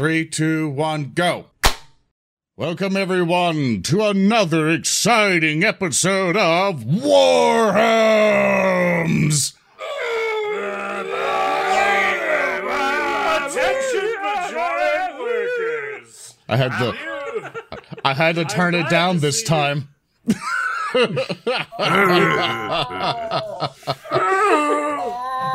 Three, two, one, go. Welcome, everyone, to another exciting episode of Warhams! Attention, giant workers! I had to, I had to turn it down this time.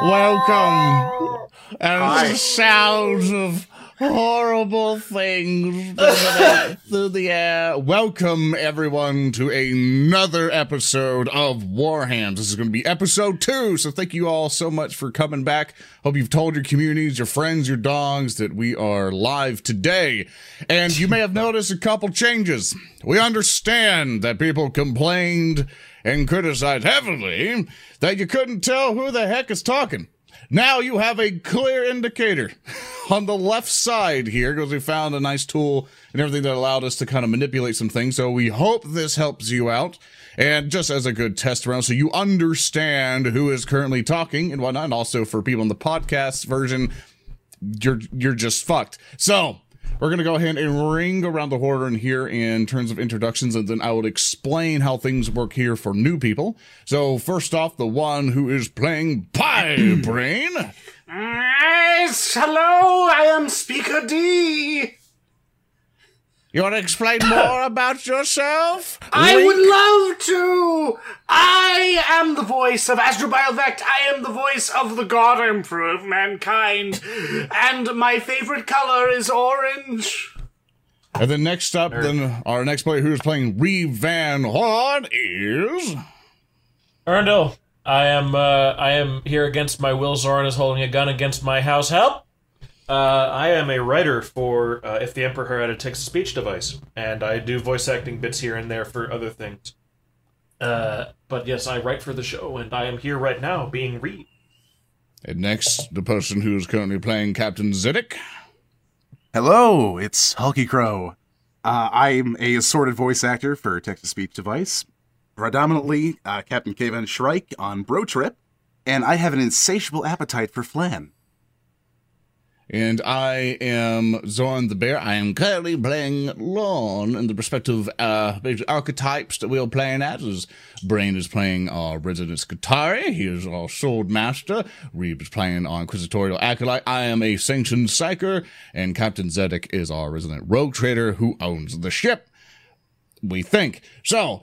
Welcome. And the sounds of horrible things through the air. Welcome, everyone, to another episode of Warhams. This is going to be episode two, so thank you all so much for coming back. Hope you've told your communities, your friends, your dogs that we are live today. And you may have noticed a couple changes. We understand that people complained and criticized heavily that you couldn't tell who the heck is talking. Now you have a clear indicator on the left side here because we found a nice tool and everything that allowed us to kind of manipulate some things. So we hope this helps you out. And just as a good test around, so you understand who is currently talking and whatnot. And also for people in the podcast version, you're you're just fucked. So we're gonna go ahead and ring around the horn here in terms of introductions, and then I will explain how things work here for new people. So first off, the one who is playing Pie Brain. Yes, hello, I am Speaker D. You want to explain more about yourself? I Link? would love to. I am the voice of Asdrubael Vect. I am the voice of the God Emperor of mankind, and my favorite color is orange. And then next up, then our next player who is playing Reeb Van Horn is. Earndil, I am uh, I am here against my will. Zoran is holding a gun against my house. Help! Uh, I am a writer for uh, If the Emperor Had a Text-to-Speech Device, and I do voice acting bits here and there for other things. Uh, but yes, I write for the show, and I am here right now being Reeb. And next, the person who is currently playing Captain Zedek. Hello, it's Hulky Krow. Uh, I'm a assorted voice actor for text to speech device, predominantly uh, Captain Kevin Shrike on Bro Trip, and I have an insatiable appetite for flan. And I am Zoran the Bear. I am currently playing Lorne in the respective uh, archetypes that we are playing as. As Brain is playing our resident Skatari. He is our Sword Master. Reeb is playing our Inquisitorial Acolyte. I am a Sanctioned Psyker. And Captain Zedek is our resident Rogue Trader who owns the ship. We think. So,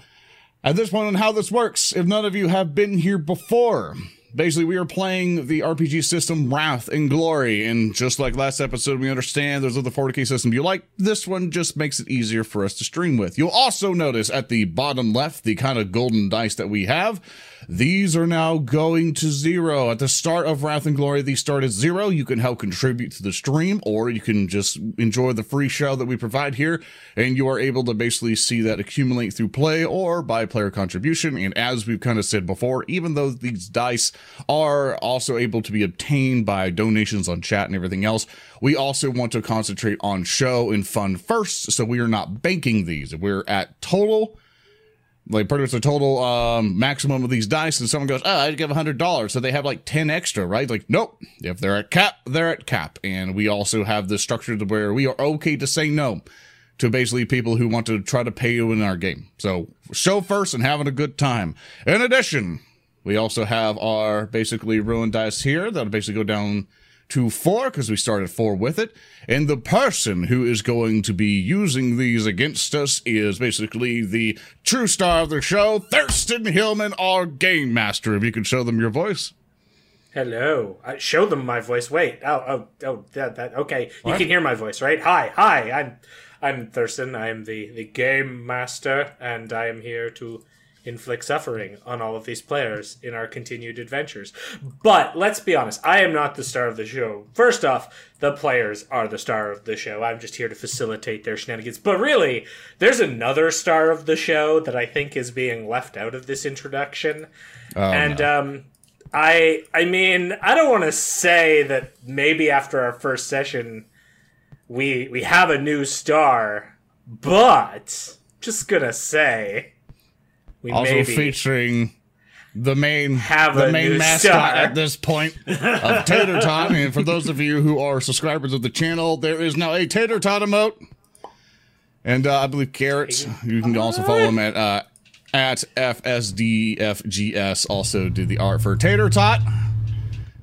at this point on how this works, if none of you have been here before, basically we are playing the RPG system Wrath and Glory, and just like last episode, we understand there's other 40k systems you like. This one just makes it easier for us to stream with. You'll also notice at the bottom left the kind of golden dice that we have. These are now going to zero. At the start of Wrath and Glory, these start at zero. You can help contribute to the stream, or you can just enjoy the free show that we provide here, and you are able to basically see that accumulate through play or by player contribution. And as we've kind of said before, even though these dice are also able to be obtained by donations on chat and everything else, we also want to concentrate on show and fun first, so we are not banking these. We're at total like pretty much the total um, maximum of these dice, and someone goes, "Oh, I'd give hundred dollars," so they have like ten extra, right? Like, nope. If they're at cap, they're at cap, and we also have this structure to where we are okay to say no to basically people who want to try to pay you in our game. So show first and having a good time. In addition, we also have our basically ruin dice here that'll basically go down to four because we started four with it. And the person who is going to be using these against us is basically the true star of the show, Thurston Hillman, our game master. If you could show them your voice. Hello. I show them my voice. Wait. Oh, oh, oh. That, that. Okay. You can hear my voice, right? Hi, hi. I'm, I'm Thurston. I am the the game master, and I am here to inflict suffering on all of these players in our continued adventures. But let's be honest, I am not the star of the show. First off, the players are the star of the show. I'm just here to facilitate their shenanigans. But really, there's another star of the show that I think is being left out of this introduction. Oh, and um I I mean, I don't want to say that maybe after our first session we we have a new star, but just gonna say we Also featuring the main Have the main mascot star. at this point of Tater Tot. and for those of you who are subscribers of the channel, there is now a Tater Tot emote. And uh, I believe carrots. you can also follow him at uh, at FSDFGS. Also did the art for Tater Tot.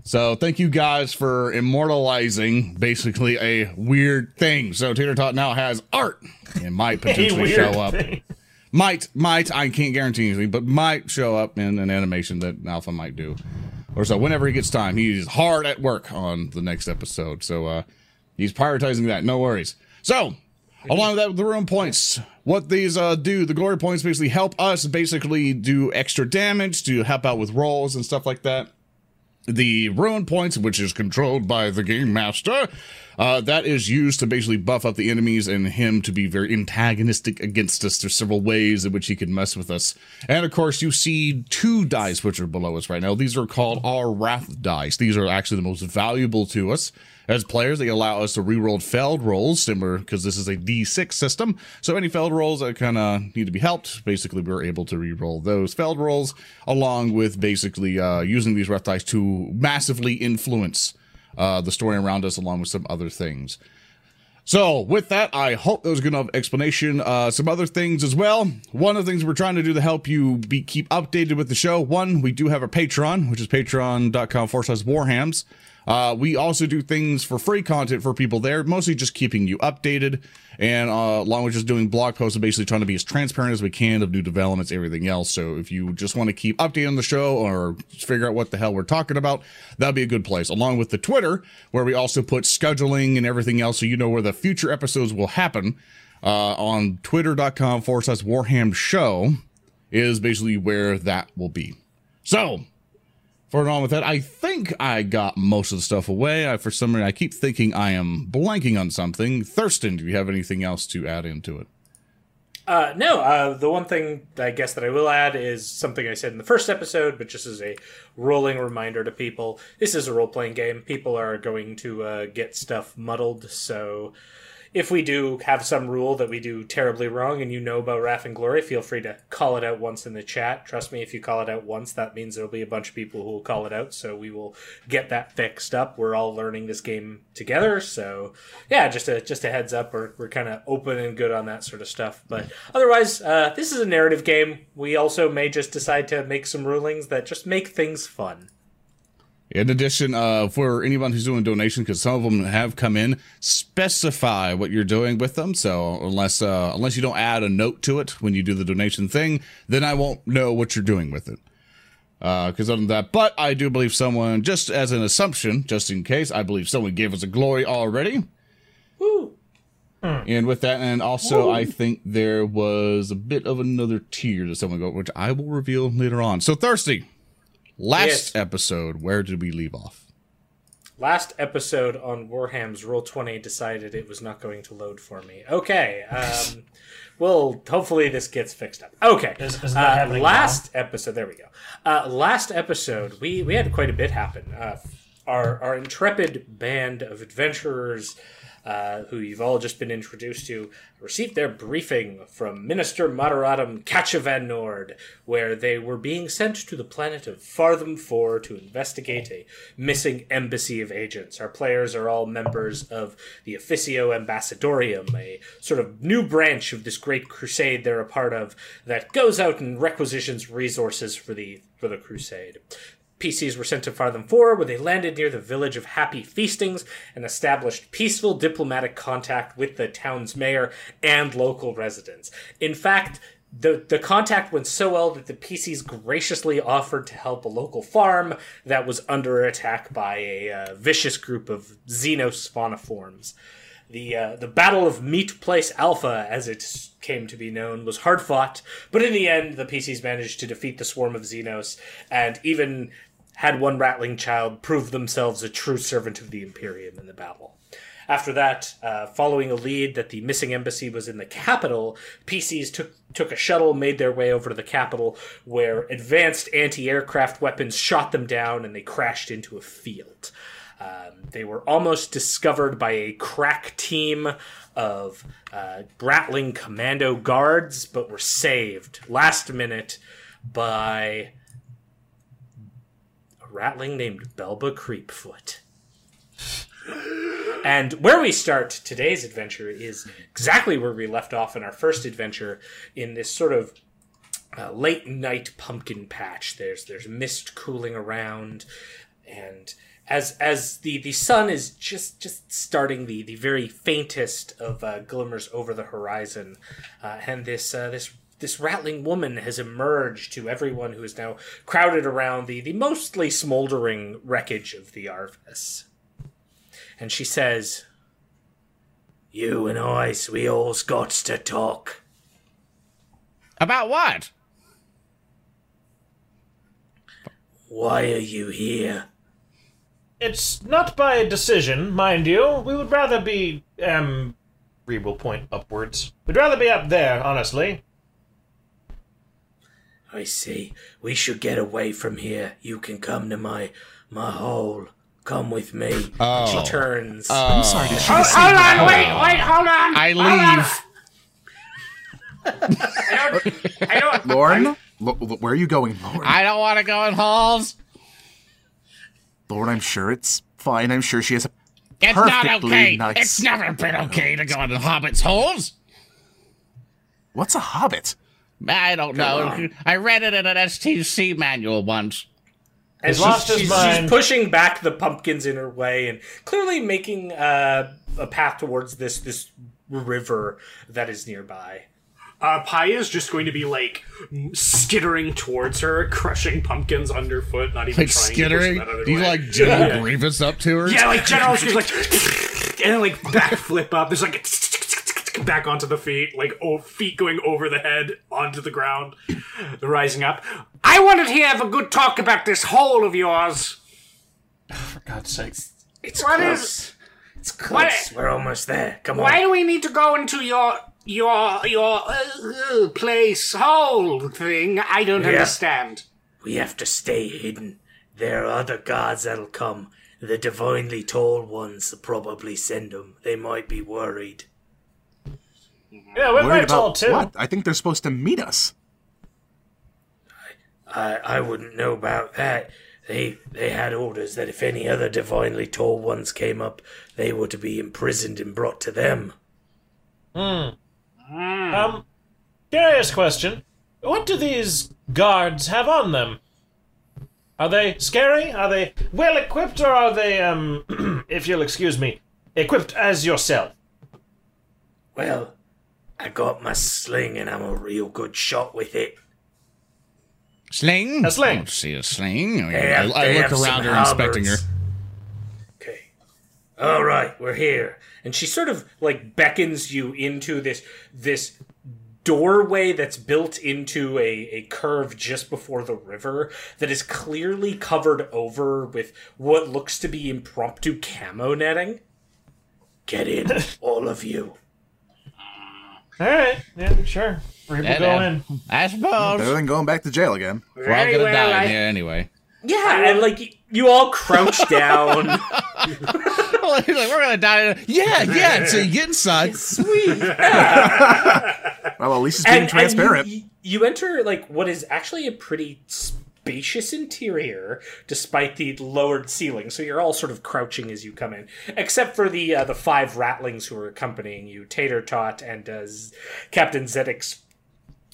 So thank you guys for immortalizing basically a weird thing. So Tater Tot now has art and might potentially show up. thing. Might, might, I can't guarantee anything, but might show up in an animation that Alfa might do. Or so whenever he gets time. He's hard at work on the next episode. So uh he's prioritizing that. No worries. So along with that, the ruin points. What these uh, do, the glory points basically help us basically do extra damage to help out with rolls and stuff like that the ruin points, which is controlled by the game master, uh, that is used to basically buff up the enemies and him to be very antagonistic against us. There's several ways in which he can mess with us. And of course, you see two dice which are below us right now. These are called our wrath dice. These are actually the most valuable to us. As players, they allow us to reroll failed rolls, similar because this is a D6 system. So any failed rolls that kind of need to be helped, basically we're able to reroll those failed rolls, along with basically uh, using these wrath dice to massively influence uh, the story around us, along with some other things. So, with that, I hope that was a good enough explanation. Uh, some other things as well. One of the things we're trying to do to help you be keep updated with the show. One, we do have a Patreon, which is patreon.com forward slash warhams. Uh, we also do things for free content for people there, mostly just keeping you updated, and uh, along with just doing blog posts and basically trying to be as transparent as we can of new developments, everything else. So if you just want to keep updating the show or figure out what the hell we're talking about, that'd be a good place. Along with the Twitter, where we also put scheduling and everything else, so you know where the future episodes will happen. Uh, on twitter.com forward slash Warham Show is basically where that will be. So, for on with that, I think I got most of the stuff away. I, for some reason, I keep thinking I am blanking on something. Thurston, do you have anything else to add into it? Uh, no, uh, the one thing I guess that I will add is something I said in the first episode, but just as a rolling reminder to people. This is a role playing game. People are going to uh, get stuff muddled, so if we do have some rule that we do terribly wrong and you know about Wrath and Glory, feel free to call it out once in the chat. Trust me, if you call it out once, that means there'll be a bunch of people who will call it out, so we will get that fixed up. We're all learning this game together, so yeah, just a just a heads up. We're, we're kind of open and good on that sort of stuff. But otherwise, uh, this is a narrative game. We also may just decide to make some rulings that just make things fun. In addition, uh, for anyone who's doing donation, because some of them have come in, specify what you're doing with them. So unless uh, unless you don't add a note to it when you do the donation thing, then I won't know what you're doing with it. Because other than that, but I do believe someone, just as an assumption, just in case, I believe someone gave us a glory already. Woo! And with that, and also I think there was a bit of another tier that someone got, which I will reveal later on. So thirsty. Last Yes. episode, where did we leave off? Last episode on Warham's Roll Twenty decided it was not going to load for me. Okay, um, well, hopefully this gets fixed up. Okay, Is- isn't that Uh, happening last episode, there we go. Uh, last episode, we we had quite a bit happen. Uh, our our intrepid band of adventurers. Uh, who you've all just been introduced to, received their briefing from Minister Moderatum Catchavan Nord, where they were being sent to the planet of Fartham 4 to investigate a missing embassy of agents. Our players are all members of the Officio Ambassadorium, a sort of new branch of this great crusade they're a part of that goes out and requisitions resources for the for the crusade. PCs were sent to Fartham 4, where they landed near the village of Happy Feastings and established peaceful diplomatic contact with the town's mayor and local residents. In fact, the, the contact went so well that the PCs graciously offered to help a local farm that was under attack by a uh, vicious group of xenospawniforms. The uh, the Battle of Meat Place Alpha, as it came to be known, was hard fought, but in the end, the PCs managed to defeat the swarm of Xenos, and even had one ratling child prove themselves a true servant of the Imperium in the battle. After that, uh, following a lead that the missing embassy was in the capital, PCs took took a shuttle, made their way over to the capital, where advanced anti-aircraft weapons shot them down, and they crashed into a field. Um, they were almost discovered by a crack team of uh, ratling commando guards, but were saved last minute by ratling named Belba Creepfoot. And where we start today's adventure is exactly where we left off in our first adventure in this sort of uh, late night pumpkin patch. There's there's mist cooling around, and as as the, the sun is just just starting the, the very faintest of uh, glimmers over the horizon, uh, and this uh, this this ratling woman has emerged to everyone who is now crowded around the, the mostly smoldering wreckage of the Arvis. And she says, You and I, we all's got to talk. About what? Why are you here? It's not by decision, mind you. We would rather be, um, Reeb will point upwards. We'd rather be up there, honestly. I see. We should get away from here. You can come to my my hole. Come with me. Oh. She turns. Oh. I'm sorry, did she just Hold on, that? wait, wait, hold on. I Hold on. leave. I don't, I don't, Lorne? Lo- lo- where are you going, Lorne? I don't want to go in halls. Lorne, I'm sure it's fine. I'm sure she has a It's not perfectly okay. nice. It's never been okay to go into hobbits' holes. What's a hobbit? I don't know. I read it in an STC manual once. and He's lost his she's, mind. she's pushing back the pumpkins in her way and clearly making uh, a path towards this this river that is nearby. uh, is just going to be like skittering towards her, crushing pumpkins underfoot, not even Like trying skittering. to push them out of Do the you way. like General Yeah. Grievous up to her? Yeah, like General she's like, and then like backflip up. There's like back onto the feet, like oh, feet going over the head onto the ground, rising up. I wanted to have a good talk about this hole of yours. For God's sake. It's What close. is- It's what close. We're almost there. Come on. Why do we need to go into your your your uh, uh, place hole thing? I don't Yeah. understand. We have to stay hidden. There are other gods that'll come. The divinely tall ones will probably send them. They might be worried. Yeah, we're Worried very tall about too. what? I think they're supposed to meet us. I I wouldn't know about that. They they had orders that if any other divinely tall ones came up, they were to be imprisoned and brought to them. Hmm. Um, curious question. What do these guards have on them? Are they scary? Are they well equipped, or are they, um, if you'll excuse me, equipped as yourself? Well, I got my sling and I'm a real good shot with it. Sling? A sling. I don't see a sling. Oh, I, I, have- I look around some her, inspecting her. Okay. All right, we're here. And she sort of like beckons you into this this doorway that's built into a, a curve just before the river that is clearly covered over with what looks to be impromptu camo netting. Get in, all of you. All right, yeah, sure. We'll Yeah, go in. I suppose. Better than going back to jail again. We're all gonna well, die I- in here anyway. Yeah, and like y- you all crouch down. Well, he's like, we're gonna die. in- Yeah, yeah. So you get inside. Sweet. Well, at least it's being transparent. you, you enter like what is actually a pretty spacious interior, despite the lowered ceiling. So you're all sort of crouching as you come in, except for the uh, the five ratlings who are accompanying you: Tater Tot and uh, Z- Captain Zedek's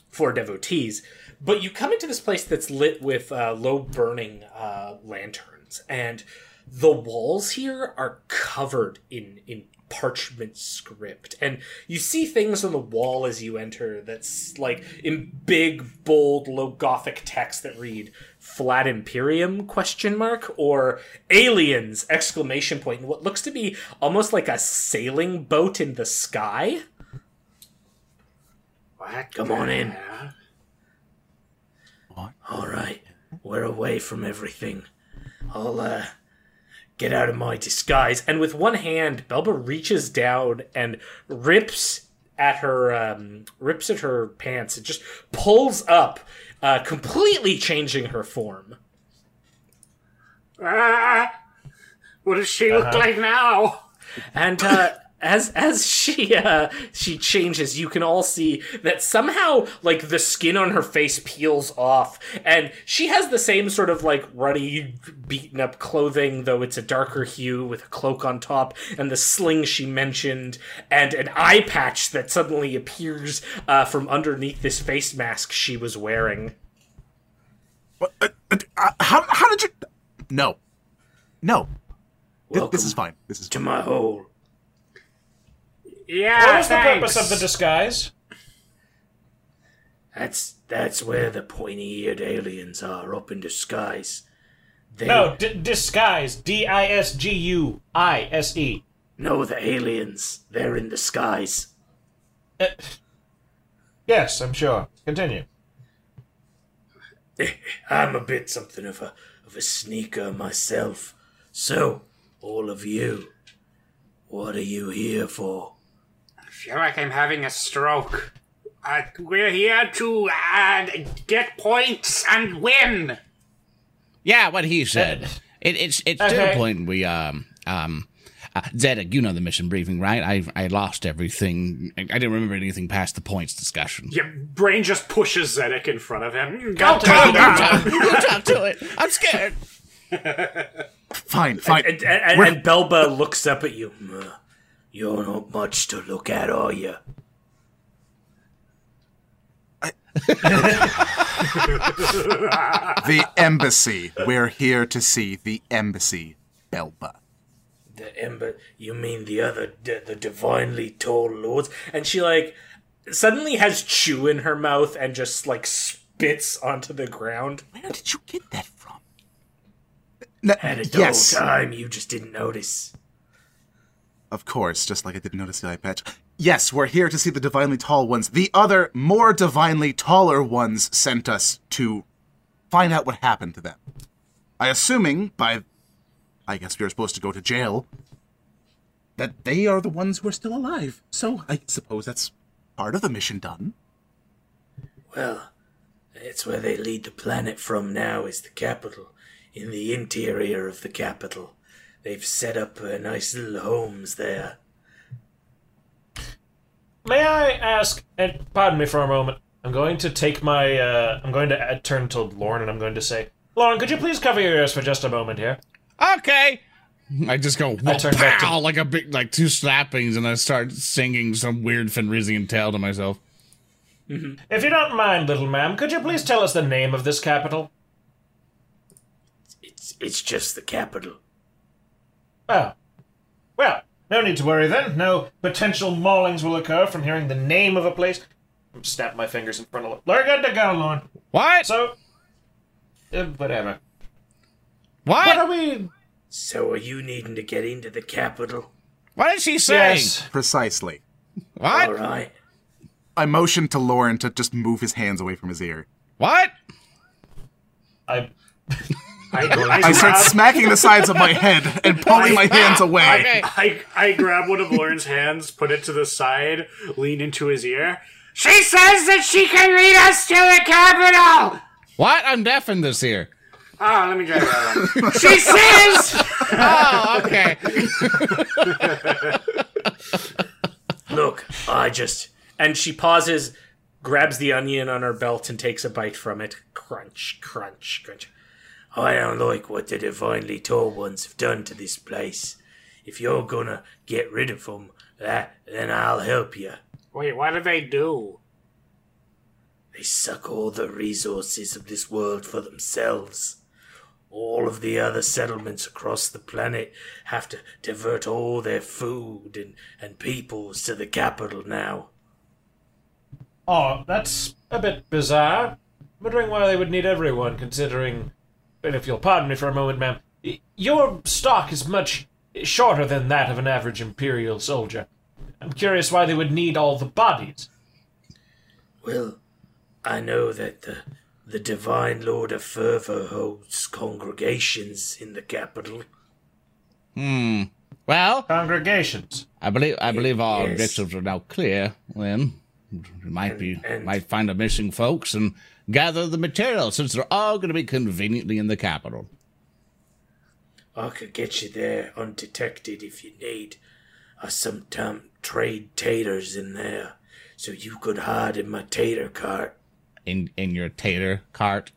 four devotees. But you come into this place that's lit with uh, low burning uh, lanterns, and the walls here are covered in in parchment script and you see things on the wall as you enter that's like in big bold low gothic text that read flat imperium question mark or aliens exclamation point and what looks to be almost like a sailing boat in the sky What? Come on in. Yeah. all right we're away from everything i'll uh get out of my disguise. And with one hand belba reaches down and rips at her um, rips at her pants. And just pulls up uh, completely changing her form. Ah, what does she look like now? and uh, as as she uh she changes you can all see that somehow like the skin on her face peels off and she has the same sort of like ruddy beaten up clothing though it's a darker hue with a cloak on top and the sling she mentioned and an eye patch that suddenly appears uh, from underneath this face mask she was wearing Uh, uh, how, how did you. No. No. Th- Welcome this is fine. This is to my hole Yeah. What was the thanks. purpose of the disguise? that's that's where the pointy-eared aliens are up in disguise they No, d- disguise. D I S G U I S E. No, the aliens they're in disguise Uh, Yes, I'm sure. Continue. I'm a bit something of a of a sneaker myself. So, all of you, what are you here for? I feel like I'm having a stroke. Uh, we're here to uh, get points and win. Yeah, what he said. It, it's it's to the point we um um. Uh, Zedek, you know the mission briefing, right? I I lost everything. I, I didn't remember anything past the points discussion. Your Brain just pushes Zedek in front of him. Go, go. go talk to it. I'm scared. fine. Fine. And, and, We're- and Belba looks up at you. "Uh, You're not much to look at, are you? the embassy. We're here to see the embassy, Belba. The ember. You mean the other, the, the divinely tall lords? And she like suddenly has chew in her mouth and just like spits onto the ground. Where did you get that from? N- Had a dull yes, time. You just didn't notice. Of course. Just like I didn't notice the eye patch. Yes, we're here to see the divinely tall ones. The other, more divinely taller ones sent us to find out what happened to them. I assuming by, I guess we are supposed to go to jail. That they are the ones who are still alive. So I suppose that's part of the mission done. Well, it's where they lead the planet from now is the capital. In the interior of the capital. They've set up uh, nice little homes there. May I ask, and pardon me for a moment, I'm going to take my, uh, I'm going to uh, turn to Lorne and I'm going to say, Lorne, could you please cover your ears for just a moment here? Okay. I just go I turn back to- like a big like two slappings, and I start singing some weird Fenrisian tale to myself. If you don't mind, little ma'am, could you please tell us the name of this capital? It's it's just the capital. Oh. Well, no need to worry then. No potential maulings will occur from hearing the name of a place. Snap my fingers in front of We're good to go, Lorne. What? So, uh, whatever. what? What are we? So are you needing to get into the capital? what did she say? Yes. Precisely. What? All right. I motioned to Lorne to just move his hands away from his ear. What? I. I, I start smacking the sides of my head and pulling my hands away. Okay. I, I grab one of Lorne's hands, put it to the side, lean into his ear. She says that she can lead us to the capital! What? I'm deaf in this here. Oh, ah, let me try that one. she says! Oh, okay. Look, I just and she pauses, grabs the onion on her belt and takes a bite from it. Crunch, crunch, crunch. I don't like what the divinely tall ones have done to this place. If you're gonna get rid of them, that then I'll help you. Wait, what do they do? They suck all the resources of this world for themselves. All of the other settlements across the planet have to divert all their food and, and peoples to the capital now. Oh, that's a bit bizarre. Wondering why they would need everyone, considering. And if you'll pardon me for a moment, ma'am, your stock is much shorter than that of an average Imperial soldier. I'm curious why they would need all the bodies. Well, I know that the the Divine Lord of Fervor holds congregations in the capital. Hmm. Well, Congregations. I believe I believe our Yes. objectives are now clear. Then we might be and- might find the missing folks and gather the material since they're all going to be conveniently in the capital. I could get you there undetected if you need. Uh, I sometime trade taters in there, so you could hide in my tater cart. In in your tater cart.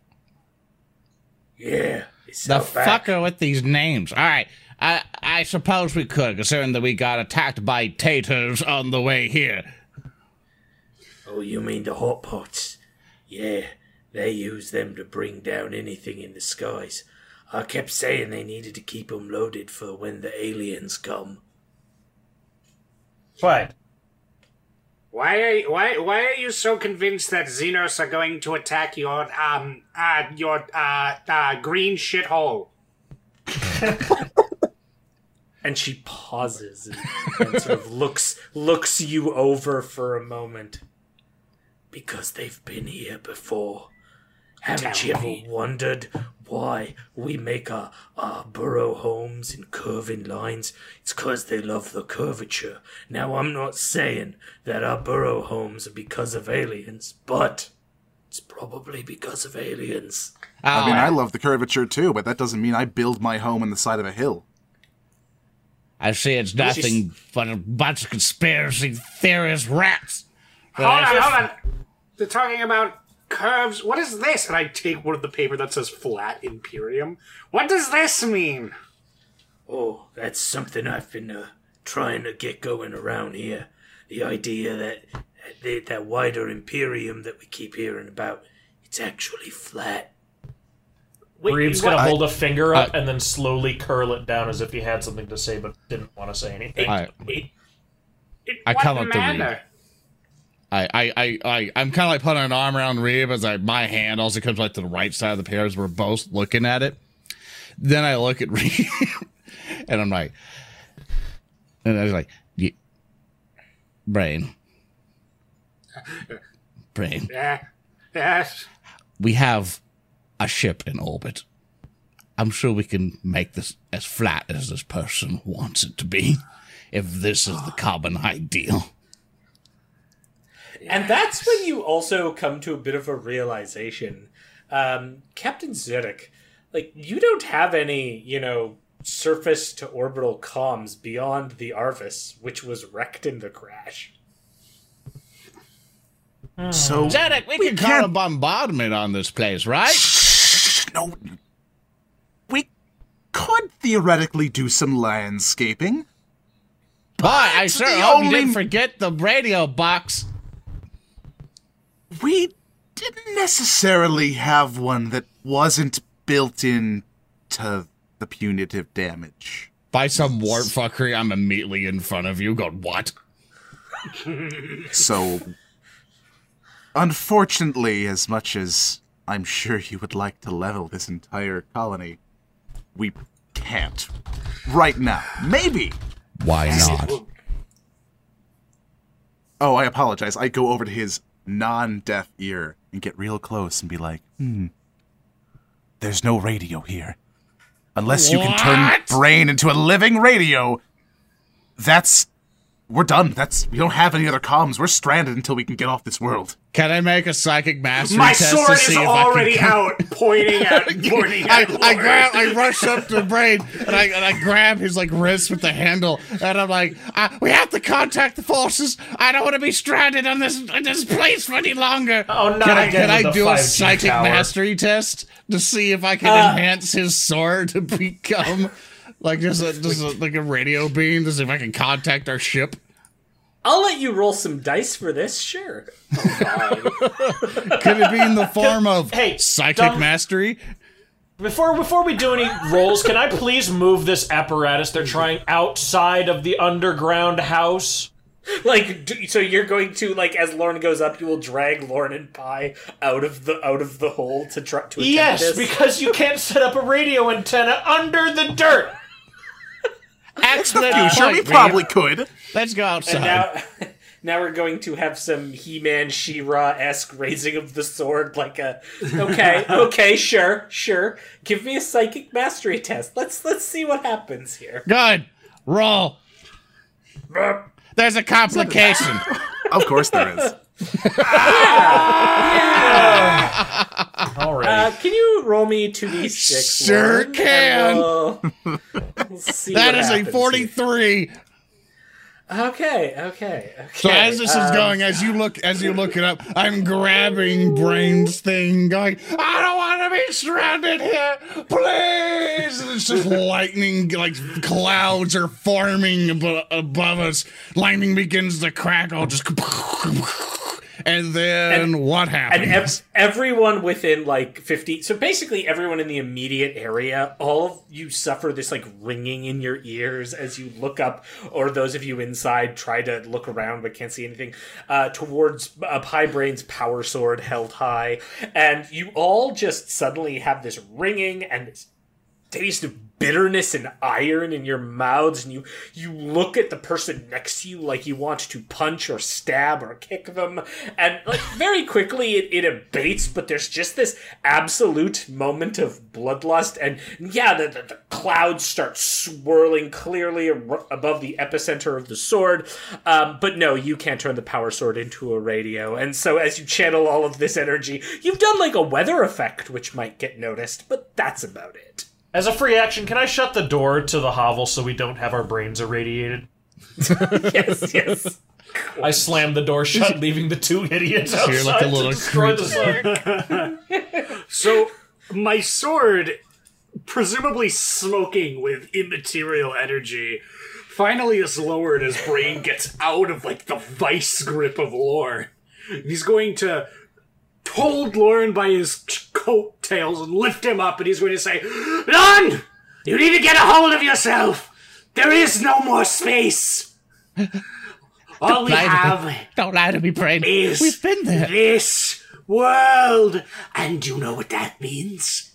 Yeah, it's The back. fucker with these names. All right. I I suppose we could, considering that we got attacked by taters on the way here. Oh, you mean the hot pots? Yeah, they use them to bring down anything in the skies. I kept saying they needed to keep 'em loaded for when the aliens come. Fine. Why are you, why why are you so convinced that Xenos are going to attack your um uh your uh, uh green shithole? and she pauses and, and sort of looks looks you over for a moment. Because they've been here before. Haven't Tell you ever wondered why we make our, our burrow homes in curving lines? It's 'cause they love the curvature. Now, I'm not saying that our burrow homes are because of aliens, but it's probably because of aliens. I oh, mean, Oh, I love the curvature too, but that doesn't mean I build my home on the side of a hill. I see it's nothing but a bunch of conspiracy theorist rats. Hold on, hold on. They're talking about curves. What is this? And I take one of the paper that says flat Imperium. What does this mean? Oh, that's something I've been uh, trying to get going around here. The idea that that, that wider Imperium that we keep hearing about, it's actually flat. Wait, Reeb's gonna hold a finger up I- and then slowly curl it down as if he had something to say but didn't want to say anything. I, it- it- I come up to manner? I, I, I, I'm kind of like putting an arm around Reeb as I, my hand also comes like to the right side of the pair as we're both looking at it. Then I look at Reeb and I'm like, and I was like, "Ye- brain, brain, Yeah. Yes. we have a ship in orbit. I'm sure we can make this as flat as this person wants it to be, if this is the common ideal. And that's when you also come to a bit of a realization. Um, Captain Zedek, like, you don't have any, you know, surface to orbital comms beyond the Arvis, which was wrecked in the crash. So Zedek, we, can call a bombardment on this place, right? no, we could theoretically do some landscaping. but I sure the hope you only- didn't forget the radio box. We didn't necessarily have one that wasn't built in to the punitive damage. By some warp fuckery, I'm immediately in front of you. Going, what? So, unfortunately, as much as I'm sure you would like to level this entire colony, we can't. Right now. Maybe. Why not? Oh, I apologize. I go over to his non deaf ear and get real close and be like, hmm. There's no radio here. Unless you can turn What? brain into a living radio, that's. We're done. That's. We don't have any other comms. We're stranded until we can get off this world. Can I make a psychic mastery My test sword to is see if already I can out, pointing at pointing I, at. I Lord. grab, I rush up to Brain, and I and I grab his like wrist with the handle, and I'm like, uh, "We have to contact the forces. I don't want to be stranded on this in this place for any longer." Oh, no! can I, can I do a psychic tower. mastery test to see if I can Uh, enhance his sword to become like just a, just a, like a radio beam to see if I can contact our ship? I'll let you roll some dice for this, sure. Could it be in the form of Hey, psychic dumb- mastery? Before before we do any rolls, can I please move this apparatus they're trying outside of the underground house? Like, d- so you're going to like as Lorne goes up, you will drag Lorne and Pi out of the out of the hole to try to attempt Yes, this. because you can't set up a radio antenna under the dirt. Excellent. You sure we probably Reeb. could. Let's go outside. And now, now we're going to have some He-Man, She-Ra esque raising of the sword, like a okay, okay, sure, sure. Give me a psychic mastery test. Let's let's see what happens here. Good. Roll. There's a complication. Of course there is. All right. Uh, can you roll me two d six? Sure can. We'll, we'll see That what is a happens here. 43. Okay, okay, okay. So as this is um, going, as you look, as you look it up, I'm grabbing Brain's thing, going, "I don't want to be stranded here, please!" And it's just lightning, like clouds are forming abo- above us. Lightning begins to crackle, just, and then And- what and happens? ev- everyone within like 50 so basically everyone in the immediate area all of you suffer this like ringing in your ears as you look up or those of you inside try to look around but can't see anything uh, towards uh, pie brain's power sword held high and you all just suddenly have this ringing and this taste of bitterness and iron in your mouths and you you look at the person next to you like you want to punch or stab or kick them and like very quickly it, it abates but there's just this absolute moment of bloodlust and yeah the, the, the clouds start swirling clearly above the epicenter of the sword um, but no you can't turn the power sword into a radio and so as you channel all of this energy you've done like a weather effect which might get noticed but that's about it As a free action, can I shut the door to the hovel so we don't have our brains irradiated? yes, yes. I slam the door shut, leaving the two idiots outside you're like a little to destroy the sword. So my sword, presumably smoking with immaterial energy, finally is lowered as Brain gets out of like the vice grip of lore. He's going to hold Lorne by his coattails and lift him up, and he's going to say, Lorne, you need to get a hold of yourself. There is no more space. All we lie to me. have." Don't lie to me, Brain. We've been there. this world. And you know what that means?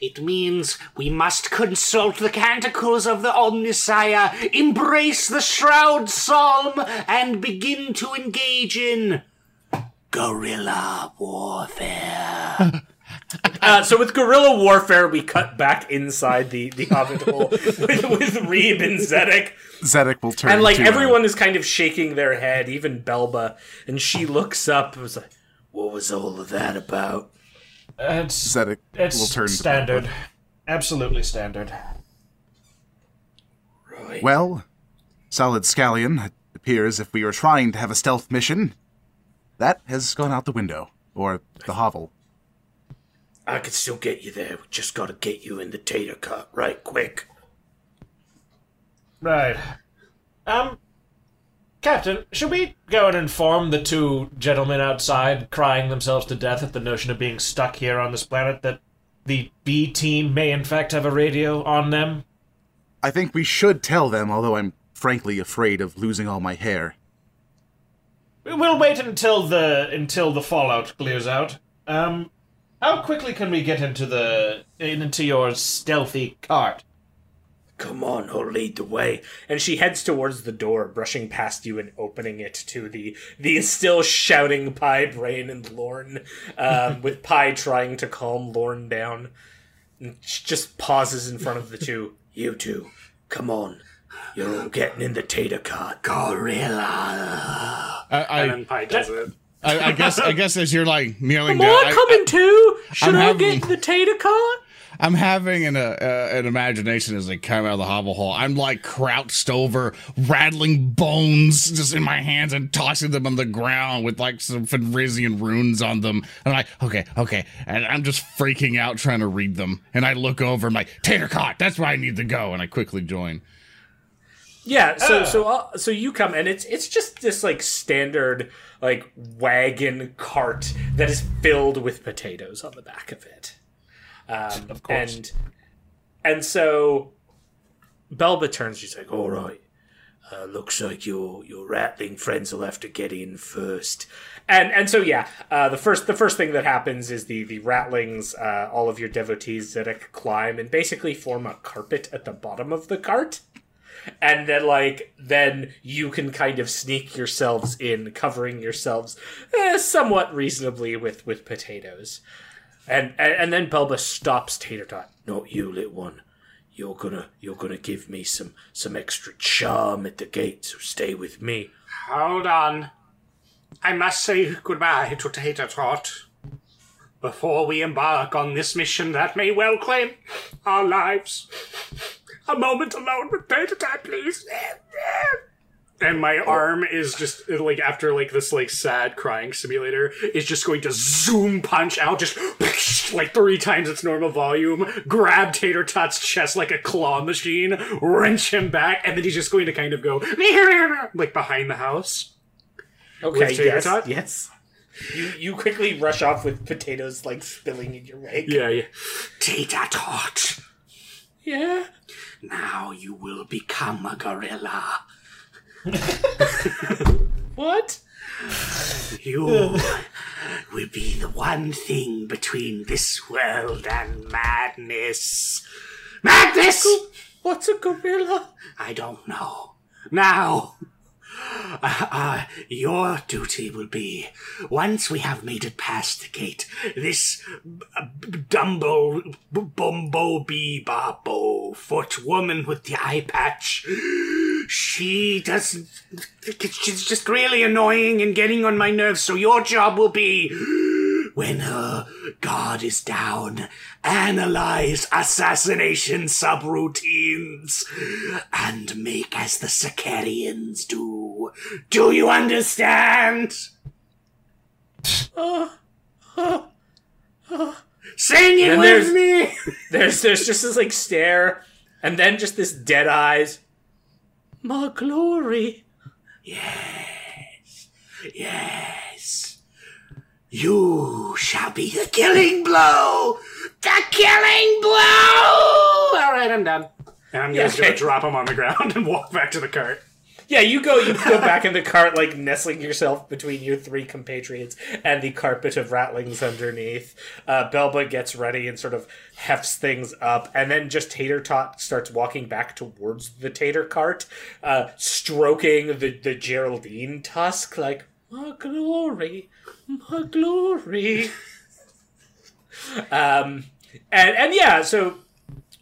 It means we must consult the canticles of the Omnissiah, embrace the Shroud Psalm, and begin to engage in guerrilla warfare. Uh, so with guerrilla warfare, we cut back inside the the hobbit hole with, with Reeb and Zedek, Zedek will turn and like to, everyone is kind of shaking their head, even Belba, and she looks up and was like, "What was all of that about?" It's, Zedek it's will turn to standard. Absolutely standard. Right. Well, Solid Scallion, it appears if we were trying to have a stealth mission, that has gone out the window. Or the hovel. I could still get you there. We just gotta get you in the tater cut right quick. Right. Um, Captain, should we go and inform the two gentlemen outside crying themselves to death at the notion of being stuck here on this planet that the B team may in fact have a radio on them? I think we should tell them, although I'm frankly afraid of losing all my hair. We'll wait until the until the fallout clears out. Um, how quickly can we get into the into your stealthy cart? Come on, I'll lead the way. And she heads towards the door, brushing past you and opening it to the the still shouting Pie Brain and Lorne, um, with Pie trying to calm Lorne down. And she just pauses in front of the two. You two, come on. You're getting in the tater cart. Guerrilla. I, I, And then Pie does it. I, I guess, I guess as you're like kneeling Am down, I I- coming too? Should I'm I having- get the tater cart? I'm having an uh, uh, an imagination as they come out of the hovel hole. I'm like crouched over, rattling bones just in my hands and tossing them on the ground with like some Fenrisian runes on them. And I'm like, okay, okay. And I'm just freaking out trying to read them. And I look over, I'm like, Tater Cot, that's where I need to go. And I quickly join. Yeah, so so uh, so you come and it's it's just this like standard like wagon cart that is filled with potatoes on the back of it. Um, Of course. And and so Belba turns. She's like, "All right, Uh, looks like your your ratling friends will have to get in first. and and so yeah, uh, the first the first thing that happens is the the ratlings, uh, all of your devotees Zedek climb and basically form a carpet at the bottom of the cart, and then like then you can kind of sneak yourselves in, covering yourselves eh, somewhat reasonably with with potatoes, and and, and then Belba stops Tater Tot. Not you, little one. You're gonna you're gonna give me some some extra charm at the gate, so stay with me. Hold on. I must say goodbye to Tater Tot. Before we embark on this mission that may well claim our lives. A moment alone with Tater Tot, please. and my arm is just like after like this like sad crying simulator is just going to zoom punch out just like three times its normal volume grab tater tot's chest like a claw machine wrench him back and then he's just going to kind of go like behind the house Okay, yes, tot? yes. You you quickly rush off with potatoes like spilling in your wake. yeah yeah tater tot Yeah. now you will become a gorilla What? You will be the one thing between this world and madness. Madness! What's a gorilla? I don't know. Now, uh, uh, your duty will be once we have made it past the gate. This Dumbo b- Bumbo Bee Babo foot woman with the eye patch. She doesn't. She's just really annoying and getting on my nerves. So your job will be when her guard is down, analyze assassination subroutines and make as the Sicarians do. Do you understand? Sing it with there's- me! There's there's just this like stare, and then just this dead eyes. My glory. Yes. Yes. You shall be the killing blow! The killing blow! Alright, I'm done. And I'm just gonna drop him on the ground and walk back to the cart. Yeah, you go you go back in the cart, like nestling yourself between your three compatriots and the carpet of ratlings underneath. Uh, Belba gets ready and sort of hefts things up, and then just Tater Tot starts walking back towards the tater cart, uh, stroking the, the Geraldine tusk, like, My glory, my glory. um, and, and yeah, so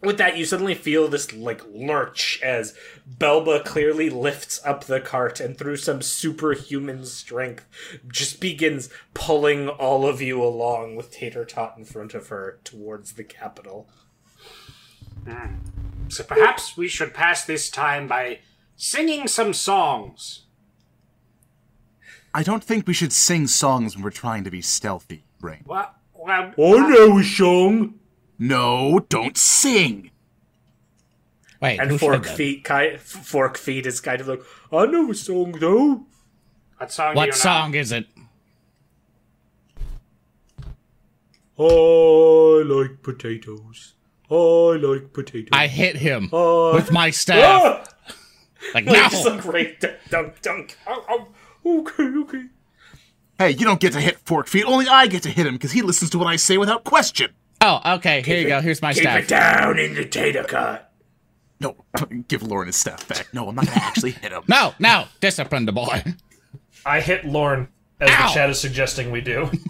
with that, you suddenly feel this like lurch as Belba clearly lifts up the cart and through some superhuman strength just begins pulling all of you along with Tater Tot in front of her towards the capital. So perhaps we should pass this time by singing some songs. I don't think we should sing songs when we're trying to be stealthy, Braine. Well, well, know a song. No, don't sing. Wait, And said Fork that? Feet, ki- Fork Feet is kind of like, I know a song though. what song? do you What know? is it? I like potatoes. I like potatoes. I hit him Uh, with my staff. Ah! Like, Like, no! just like right dunk, dunk, dunk. Ow, ow. Okay, okay. Hey, you don't get to hit Fork Feet. Only I get to hit him because he listens to what I say without question. Oh, okay. Here you go. Here's my Keep staff. it down in the tater cart. No, give Lorne his staff back. No, I'm not gonna actually hit him. No, no, discipline the boy. I hit Lorne, as Ow! the chat is suggesting we do.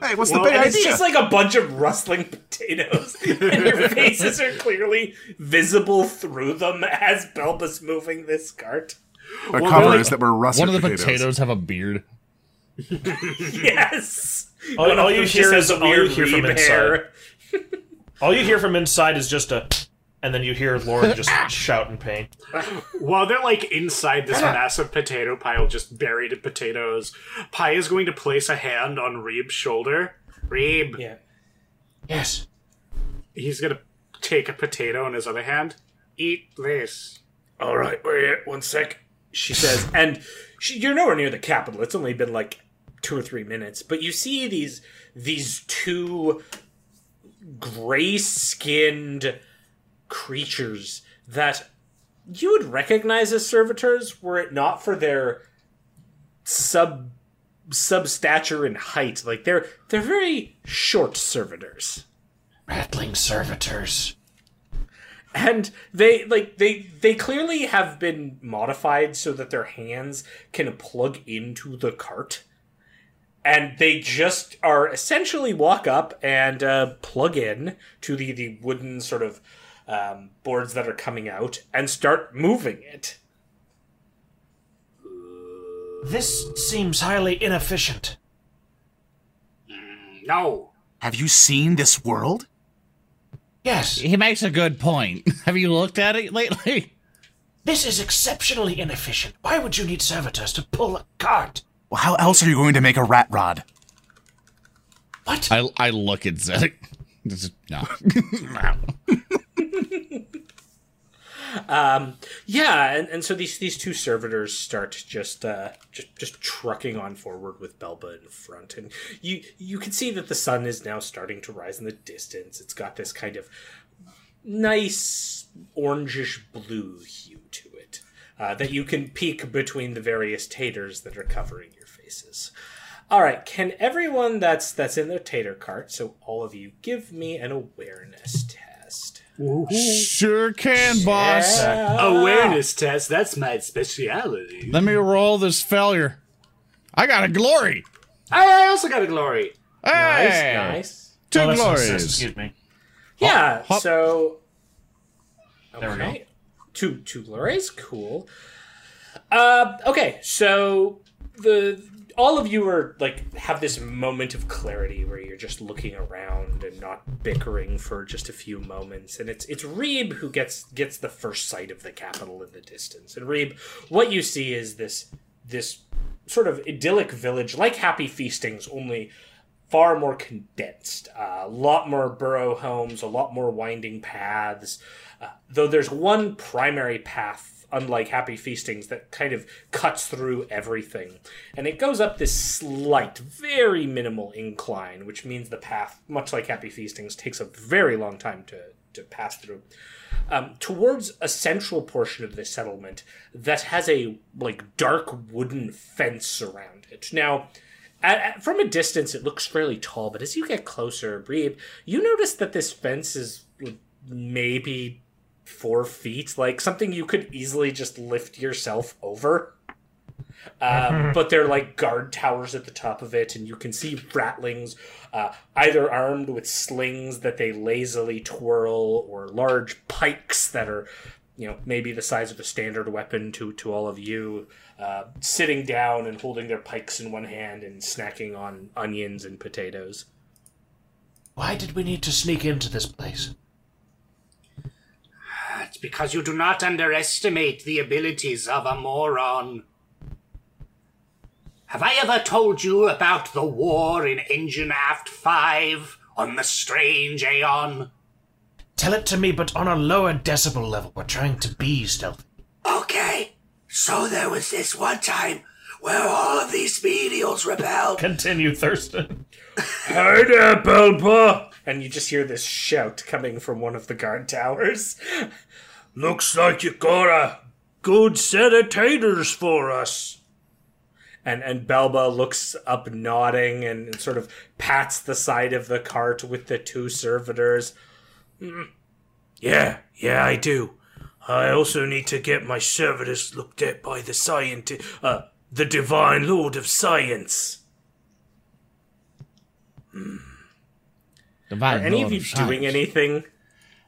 Hey, what's Well, the big and it's just like a bunch of rustling potatoes, and your faces are clearly visible through them as Belba's moving this cart. Our Well, cover they're is that we're russet One of the potatoes. potatoes have a beard. Yes. All, One all you hear is has a all you weird hear from reeb inside. All you hear from inside is just a, and then you hear Lorne just shout in pain. While they're like inside this massive potato pile, just buried in potatoes, Pi is going to place a hand on Reeb's shoulder. Reeb, Yeah. Yes. he's gonna take a potato in his other hand. Eat this. All right, wait one sec. She says, and she, you're nowhere near the capital. It's only been like two or three minutes, but you see these these two gray-skinned creatures that you would recognize as servitors were it not for their sub sub stature and height. Like they're they're very short servitors. Ratling servitors. And they like they they clearly have been modified so that their hands can plug into the cart and they just are essentially walk up and uh, plug in to the the wooden sort of um, boards that are coming out and start moving it This seems highly inefficient. No. Have you seen this world? Yes. He makes a good point. Have you looked at it lately? This is exceptionally inefficient. Why would you need servitors to pull a cart? Well, how else are you going to make a rat rod? What? I I look at Zedek. No. is- No. Yeah, and, and so these these two servitors start just uh just just trucking on forward with Belba in front, and you you can see that the sun is now starting to rise in the distance. It's got this kind of nice orangish blue hue to it uh, that you can peek between the various taters that are covering your faces. All right, can everyone that's that's in their tater cart, so all of you, give me an awareness test. Sure can, boss. Awareness test, that's my speciality. Let me roll this failure. I got a glory. I, I also got a glory. Nice, Hey, nice. Two Oh, that's glories. Excuse me. Yeah, hop. so There we go. okay. Two two glories, cool. Uh okay, so the all of you are like have this moment of clarity where you're just looking around and not bickering for just a few moments and it's it's Reeb who gets gets the first sight of the capital in the distance. And Reeb, what you see is this this sort of idyllic village like Happy Feastings only far more condensed. A lot more burrow homes, a lot more winding paths. Uh, though there's one primary path, unlike Happy Feastings, that kind of cuts through everything. And it goes up this slight, very minimal incline, which means the path, much like Happy Feastings, takes a very long time to, to pass through. Um, towards a central portion of the settlement that has a like dark wooden fence around it. Now, at, at- from a distance, it looks fairly tall, but as you get closer, Reeb, you notice that this fence is maybe four feet, like something you could easily just lift yourself over. Um, but they're like guard towers at the top of it, and you can see ratlings, uh, either armed with slings that they lazily twirl, or large pikes that are, you know, maybe the size of a standard weapon to to all of you, uh, sitting down and holding their pikes in one hand and snacking on onions and potatoes. Why did we need to sneak into this place? It's because you do not underestimate the abilities of a moron. Have I ever told you about the war in Engine Aft 5 on the strange Aeon? Tell it to me, but on a lower decibel level. We're trying to be stealthy. Okay, so there was this one time where all of these medials rebelled. Continue, Thurston. Hi there, Belba! And you just hear this shout coming from one of the guard towers. Looks like you got a good set of taters for us. And and Belba looks up nodding and, and sort of pats the side of the cart with the two servitors. Yeah, yeah, I do. I also need to get my servitors looked at by the scientist, uh, the divine lord of science. Are any of you doing anything?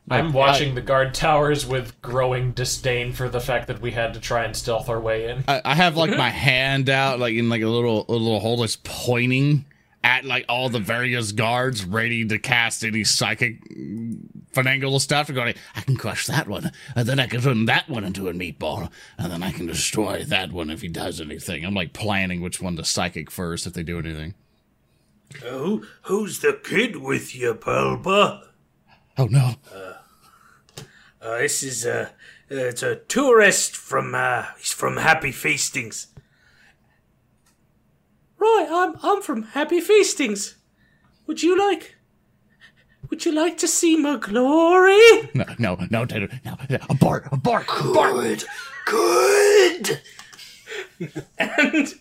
I'm watching the guard towers with growing disdain for the fact that we had to try and stealth our way in. I, I have like my hand out, like in like a little a little hole that's pointing at like all the various guards, ready to cast any psychic mm, finagle stuff. And going, I can crush that one, and then I can turn that one into a meatball, and then I can destroy that one if he does anything. I'm like planning which one to psychic first if they do anything. Oh, who's the kid with you, Belba? Oh no! Uh, this is a, uh, it's a tourist from, uh, he's from Happy Feastings. Right, I'm I'm from Happy Feastings. Would you like would you like to see my glory? No, no, no, no, no, abort, abort, abort. Good, good. And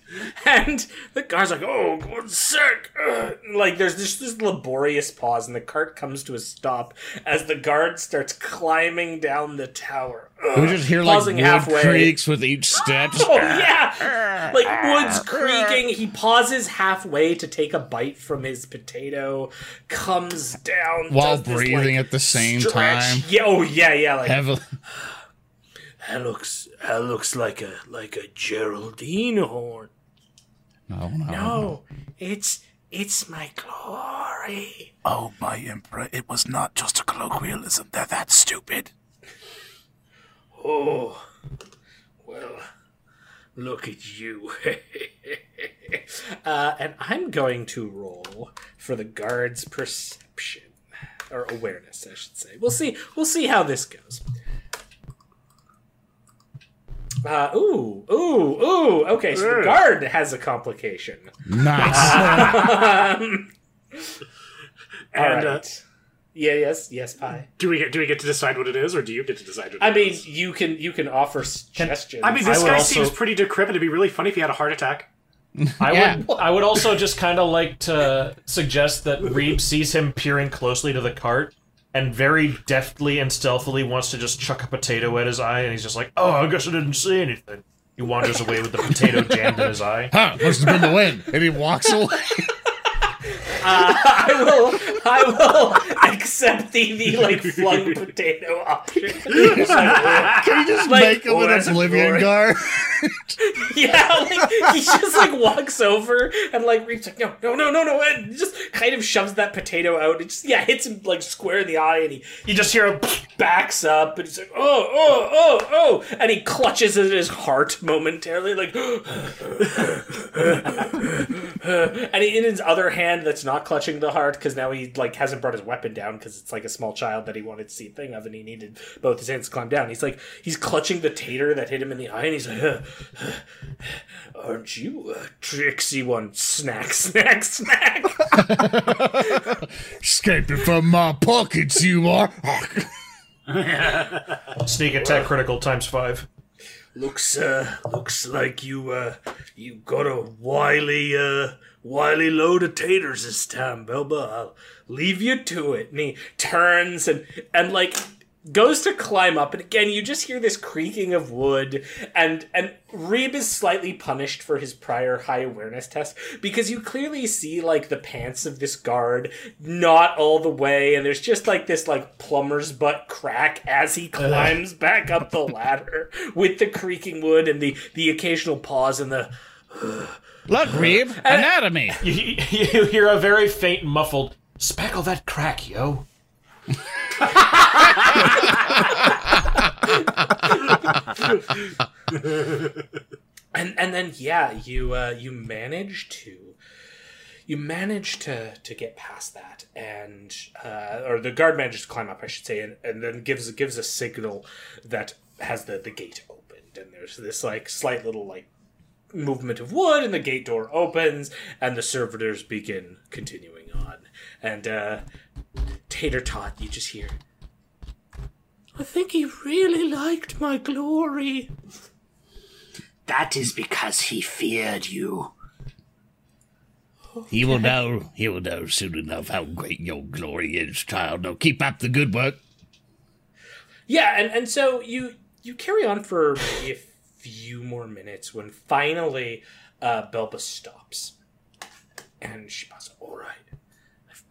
and the car's like, oh, one sec. Ugh. Like there's just this laborious pause, and the cart comes to a stop as the guard starts climbing down the tower. Ugh. We just hear like Pausing wood halfway. creaks with each step. Oh yeah, like wood's creaking. He pauses halfway to take a bite from his potato, comes down While does this, breathing like, at the same stretch. time. Yeah, oh yeah, yeah. Like Heavily. That looks, that looks like a, like a Geraldine horn. No, no, No, it's, it's my glory. Oh, my emperor, it was not just a colloquialism. They're that stupid. Oh, well, look at you. Uh, and I'm going to roll for the guard's perception or awareness, I should say. We'll see. We'll see how this goes. Uh, ooh, ooh, ooh. Okay, so the guard has a complication. Nice. All And, uh, yeah. Yes. Yes. Pi. Do we get do we get to decide what it is, or do you get to decide? What I it mean, is? you can you can offer suggestions. I mean, this I guy also- seems pretty decrepit. It'd be really funny if he had a heart attack. I Yeah. would I would also just kind of like to suggest that Reeb sees him peering closely to the cart and very deftly and stealthily wants to just chuck a potato at his eye and he's just like, "Oh, I guess I didn't see anything." He wanders away with the potato jammed in his eye. huh, must have been the wind. And he walks away. Uh, I will. I will accept the, the like flung potato option. It's like, Can you just Like, make him an that's a oblivion glory. guard? yeah, like he just like walks over and like reaps like no no no no no and just kind of shoves that potato out. It just yeah hits him like square in the eye and he You just hear him backs up and he's like oh oh oh oh and he clutches at his heart momentarily like and in his other hand that's not clutching the heart because now he like hasn't brought his weapon down because it's like a small child that he wanted to see a thing of and he needed both his hands to climb down he's like he's clutching the tater that hit him in the eye and he's like "Uh, uh, aren't you a tricksy one snack snack snack Escaping from my pockets, you are. sneak attack critical times five. Looks uh looks like you uh you got a wily uh wily load of taters this time, Belba. I'll leave you to it and he turns and and like goes to climb up and again you just hear this creaking of wood and and Reeb is slightly punished for his prior high awareness test because you clearly see like the pants of this guard not all the way and there's just like this like plumber's butt crack as he climbs back up the ladder with the creaking wood and the the occasional pause and the Look, Reeb, anatomy. You, you hear a very faint muffled speckle that crack, yo. and and then yeah you uh you manage to you manage to to get past that and uh or the guard manages to climb up i should say and, and then gives gives a signal that has the the gate opened. And there's this like slight little like movement of wood and the gate door opens and the servitors begin continuing on. And uh tater tot you just hear I think he really liked my glory. That is because he feared you. He will know, he will know soon enough how great your glory is, child. Now keep up the good work. Yeah, and, and so you you carry on for maybe a few more minutes when finally uh, Belba stops, and she pauses. All right, I've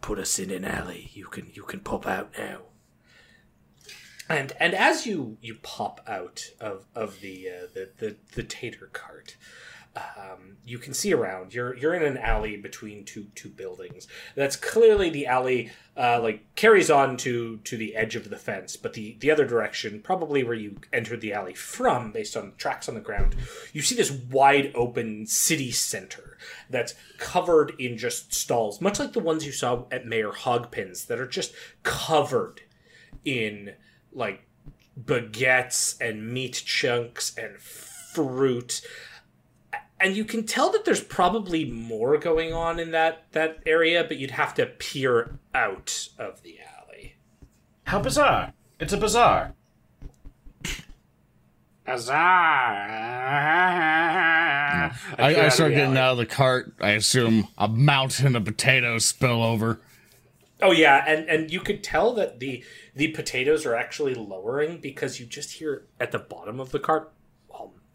put us in an alley. You can you can pop out now. and and as you you pop out of of the uh, the, the the tater cart. Um, you can see around. You're you're in an alley between two two buildings. That's clearly the alley, uh, like carries on to to the edge of the fence, but the the other direction, probably where you entered the alley from, based on tracks on the ground, you see this wide open city center that's covered in just stalls, much like the ones you saw at Mayor Hogpin's, that are just covered in like baguettes and meat chunks and fruit and you can tell that there's probably more going on in that that area but you'd have to peer out of the alley How bizarre. It's a bazaar. Azar. I, I start getting out of the cart. I assume a mountain of potatoes spill over. oh yeah and and you could tell that the the potatoes are actually lowering because you just hear at the bottom of the cart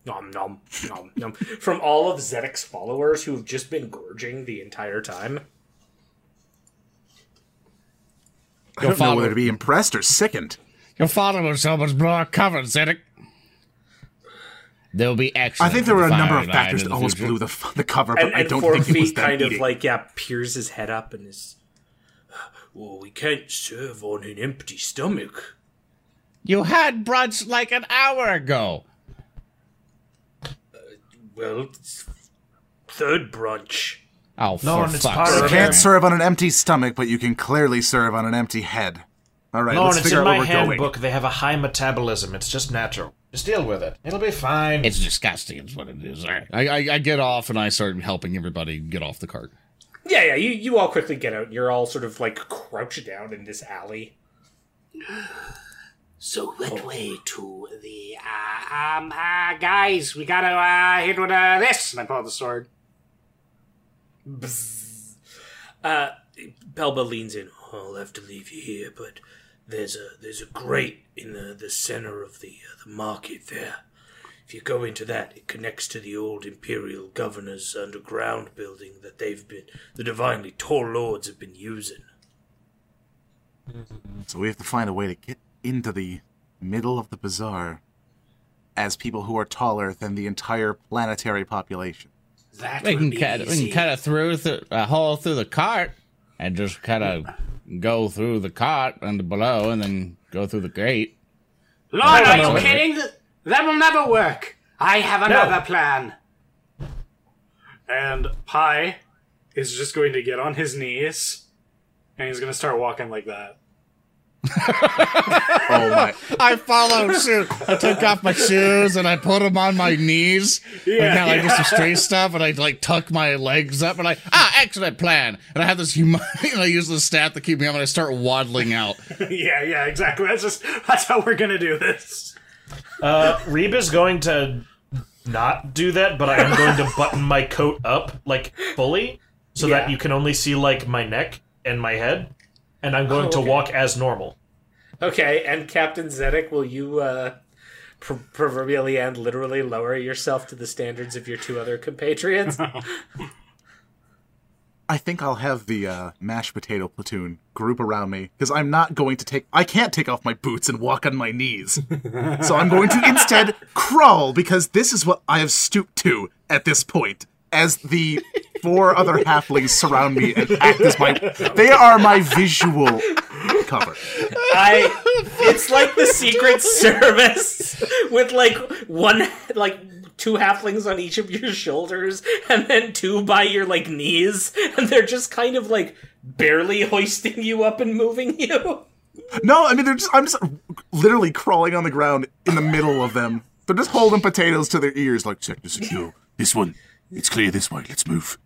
nom nom nom nom nom from all of Zedek's followers who've just been gorging the entire time I don't know whether to be impressed or sickened. Your father was so much more covered, Zedek. There'll be action. I think there were a number of factors that almost future. blew the, f- the cover, and, but I and don't four think it was feet them kind of like yeah peers his head up and is Well, we can't serve on an empty stomach. You had brunch like an hour ago. Well, it's third brunch. Oh, No, for and it's fuck's part of You can't serve on an empty stomach, but you can clearly serve on an empty head. All right, No, let's and it's figure in out my where we're going. handbook. They have a high metabolism. It's just natural. Just deal with it. It'll be fine. It's disgusting, is what it is. All right. I, I, I get off and I start helping everybody get off the cart. Yeah, yeah. You you all quickly get out. You're all sort of like crouched down in this alley. So what way to the uh, um uh guys? We gotta uh hit with uh this. And I pull out the sword. Uh, Belba leans in. I'll have to leave you here, but there's a there's a grate in the, the center of the uh, the market there. If you go into that, it connects to the old Imperial Governor's underground building that they've been the divinely tall lords have been using. So we have to find a way to get into the middle of the bazaar as people who are taller than the entire planetary population. That We will can be cut, we can cut it through th- a hole through the cart and just kind of go through the cart and below and then go through the grate. Lord, are you no. kidding? That will never work. I have another plan. And Pi is just going to get on his knees, and he's going to start walking like that. Oh my! I followed suit. I took off my shoes and I put them on my knees. Yeah, like, kinda like just some straight stuff, and I like tuck my legs up, and I ah, excellent plan. And I have this hum- and I use the staff to keep me up, and I start waddling out. yeah, yeah, exactly. That's just that's how we're going to do this. Uh, Reeb is going to not do that, but I am going to button my coat up like fully, so that you can only see like my neck and my head, and I'm going Oh, to walk as normal. Okay, and Captain Zedek, will you uh, pr- proverbially and literally lower yourself to the standards of your two other compatriots? I think I'll have the uh, mashed potato platoon group around me because I'm not going to take. I can't take off my boots and walk on my knees, so I'm going to instead crawl because this is what I have stooped to at this point. As the four other halflings surround me and act as my, they are my visual cover. I it's like the Secret Service with like one like two halflings on each of your shoulders and then two by your like knees and they're just kind of like barely hoisting you up and moving you. No, I mean they're just. I'm just literally crawling on the ground in the middle of them. They're just holding potatoes to their ears, like sector secure. This one, it's clear this way. Let's move.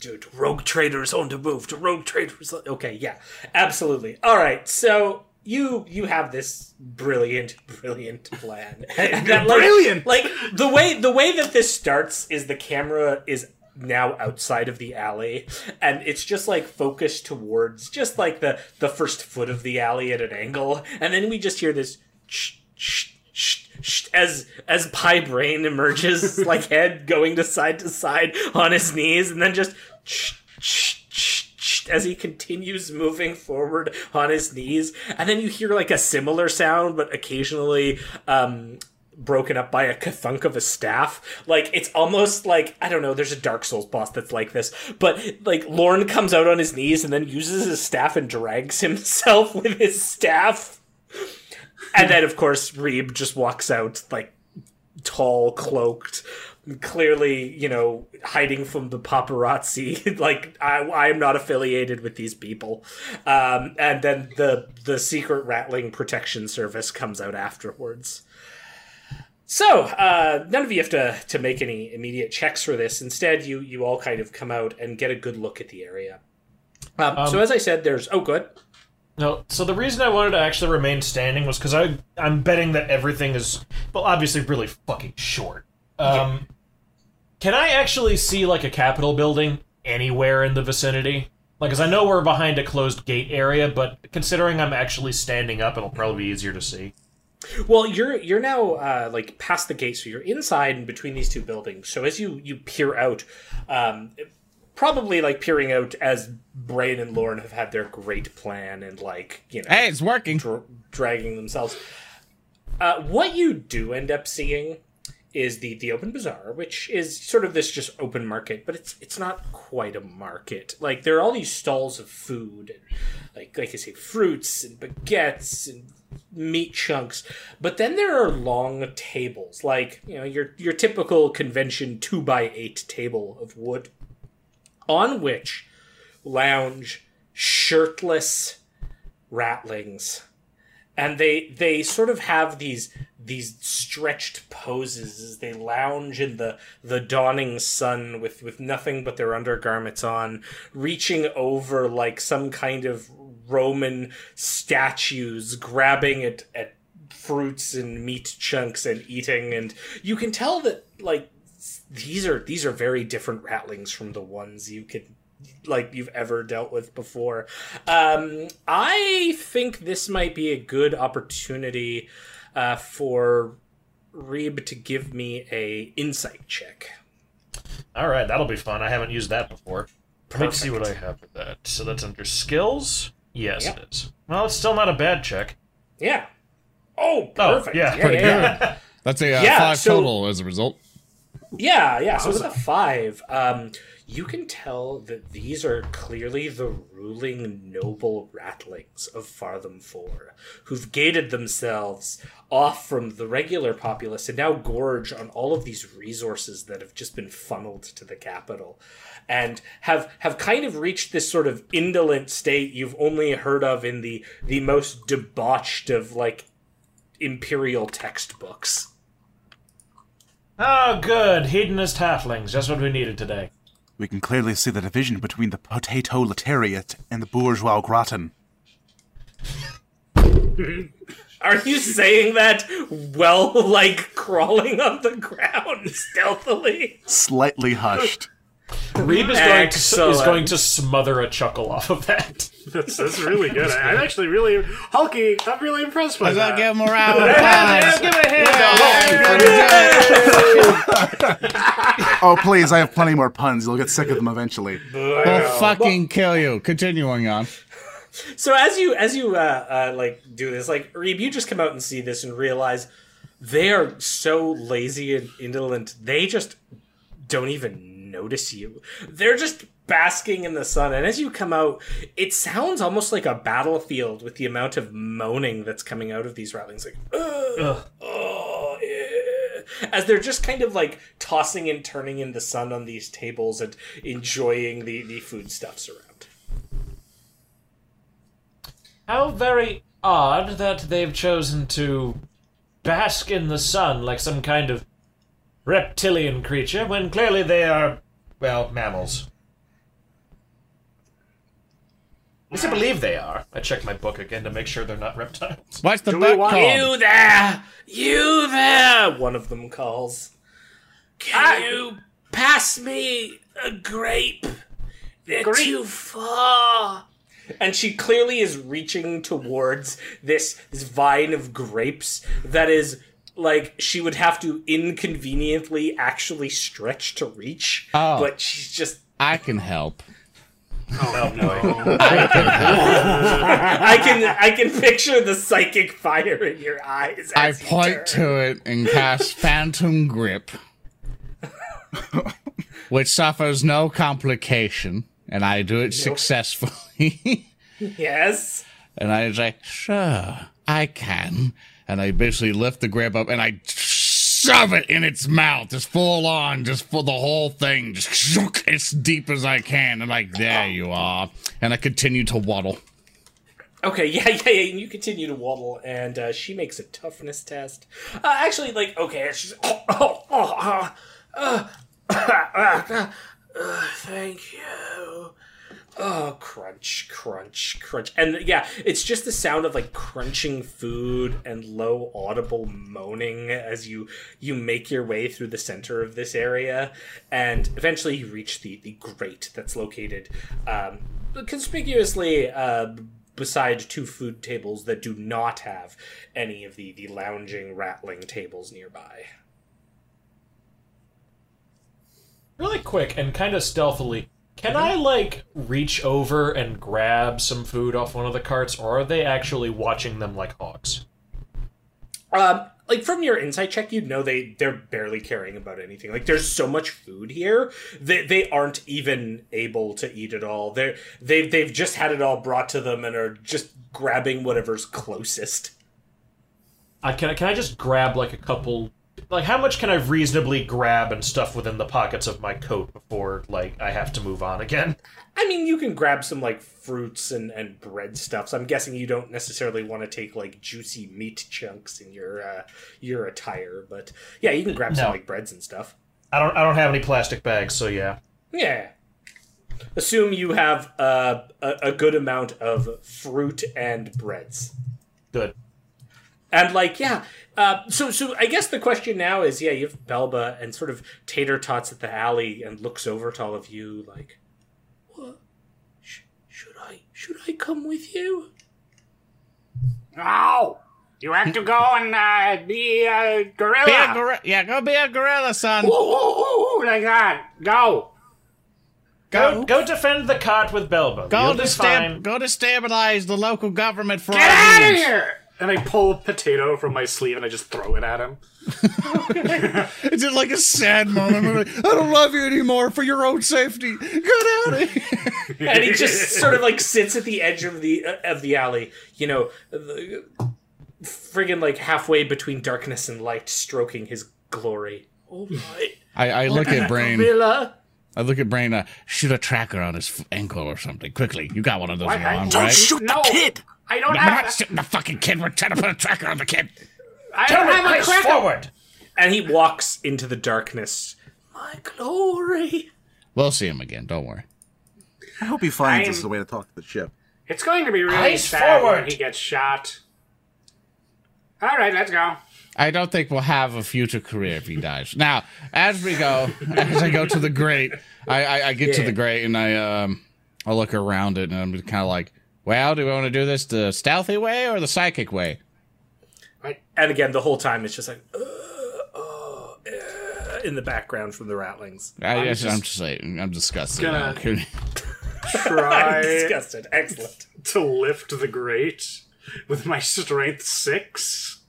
Dude, rogue traders on the move. To rogue traders. Okay, yeah, absolutely. All right, so you you have this brilliant, brilliant plan. That, like- Brilliant! Like the way the way that this starts is the camera is now outside of the alley and it's just like focused towards just like the the first foot of the alley at an angle and then we just hear this shh, shh, shh, shh, as as Pi Braine emerges like head going to side to side on his knees and then just as he continues moving forward on his knees and then you hear like a similar sound but occasionally um broken up by a kathunk of a staff. Like it's almost like I don't know. There's a Dark Souls boss that's like this, but like Lorne comes out on his knees and then uses his staff and drags himself with his staff, and then of course Reeb just walks out like tall, cloaked. Clearly, you know, hiding from the paparazzi. like I, I am not affiliated with these people. Um, and then the the secret ratling protection service comes out afterwards. So, uh, none of you have to, to make any immediate checks for this. Instead, you you all kind of come out and get a good look at the area. Um, so, as I said, there's oh, good. No, so the reason I wanted to actually remain standing was because I I'm betting that everything is well obviously really fucking short. Um, can I actually see like a Capitol building anywhere in the vicinity? Like, cause I know we're behind a closed gate area, but considering I'm actually standing up, it'll probably be easier to see. Well, you're you're now uh, like past the gate, so you're inside and between these two buildings. So as you you peer out, um, probably like peering out as Braine and Lorne have had their great plan and like you know Hey, it's working. dr- dragging themselves. Uh, what you do end up seeing is the the open bazaar, which is sort of this just open market, but it's it's not quite a market. Like there are all these stalls of food, and like like I say, fruits and baguettes and meat chunks. But then there are long tables, like you know your your typical convention two by eight table of wood, on which lounge shirtless ratlings and they they sort of have these these stretched poses as they lounge in the the dawning sun with with nothing but their undergarments on reaching over like some kind of roman statues grabbing at at fruits and meat chunks and eating. And you can tell that like these are these are very different ratlings from the ones you could like you've ever dealt with before. Um, I think this might be a good opportunity uh, for Reeb to give me a insight check. All right, that'll be fun. I haven't used that before. Let me see what I have for that. So that's under skills. Yes, Yep. it is. Well, it's still not a bad check. Yeah. Oh, Oh, perfect. yeah, yeah, pretty yeah, yeah. That's a uh, Yeah, five so- total as a result. Yeah, yeah. So with a five, um, you can tell that these are clearly the ruling noble ratlings of Fartham Four, who've gated themselves off from the regular populace and now gorge on all of these resources that have just been funneled to the capital. And have have kind of reached this sort of indolent state you've only heard of in the the most debauched of like imperial textbooks. Oh, good. Hedonist halflings. Just what we needed today. We can clearly see the division between the potato letariat and the bourgeois gratin. Are you saying that well, like crawling on the ground stealthily? Slightly hushed. Reeb is going, to, is going to smother a chuckle off of that. That's, that's really good. I, I'm actually really hulky. I'm really impressed by Does that that. give him a round of applause? Give it a hand. Oh, please, I have plenty more puns. You'll get sick of them eventually. We'll fucking kill you. Continuing on. So as you as you uh, uh, like do this, like Reeb, you just come out and see this and realize they are so lazy and indolent. They just don't even notice you. They're just basking in the sun. And as you come out, it sounds almost like a battlefield with the amount of moaning that's coming out of these ratlings. Like, "Ugh, oh, yeah." as they're just kind of like tossing and turning in the sun on these tables and enjoying the the foodstuffs around. How very odd that they've chosen to bask in the sun like some kind of reptilian creature when clearly they are, well, mammals. At least I believe they are. I checked my book again to make sure they're not reptiles. What's the Do we want- called? You there! You there! One of them calls. Can ah! you pass me a grape? They're Grape? too far. And she clearly is reaching towards this, this vine of grapes that is like she would have to inconveniently actually stretch to reach. Oh. But she's just I can help. Oh, boy. I can I can picture the psychic fire in your eyes. I you point turn. to it and cast Phantom Grip, which suffers no complication, and I do it successfully. Yes. and I say, sure, I can. And I basically lift the grip up and I shove it in its mouth, just full on, just for the whole thing, just as deep as I can. And like, there you are. And I continue to waddle. Okay, yeah, yeah, yeah. And you continue to waddle, and uh, she makes a toughness test. Uh, actually, like, okay, she's oh, oh, oh, uh, uh, uh, uh, thank you. Oh, crunch, crunch, crunch, and yeah, it's just the sound of like crunching food and low audible moaning as you you make your way through the center of this area, and eventually you reach the the grate that's located um, conspicuously uh, beside two food tables that do not have any of the the lounging ratling tables nearby. Really quick and kind of stealthily, can I, like, reach over and grab some food off one of the carts, or are they actually watching them like hawks? Um, like from your insight check, you'd know they they're barely caring about anything. Like there's so much food here that they aren't even able to eat it all. They're they they've just had it all brought to them and are just grabbing whatever's closest. I can I can I just grab like a couple like how much can I reasonably grab and stuff within the pockets of my coat before like I have to move on again? I mean, you can grab some like fruits and and bread stuff. So I'm guessing you don't necessarily want to take like juicy meat chunks in your uh your attire, but yeah, you can grab some like breads and stuff. I don't I don't have any plastic bags, so yeah. Yeah. Assume you have uh, a a good amount of fruit and breads. Good. And like, yeah. Uh, so, so I guess the question now is, yeah, you have Belba and sort of tater tots at the alley and looks over to all of you like, what? Sh- should I? Should I come with you? No! You have to go and uh, be a gorilla. Be a gorilla. Yeah, go be a gorilla, son. Ooh, ooh, ooh, ooh, like that. Go. Go go defend the cart with Belba. Go to stab. Go to stabilize the local government for Get our out of here! And I pull a potato from my sleeve and I just throw it at him. It's just like a sad moment. I'm like, I don't love you anymore for your own safety. Get out of here. And he just sort of like sits at the edge of the uh, of the alley, you know, the, friggin' like halfway between darkness and light, stroking his glory. Oh my I, I look at Braine. gorilla! I look at Braine. Uh, shoot a tracker on his ankle or something quickly. You got one of those What? in your I- Don't right? Shoot No. the kid! I don't I'm have. not shooting the fucking kid. We're trying to put a tracker on the kid. I don't have a Face cracker. forward. And he walks into the darkness. My glory! We'll see him again. Don't worry. I hope he finds I'm- us the way to talk to the ship. It's going to be really Eyes sad forward. when he gets shot. All right, let's go. I don't think we'll have a future career if he dies. Now, as we go, as I go to the grate, I, I, I get to the grate and I um I look around it and I'm kind of like, well, do we want to do this the stealthy way or the psychic way? Right. And again, the whole time it's just like, uh, uh, uh, in the background from the ratlings. I guess just I'm just like, I'm disgusted. gonna- now. Try Disgusted. Excellent. to lift the grate with my strength six.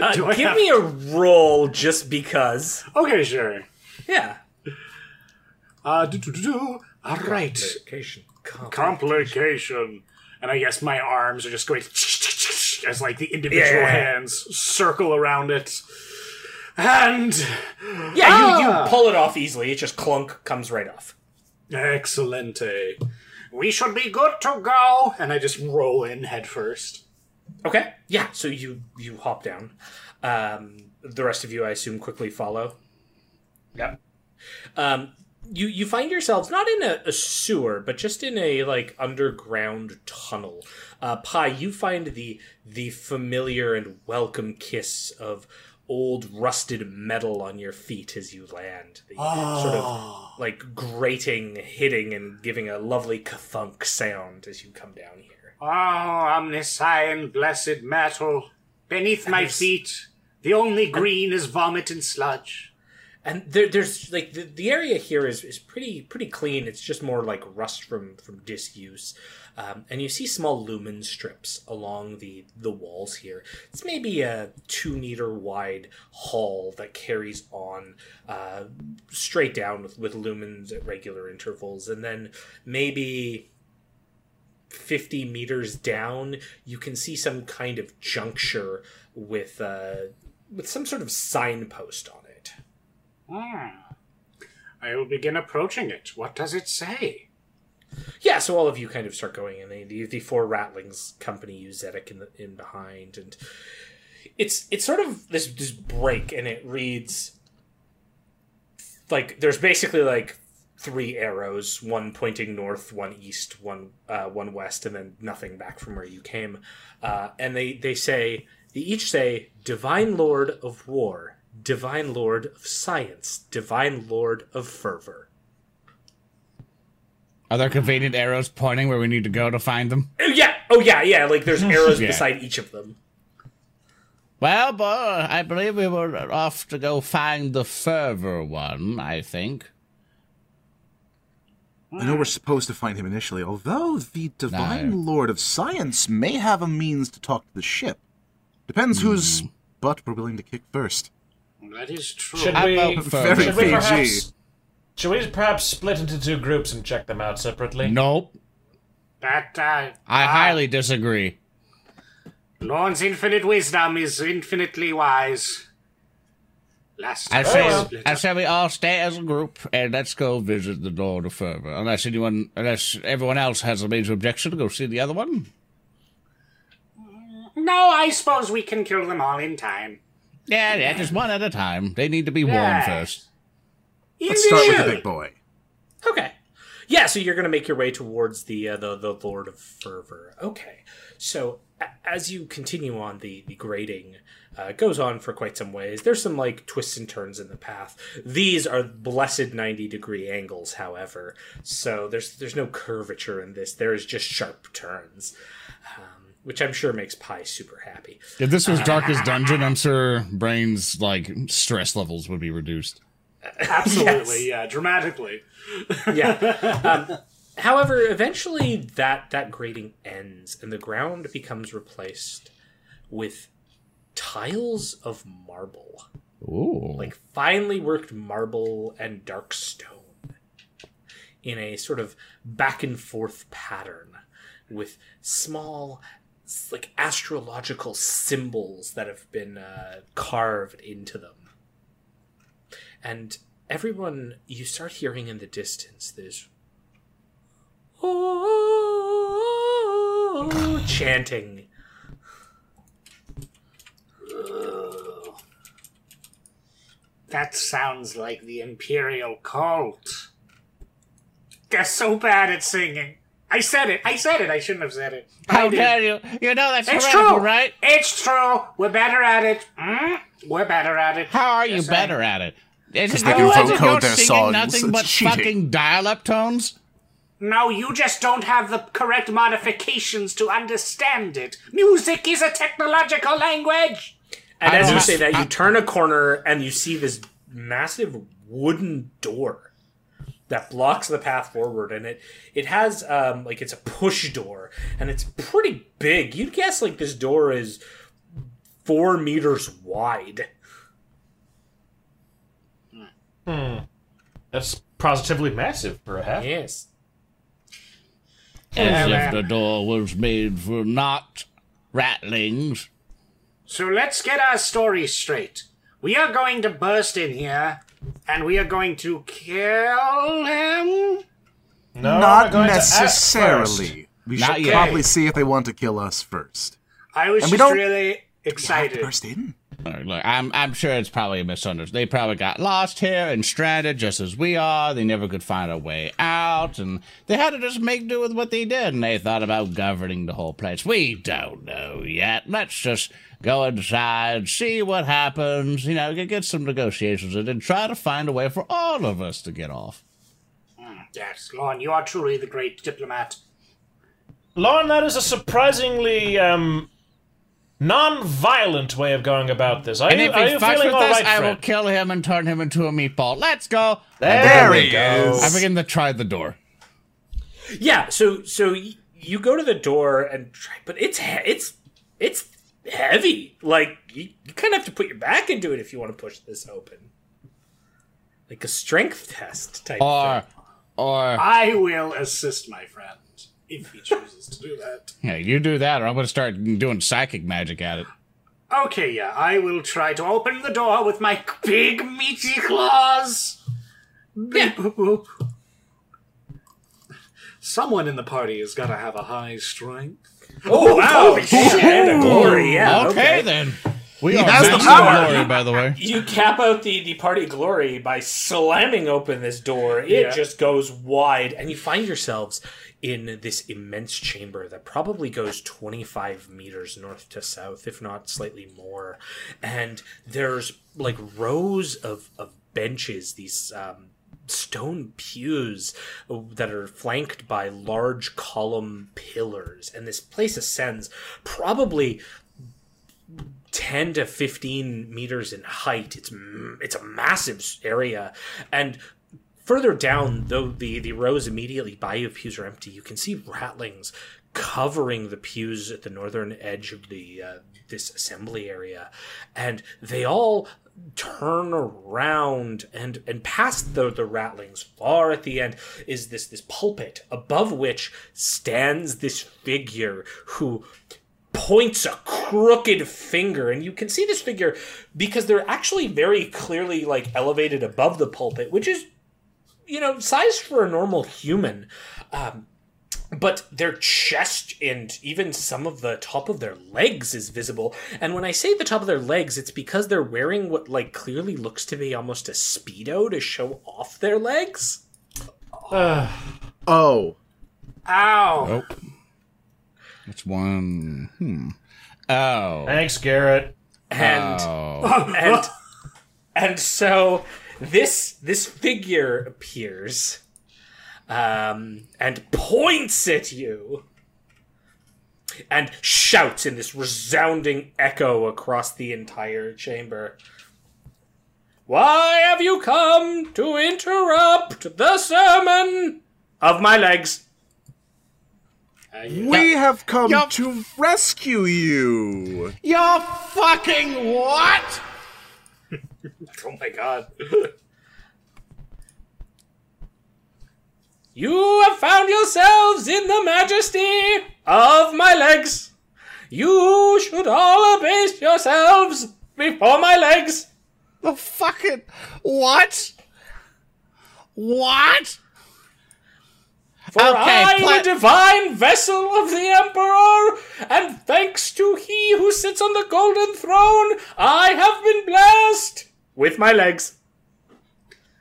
Uh, Do I give have- me a roll just because. Okay, sure. Yeah. Uh, do do do do. All right. Complication. Complication. And I guess my arms are just going as like the individual Yeah. hands circle around it. And Yeah, you, Ah. you pull it off easily. It just clunk comes right off. excellente. We should be good to go. And I just roll in head first. Okay. Yeah. So you you hop down. Um, the rest of you, I assume, quickly follow. Yep. Um, you you find yourselves not in a, a sewer, but just in a like underground tunnel. Uh, Pi, you find the the familiar and welcome kiss of old rusted metal on your feet as you land. The sort of like grating, hitting, and giving a lovely kathunk sound as you come down here. Oh, Omnissiah blessed metal. Beneath my feet, the only green is vomit and sludge. And there, there's like the, the area here is, is pretty pretty clean. It's just more like rust from from disuse um, and you see small lumen strips along the the walls here. It's maybe a two meter wide hall that carries on uh, straight down with, with lumens at regular intervals. And then maybe 50 meters down you can see some kind of juncture with uh, with some sort of signpost on Hmm. I will begin approaching it. What does it say? Yeah, so all of you kind of start going, the the, the four ratlings company you Zedek in the in behind, and it's it's sort of this this break, and it reads like there's basically like three arrows, one pointing north, one east, one uh, one west, and then nothing back from where you came, uh, and they they say they each say divine lord of war, divine lord of science, divine lord of fervor. Are there convenient arrows pointing where we need to go to find them? Oh yeah, oh yeah, yeah. Like there's arrows Yeah. beside each of them. Well, boy, I believe we were off to go find the fervor one, I think. I know we're supposed to find him initially, although the Divine No. Lord of Science may have a means to talk to the ship. Depends who's hmm. butt we're willing to kick first. That is true. Should I we? vote for- Very Should we PG. perhaps? Should we perhaps split into two groups and check them out separately? Nope. that uh, I uh, highly disagree. Lorne's infinite wisdom is infinitely wise. Last I time say, I say we all stay as a group and let's go visit the Lord of Fervor. Unless anyone, unless everyone else has a major objection to go see the other one. No, I suppose we can kill them all in time. Yeah, yeah, just one at a time. They need to be warned Yes. first. Let's start with the big boy. Okay. Yeah, so you're going to make your way towards the uh, the the Lord of Fervor. Okay. So a- as you continue on the the grading uh, goes on for quite some ways. There's some like twists and turns in the path. These are blessed 90 degree angles, however. So there's there's no curvature in this. There is just sharp turns. Which I'm sure makes Pi super happy. If this was Darkest Dungeon, I'm sure Braine's like stress levels would be reduced. Absolutely, yeah, dramatically. yeah. Um, however, eventually that that grading ends and the ground becomes replaced with tiles of marble, Ooh. like finely worked marble and dark stone, in a sort of back and forth pattern, with small. Like astrological symbols that have been uh, carved into them and everyone you start hearing in the distance this oh, chanting That sounds like the Imperial cult. They're so bad at singing. I said it. I said it. I shouldn't have said it. I How did. dare you? You know that's It's true, right? It's true. We're better at it. Mm? We're better at it. How are you Yes, I- better at it? Is they it do is it vocode you're their singing songs. nothing It's but cheating. fucking dial-up tones? No, you just don't have the correct modifications to understand it. Music is a technological language. and I as you don't- say that you turn a corner and you see this massive wooden door that blocks the path forward and it it has um like it's a push door and it's pretty big you'd guess like this door is four meters wide Hmm. That's positively massive for a half. yes As Yeah, if the door was made for not ratlings So let's get our story straight. We are going to burst in here, and we are going to kill him. No, Not we're to necessarily. We Not should yet. probably see if they want to kill us first. I was And we just don't- really We have to excited. burst in. Look, look, I'm I'm sure it's probably a misunderstanding. They probably got lost here and stranded just as we are. They never could find a way out, and they had to just make do with what they did. And they thought about governing the whole place. We don't know yet. Let's just go inside, see what happens. You know, get, get some negotiations in, and try to find a way for all of us to get off. Yes, Lorne, you are truly the great diplomat. Lorne, that is a surprisingly um, non-violent way of going about this. Are And you, if are he you fucks feeling with all this, right, I will kill him and turn him into a meatball. Let's go. There, he we go. is. I begin to try the door. yeah so so you go to the door and try but it's it's it's heavy like you, you kind of have to put your back into it if you want to push this open like a strength test type Or, thing. or I will assist my friend if he chooses to do that. Yeah, you do that, or I'm going to start doing psychic magic at it. Okay, yeah, I will try to open the door with my big meaty claws. Beep, boop, boop. Someone in the party has got to have a high strength. Oh wow! shit, and a glory, yeah. okay, then. We are has the matching power. glory, by the way. You cap out the, the party glory by slamming open this door. It Yeah. just goes wide, and you find yourselves in this immense chamber that probably goes 25 meters north to south, if not slightly more. And there's like rows of, of benches, these um, stone pews that are flanked by large column pillars. And this place ascends probably 10 to 15 meters in height. It's it's a massive area, and further down, though the the rows immediately by you pews are empty, you can see ratlings covering the pews at the northern edge of the uh, this assembly area, and they all turn around and and past the the ratlings far at the end is this this pulpit above which stands this figure who points a crooked finger. And you can see this figure because they're actually very clearly like elevated above the pulpit which is you know sized for a normal human um, but their chest and even some of the top of their legs is visible. And when I say the top of their legs, it's because they're wearing what like clearly looks to be almost a speedo to show off their legs. Oh. Ow. Oh. That's one. Hmm. Oh. Thanks, Garrett. And Oh. and and so this this figure appears um, and points at you and shouts in this resounding echo across the entire chamber. Why have you come to interrupt the sermon of my legs? We have come Yup. to rescue you. You're fucking what? Oh my god. you have found yourselves in the majesty of my legs. You should all abase yourselves before my legs. The fucking what? What? For Okay, I, pla- the divine vessel of the Emperor, and thanks to he who sits on the golden throne, I have been blessed with my legs.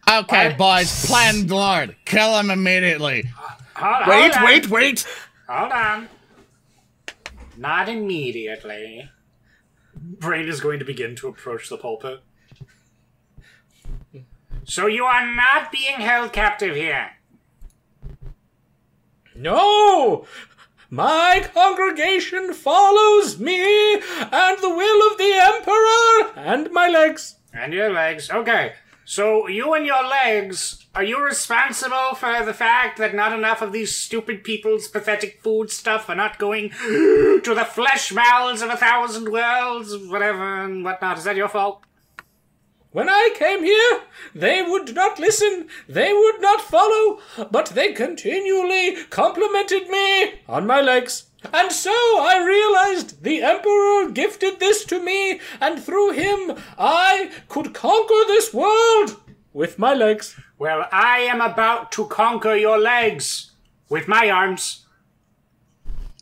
Okay, boys, plan Lord. Kill him immediately. Hold, Wait, hold wait, wait. Hold on. Not immediately. Braine is going to begin to approach the pulpit. So you are not being held captive here. No! My congregation follows me and the will of the Emperor and my legs. And your legs. Okay. So you and your legs, are you responsible for the fact that not enough of these stupid people's pathetic food stuff are not going to the flesh mouths of a thousand worlds, whatever and whatnot? Is that your fault? When I came here, they would not listen, they would not follow, but they continually complimented me on my legs. And so I realized the Emperor gifted this to me, and through him I could conquer this world with my legs. Well, I am about to conquer your legs with my arms.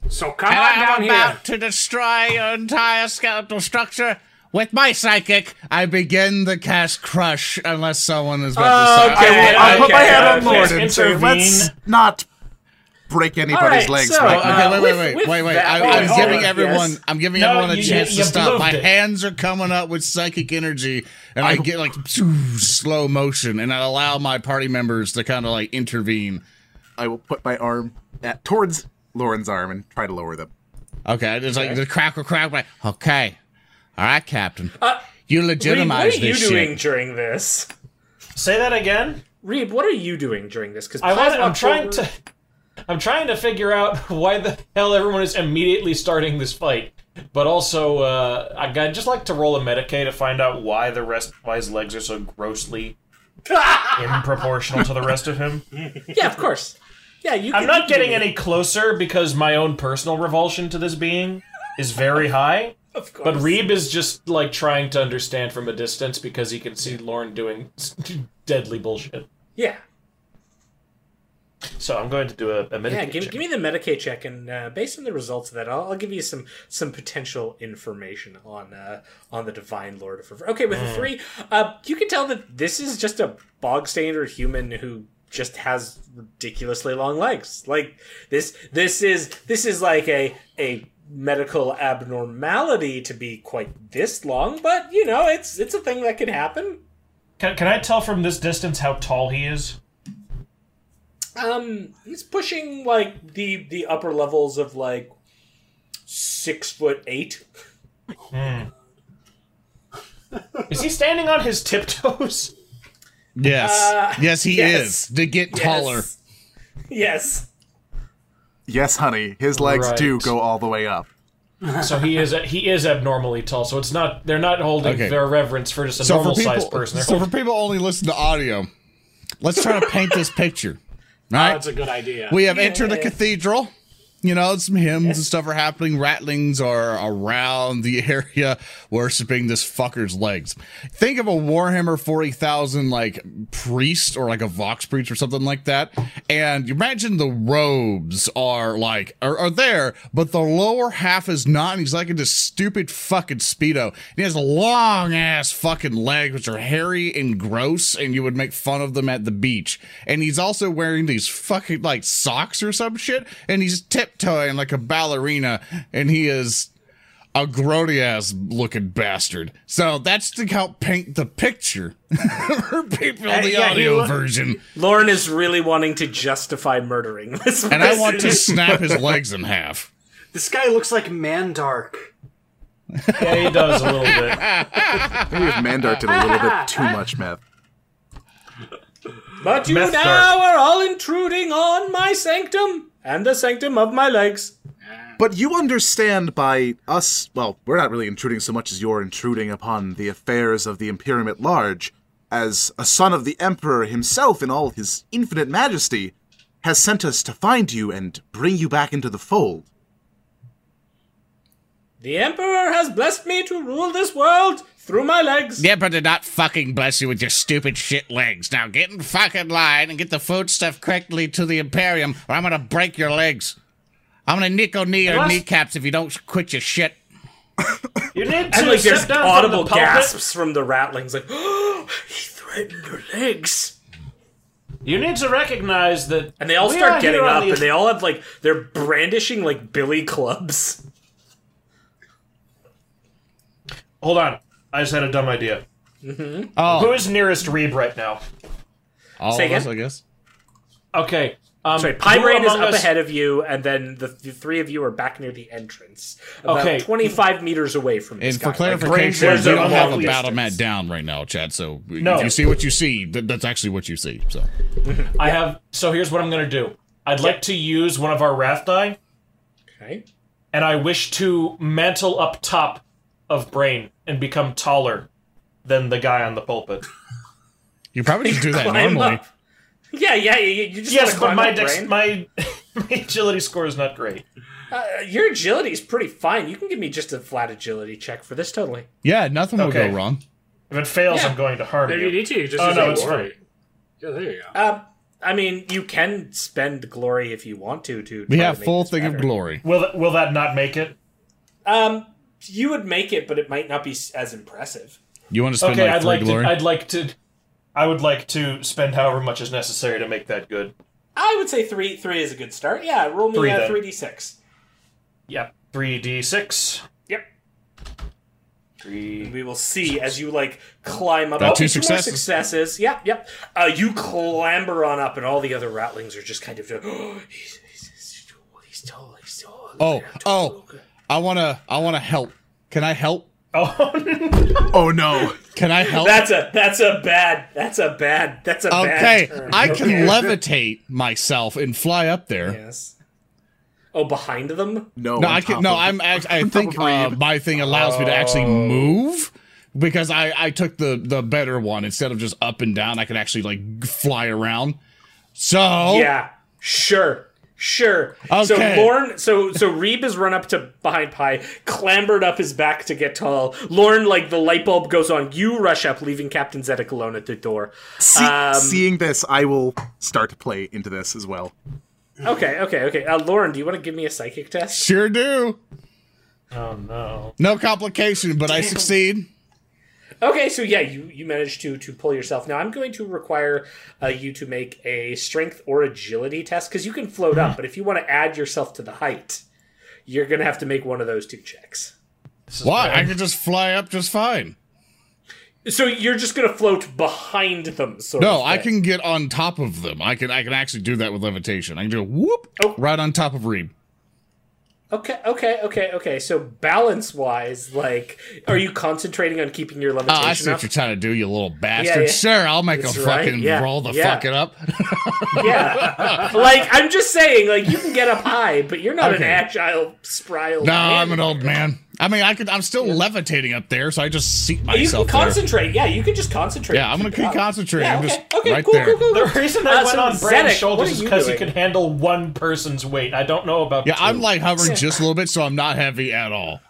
So come And on I'm down about here. to destroy your entire skeletal structure. With my psychic, I begin the cast crush unless someone is about to Okay, say. I'll put my okay, hand on. Lord and say, Intervene. let's not break anybody's Alright, legs so, right Okay, now. Uh, wait, wait, with- wait, with wait, wait. that- I, I'm on, giving yes. everyone, I'm giving No, everyone a you- chance you- to you stop. My it. hands are coming up with psychic energy, and I, get like slow motion, and I allow my party members to kind of like intervene. I will put my arm at, towards Lorne's arm and try to lower them. Okay, it's like the crackle, crack. Like, okay, all right, Captain, Uh, you Reeb, what legitimize are you this doing shit. during this? Say that again. Reeb, what are you doing during this? Because I want, I'm trying to. I'm trying to figure out why the hell everyone is immediately starting this fight, but also uh, I- I'd just like to roll a Medicae to find out why the rest, why his legs are so grossly improportional to the rest of him. Yeah, of course. Yeah, you. I'm can- not you getting any closer because my own personal revulsion to this being is very high. Of course. But Reeb is just like trying to understand from a distance because he can see Lorne doing deadly bullshit. Yeah, So I'm going to do a, a Medicae yeah. Give, check. give me the Medicae check, and uh, based on the results of that, I'll, I'll give you some some potential information on uh, on the Divine Lord of Rever- Okay, with a three, uh, you can tell that this is just a bog standard human who just has ridiculously long legs. Like this, this is this is like a a medical abnormality to be quite this long, but you know, it's it's a thing that can happen. Can, can I tell from this distance how tall he is? Um, he's pushing like the the upper levels of like six foot eight. Is he standing on his tiptoes? Yes, Uh, yes, he yes. is to get taller. Yes. Yes. Yes, honey. His legs do go all the way up. So he is he is abnormally tall. So it's not they're not holding Okay. their reverence for just a So normal people, sized person. They're so for people only listen to audio, let's try to paint this picture. Right? That's a good idea. We have entered a cathedral. You know, some hymns and stuff are happening. Ratlings are around the area worshiping this fucker's legs. Think of a Warhammer 40,000 like priest or like a Vox priest or something like that. And you imagine the robes are like, are, are there, but the lower half is not. And he's like in this stupid fucking Speedo. And he has long ass fucking legs, which are hairy and gross. And you would make fun of them at the beach. And he's also wearing these fucking like socks or some shit. And he's tiptoeing like a ballerina. And he is a grody ass looking bastard. So that's to help paint the picture for people in the yeah, audio lo- version. Lorne is really wanting to justify murdering this And I want to snap his legs in half. This guy looks like Mandark. yeah, he does a little bit. Maybe if Mandark did a little bit too much meth. But you Meth now are all intruding on my sanctum and the sanctum of my legs. But you understand by us, well, we're not really intruding so much as you're intruding upon the affairs of the Imperium at large, as a son of the Emperor himself in all his infinite majesty has sent us to find you and bring you back into the fold. The Emperor has blessed me to rule this world through my legs. Yeah, but did not fucking bless you with your stupid shit legs. Now get in fucking line and get the food stuff correctly to the Imperium, or I'm gonna break your legs. I'm gonna nickel knee your kneecaps if you don't quit your shit. You need to And like step there's down from audible the gasps from the ratlings, like, oh, he threatened your legs. You need to recognize that And they all we start getting up, the- and they all have like they're brandishing like billy clubs. Hold on. I just had a dumb idea. Oh, Who is nearest Reeb right now? all Say of us, again? I guess. Okay. Um, Sorry, Pi who Braine is among up us- ahead of you, and then the, the three of you are back near the entrance, about Okay. 25 meters away from this And guy. for clarification, Granger we don't don't have a walk battle mat down right now, Chad. So No. if you see what you see, th- that's actually what you see. So I have. So here's what I'm gonna do. I'd like to use one of our wrath die, okay. and I wish to mantle up top of Braine and become taller than the guy on the pulpit. you probably should do that normally. up. Yeah, yeah, you, you just yes, but climb my up, dex- Braine. my my agility score is not great. Uh, your agility is pretty fine. You can give me just a flat agility check for this, totally. Yeah, nothing will Okay. go wrong. If it fails, Yeah. I'm going to harm Maybe you. you need to. Just Oh, no, it's glory. Yeah, there you go. Um, I mean, you can spend glory if you want to. To We have to make full this thing of glory. Will that, will that not make it? Um, you would make it, but it might not be as impressive. You want to spend Okay, like I'd three like glory? to. I'd like to. I would like to spend however much is necessary to make that good. I would say three. Three is a good start. Yeah, roll me three, a three d six. Yep. Three d six. Yep. Three. We will see as you like climb up. Got Oh, two more successes. successes. Yep, yep. Uh, you clamber on up, and all the other ratlings are just kind of. Oh, he's, he's, he's tall. He's tall. He's tall. oh, oh, I wanna, I wanna help. Can I help? Oh, Oh no! Can I help? That's a that's a bad that's a bad that's a okay, bad turn. I can levitate myself and fly up there. Yes. Oh, behind them. No, No, I can. top No, I'm. Act- I think uh, my thing allows me to actually move because I I took the the better one instead of just up and down. I can actually like fly around. So Yeah, sure, sure. Okay. So Lorne, so so Reeb has run up to behind Pi, clambered up his back to get tall. Lorne, like the light bulb goes on. You rush up, leaving Captain Zedek alone at the door. See- um, seeing this, I will start to play into this as well. Okay, okay, okay. Uh, Lorne, do you want to give me a psychic test? sure do. oh no. No complication, but I succeed. Okay, so yeah, you you managed to to pull yourself. Now I'm going to require uh, you to make a strength or agility test because you can float up, but if you want to add yourself to the height, you're gonna have to make one of those two checks. Why? bad. I can just fly up just fine. So you're just gonna float behind them, sort No, of. I can get on top of them. I can. I can actually do that with levitation. I can do a whoop Oh. right on top of Reeb. Okay, okay, okay, okay. So balance wise, like, are you concentrating on keeping your Oh, levitation I see up? what you're trying to do, you little bastard. Yeah, yeah. Sure, I'll make That's a right, fucking yeah, roll the yeah. fuck it up. Yeah, like I'm just saying, like you can get up high, but you're not an agile, spry no, man. I'm an old man. I mean, I could. I'm still levitating up there, so I just seat You can myself there. concentrate. Yeah, you can just concentrate. Yeah, I'm gonna Keep keep concentrating. Yeah, I'm okay, just okay, right cool, there. cool, cool, The cool. reason I Uh, went so on Brand's shoulders is because he doing? can handle one person's weight. I don't know about Yeah, two. I'm like hovering just a little bit, so I'm not heavy at all.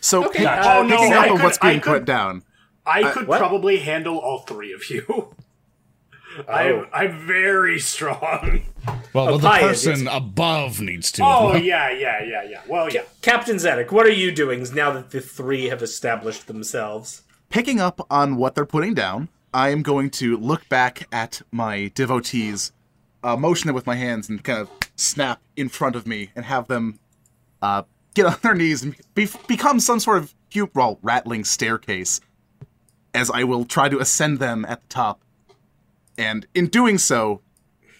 So, Okay, pick- uh, Oh, no, picking I up on could- what's I being could- put down. I could what? probably handle all three of you. Oh. I'm, I'm very strong. Well, well the Pi is- person above needs to. Oh yeah, yeah, yeah, yeah. Well, yeah. Captain Zedek, what are you doing now that the three have established themselves? Picking up on what they're putting down, I am going to look back at my devotees, uh, motion it with my hands, and kind of snap in front of me and have them uh, get on their knees and be- become some sort of cute, well, ratling staircase. As I will try to ascend them at the top, and in doing so,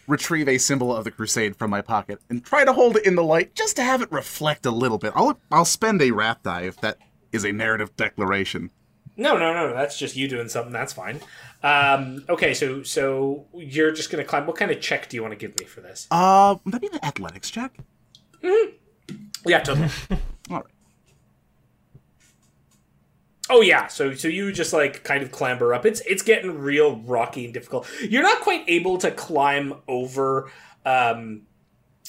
retrieve a symbol of the crusade from my pocket and try to hold it in the light just to have it reflect a little bit. I'll I'll spend a wrath die if that is a narrative declaration. No, no, no, no. That's just you doing something. That's fine. Um, okay, so so you're just gonna climb. What kind of check do you want to give me for this? Uh, maybe an athletics check. Yeah, totally. All right. Oh yeah, so so you just like kind of clamber up. It's it's getting real rocky and difficult. You're not quite able to climb over um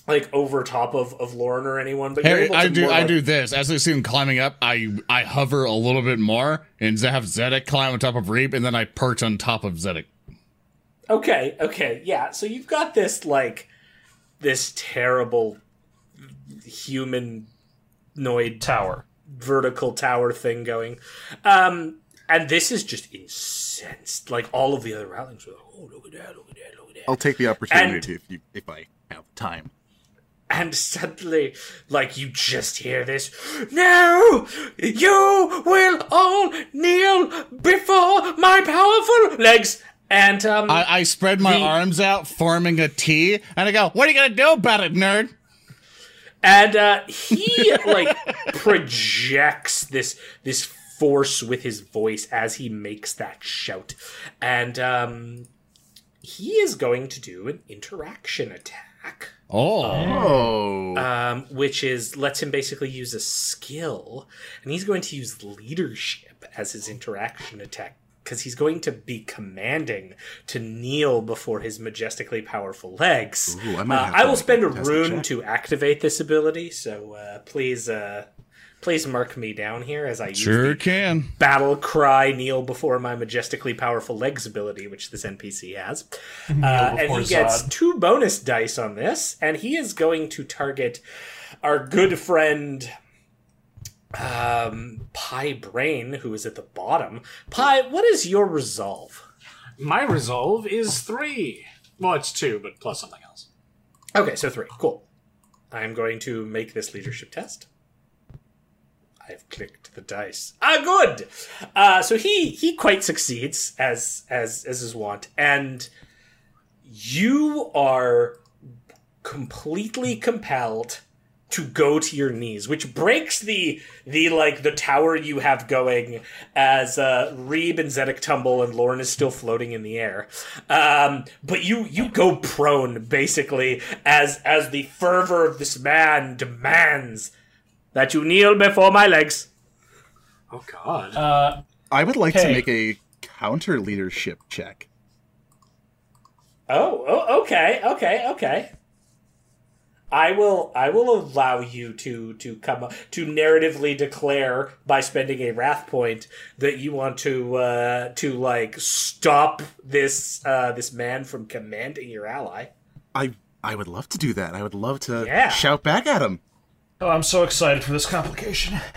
like over top of of Lorne or anyone, but you're Hey, able to I do. I like- do this as I see him climbing up. I I hover a little bit more and have Zedek climb on top of Reeb, and then I perch on top of Zedek. Okay, okay, yeah. So you've got this like this terrible humanoid tower. Vertical tower thing going. Um and this is just incensed. Like all of the other ratlings were like, oh look at that, look at that, look at that. I'll take the opportunity And- to if you if I have time. and suddenly, like you just hear this, no, you will all kneel before my powerful legs. And um, I, I spread my The- arms out, forming a T, and I go, "What are you gonna do about it, nerd?" And uh, he like projects this this force with his voice as he makes that shout, and um, he is going to do an interaction attack. Oh, Oh, um, which is lets him basically use a skill, and he's going to use leadership as his interaction attack because he's going to be commanding to kneel before his majestically powerful legs. Ooh, I might Uh, I will spend a contest ruin check. to activate this ability, so uh, please, uh, please mark me down here as I use sure the can. battle cry kneel before my majestically powerful legs ability which this npc has uh, and before he gets Zod. two bonus dice on this and he is going to target our good friend um Pi Braine who is at the bottom Pi, what is your resolve My resolve is three. Well, it's two, but plus something else. okay so three cool i'm going to make this leadership test I've clicked the dice. Ah, good. Uh, so he he quite succeeds as as as his wont, and you are completely compelled to go to your knees, which breaks the the like the tower you have going as uh, Reeb and Zedek tumble and Lorne is still floating in the air. Um, but you you go prone basically as as the fervor of this man demands that you kneel before my legs. Oh God. Uh, I would like to make a counter leadership check. Oh, oh, okay, okay, okay. I will, I will allow you to to come up, to narratively declare by spending a wrath point that you want to uh, to like stop this uh, this man from commanding your ally. I I would love to do that. I would love to Yeah. shout back at him. oh, I'm so excited for this complication.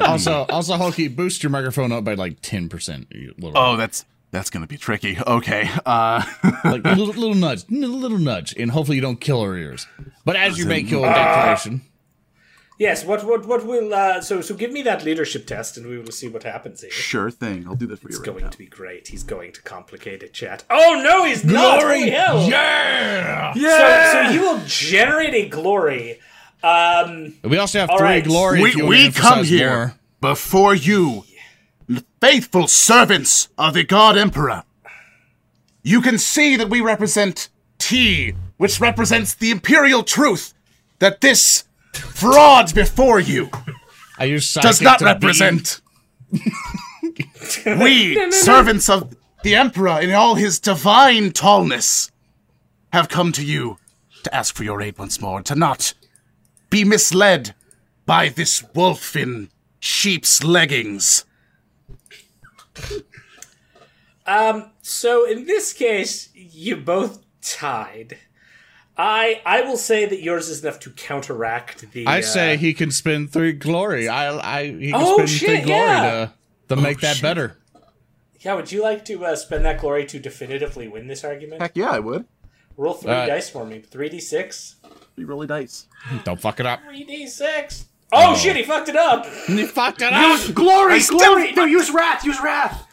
Also, also, Hulky, boost your microphone up by like ten percent. Oh, that's that's gonna be tricky. Okay. Uh, like a little, little nudge, a little nudge, and hopefully you don't kill our ears. But as you make your declaration, Yes. What what what will uh, so so give me that leadership test and we will see what happens here. sure thing. I'll do that for It's you right going now. to be great. He's going to complicate it, chat. Oh no, he's not. Holy hell. yeah. So, so you will generate a glory Um, We also have All three right. glory. if We, you we come here more. before you, faithful servants of the God Emperor. You can see that we represent T, which represents the imperial truth that this fraud before you I use does psychic not represent. we, servants of the Emperor in all his divine tallness, have come to you to ask for your aid once more, to not be misled by this wolf in sheep's leggings. so in this case, you both tied. I I will say that yours is enough to counteract the. I uh, say he can spend three glory. I, I, he can Oh, spend shit, three glory yeah. to to make that better. Yeah, would you like to uh, spend that glory to definitively win this argument? Heck yeah, I would. Roll three Uh, dice for me. Three d six. Be really nice. Don't fuck it up. Three d six. Oh, shit! He fucked it up. He fucked it up. Use glory, still- glory. No, use wrath. Use wrath.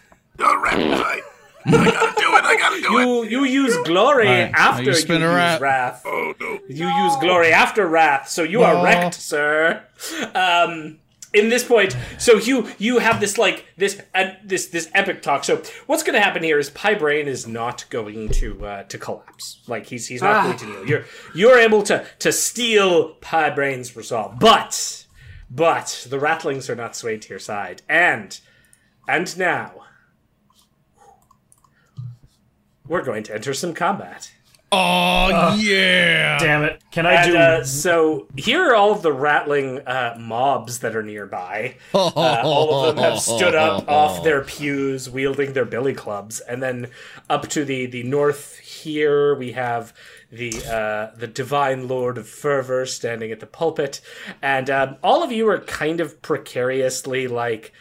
All right, I, I gotta do it. I gotta do it. You you use glory Alright, now after you you, use rat. wrath. Oh no. You use glory after wrath, so you are wrecked, sir. Um, in this point, so you you have this like this uh, this this epic talk. So what's going to happen here is Pi Braine is not going to uh, to collapse. Like he's he's not Ah. going to kneel. You're you're able to to steal Pi Braine's resolve, but but the ratlings are not swayed to your side, and and now we're going to enter some combat. Oh yeah. Damn it! Can I And do? uh, so here are all of the ratling uh, mobs that are nearby. Uh, all of them have stood up off their pews, wielding their billy clubs, and then up to the the north here we have the uh, the divine lord of fervor standing at the pulpit, and um, all of you are kind of precariously like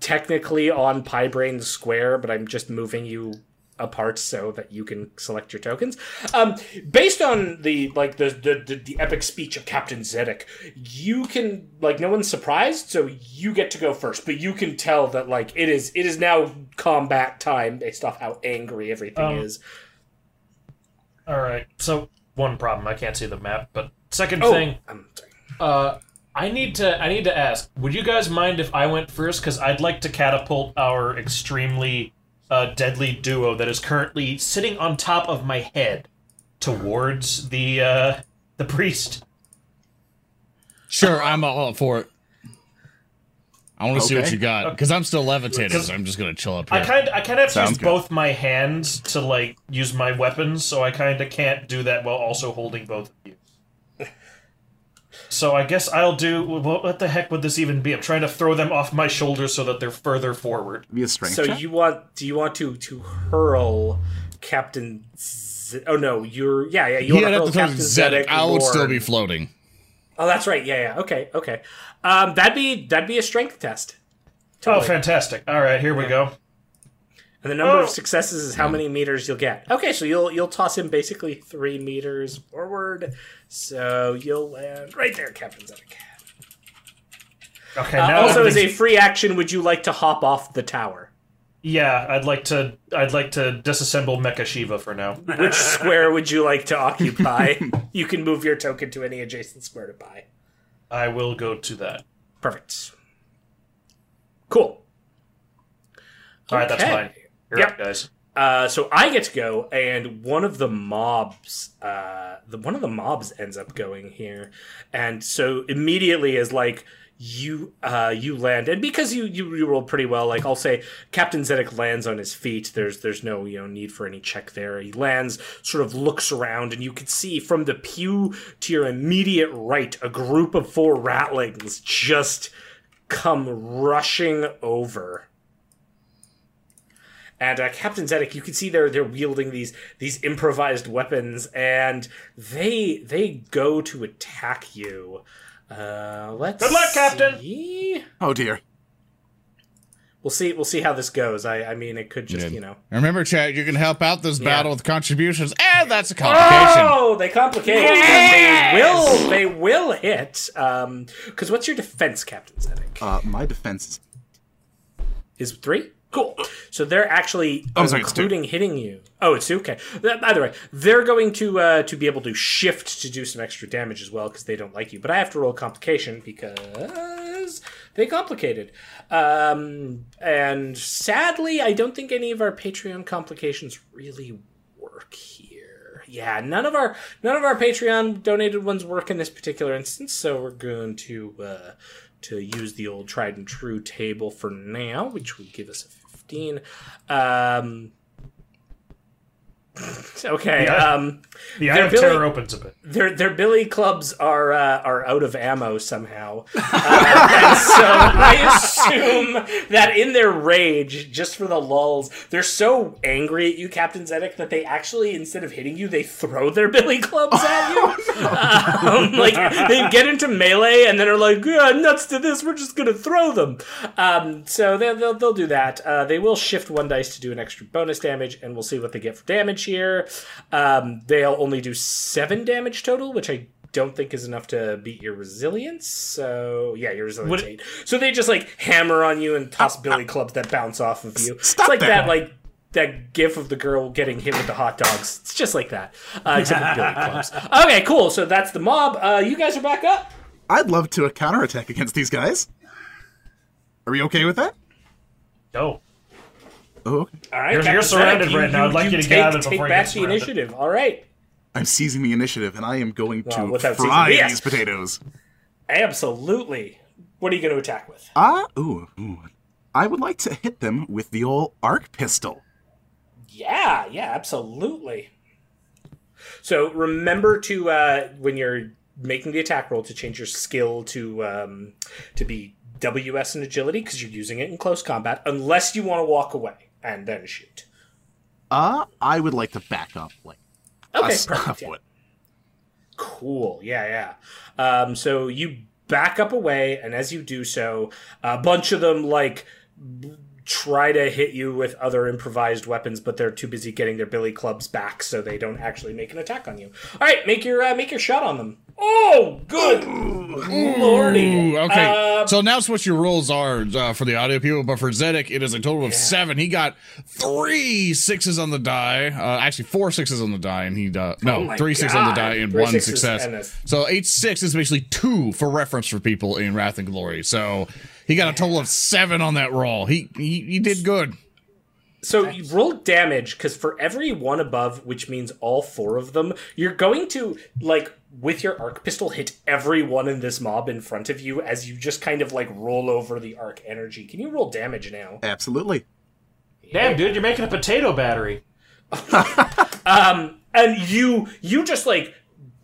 technically on Pi Braine Square, but I'm just moving you apart so that you can select your tokens. Um, based on the like the, the the the epic speech of Captain Zedek, you can like no one's surprised, so you get to go first. But you can tell that like it is it is now combat time based off how angry everything Um, is. All right. So one problem, I can't see the map. But second Oh, thing, I'm sorry. uh, I need to I need to ask. Would you guys mind if I went first? Because I'd like to catapult our extremely uh, deadly duo that is currently sitting on top of my head towards the uh, the priest. Sure, I'm all for it. I want to see what you got because I'm still levitating. So I'm just gonna chill up here. I kind I kind of have to use good. both my hands to like use my weapons, so I kind of can't do that while also holding both of you. So I guess I'll do. What, what the heck would this even be? I'm trying to throw them off my shoulders so that they're further forward. Be a strength So check. you want do you want to to hurl Captain? Z- oh no, you're yeah yeah. You He want to hurl Captain Zedek. Zedek. I would still be floating. Oh, that's right. Yeah, yeah. Okay, okay. Um, that'd be that'd be a strength test. Oh, fantastic! All right, here we go. And the number Oh. of successes is how many meters you'll get. Okay, so you'll you'll toss him basically three meters forward, so you'll land right there, Captain Zedek. Okay, Uh, now also, as a free action, would you like to hop off the tower? Yeah, I'd like to. I'd like to disassemble Mecha Shiva for now. Which square would you like to occupy? you can move your token to any adjacent square to buy. I will go to that. Perfect. Cool. All right, that's fine. You're Yep. up, guys. Uh, so I get to go, and one of the mobs, uh, the one of the mobs ends up going here, and so immediately is like you, uh, you land, and because you you, you rolled pretty well, like I'll say Captain Zedek lands on his feet. There's there's no you know need for any check there. He lands, sort of looks around, and you can see from the pew to your immediate right a group of four ratlings just come rushing over. And uh, Captain Zedek, you can see they're they're wielding these these improvised weapons, and they they go to attack you. Uh, let's Good luck, Captain. see. oh dear. We'll see. We'll see how this goes. I I mean, it could just you know. Remember, Chad, you can help out this battle with contributions, and that's a complication. Oh, they complicate. They will. They will hit. Um, because what's your defense, Captain Zedek? Uh, my defense is Is three? Cool. So they're actually I'm sorry, including hitting you. Oh, it's two? okay. The way, they're going to uh, to be able to shift to do some extra damage as well because they don't like you. But I have to roll complication because they complicated. Um, and sadly, I don't think any of our Patreon complications really work here. Yeah, none of our none of our Patreon donated ones work in this particular instance. So we're going to uh, to use the old tried and true table for now, which would give us a 15. Um, okay. Yeah. Um, The eye of Billy- terror opens a bit. their their billy clubs are uh, are out of ammo somehow, uh, and so I assume that in their rage, just for the lulls, they're so angry at you, Captain Zedek, that they actually instead of hitting you, they throw their billy clubs at you. um, like they get into melee and then are like, yeah, nuts to this, we're just gonna throw them. Um, so they'll, they'll they'll do that. Uh, they will shift one dice to do an extra bonus damage, and we'll see what they get for damage here. Um, they'll only do seven damage total, which I don't think is enough to beat your resilience. So yeah, your resilience Would- eight. So they just like hammer on you and toss billy clubs that bounce off of you. Stop it's like that. that, like that gif of the girl getting hit with the hot dogs. It's just like that, uh, except with billy clubs. Okay, cool. So that's the mob. Uh, you guys are back up. I'd love to uh, counterattack against these guys. Are we okay with that? Go. Oh, okay. All right, You're- you're surrounded Zedek, right now. I'd like you to take, get out of it take before you back the initiative. All right, I'm seizing the initiative, and I am going to Well, without seizing- fry yes. these potatoes. absolutely. What are you going to attack with? Ah, ooh, ooh. I would like to hit them with the old arc pistol. Yeah, yeah, absolutely. So remember to uh, when you're making the attack roll to change your skill to um, to be WS and agility because you're using it in close combat, unless you want to walk away and then shoot. Uh, I would like to back up, like Okay, a perfect. yeah. foot. Cool. Yeah, yeah. Um, so you back up away, and as you do so, a bunch of them like b- try to hit you with other improvised weapons, but they're too busy getting their billy clubs back, so they don't actually make an attack on you. All right, make your uh, make your shot on them. Oh, good lordy! Okay. Um, so now what your rolls are uh, for the audio people, but for Zedek, it is a total of seven. He got three sixes on the die. Uh, actually, four sixes on the die, and he uh, no Oh three sixes on the die and Three one success. and So eight six is basically two for reference for people in Wrath and Glory. So he got a total of seven on that roll. He he, he did good. So you roll damage because for every one above, which means all four of them, you're going to like with your arc pistol hit everyone in this mob in front of you as you just kind of like roll over the arc energy. Can you roll damage now? Absolutely. Damn, dude, you're making a potato battery. Um, and you you just like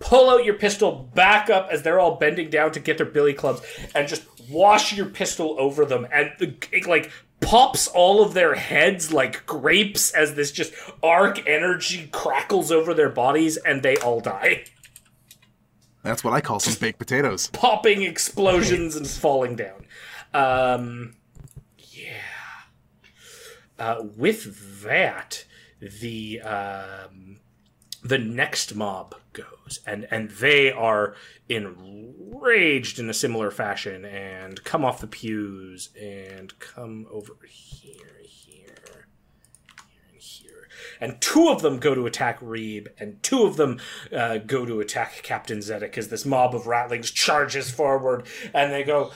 pull out your pistol back up as they're all bending down to get their billy clubs and just wash your pistol over them and the, it like pops all of their heads like grapes as this just arc energy crackles over their bodies and they all die. That's what I call some baked potatoes. popping explosions and falling down. Um, yeah. Uh, with that, the um, the next mob goes, and and they are enraged in a similar fashion, and come off the pews and come over here, here, here and here. And two of them go to attack Reeb, and two of them uh, go to attack Captain Zedek as this mob of ratlings charges forward, and they go,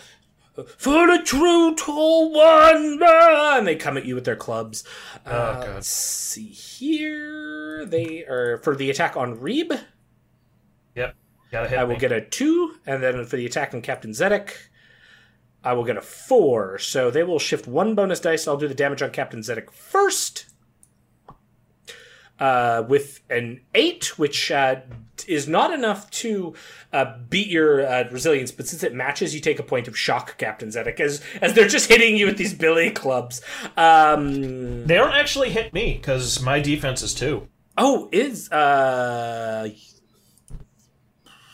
For the true tall one! ah," And they come at you with their clubs. Uh, God. Let's see here. They are for the attack on Reeb. Yep. Gotta hit I will me. get a two, and then for the attack on Captain Zedek, I will get a four. So they will shift one bonus dice. I'll do the damage on Captain Zedek first. Uh, with an eight, which uh, is not enough to uh, beat your uh, resilience, but since it matches, you take a point of shock, Captain Zedek, as as they're just hitting you with these billy clubs. Um, They don't actually hit me because my defense is two. oh, is uh,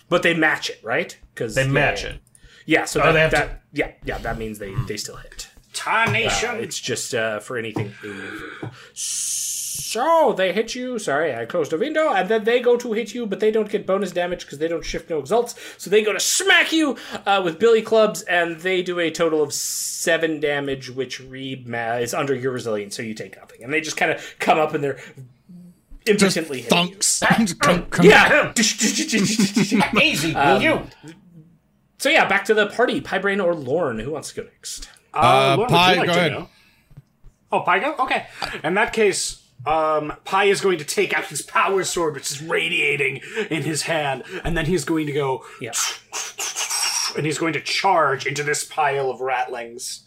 but they match it, right? Because They match it. Yeah, so Oh, that, they have that yeah, yeah, that means they they still hit. Tarnation. Uh, it's just uh, for anything. So they hit you. Sorry, I closed a window, and then they go to hit you, but they don't get bonus damage because they don't shift no exalts. So they go to smack you uh, with billy clubs, and they do a total of seven damage, which Reeb ma- is under your resilience, so you take nothing. And they just kind of come up and they're Just impotently hitting you. thunks. Come- come- Yeah. Easy, will you? so yeah, back to the party. Pi Braine or Lorne, who wants to go next? Uh, Uh, Lorne, would Pi, like go ahead. go? Oh, Pi go? Okay. In that case, um, Pi is going to take out his power sword, which is radiating in his hand, and then he's going to go, Yeah. and he's going to charge into this pile of ratlings.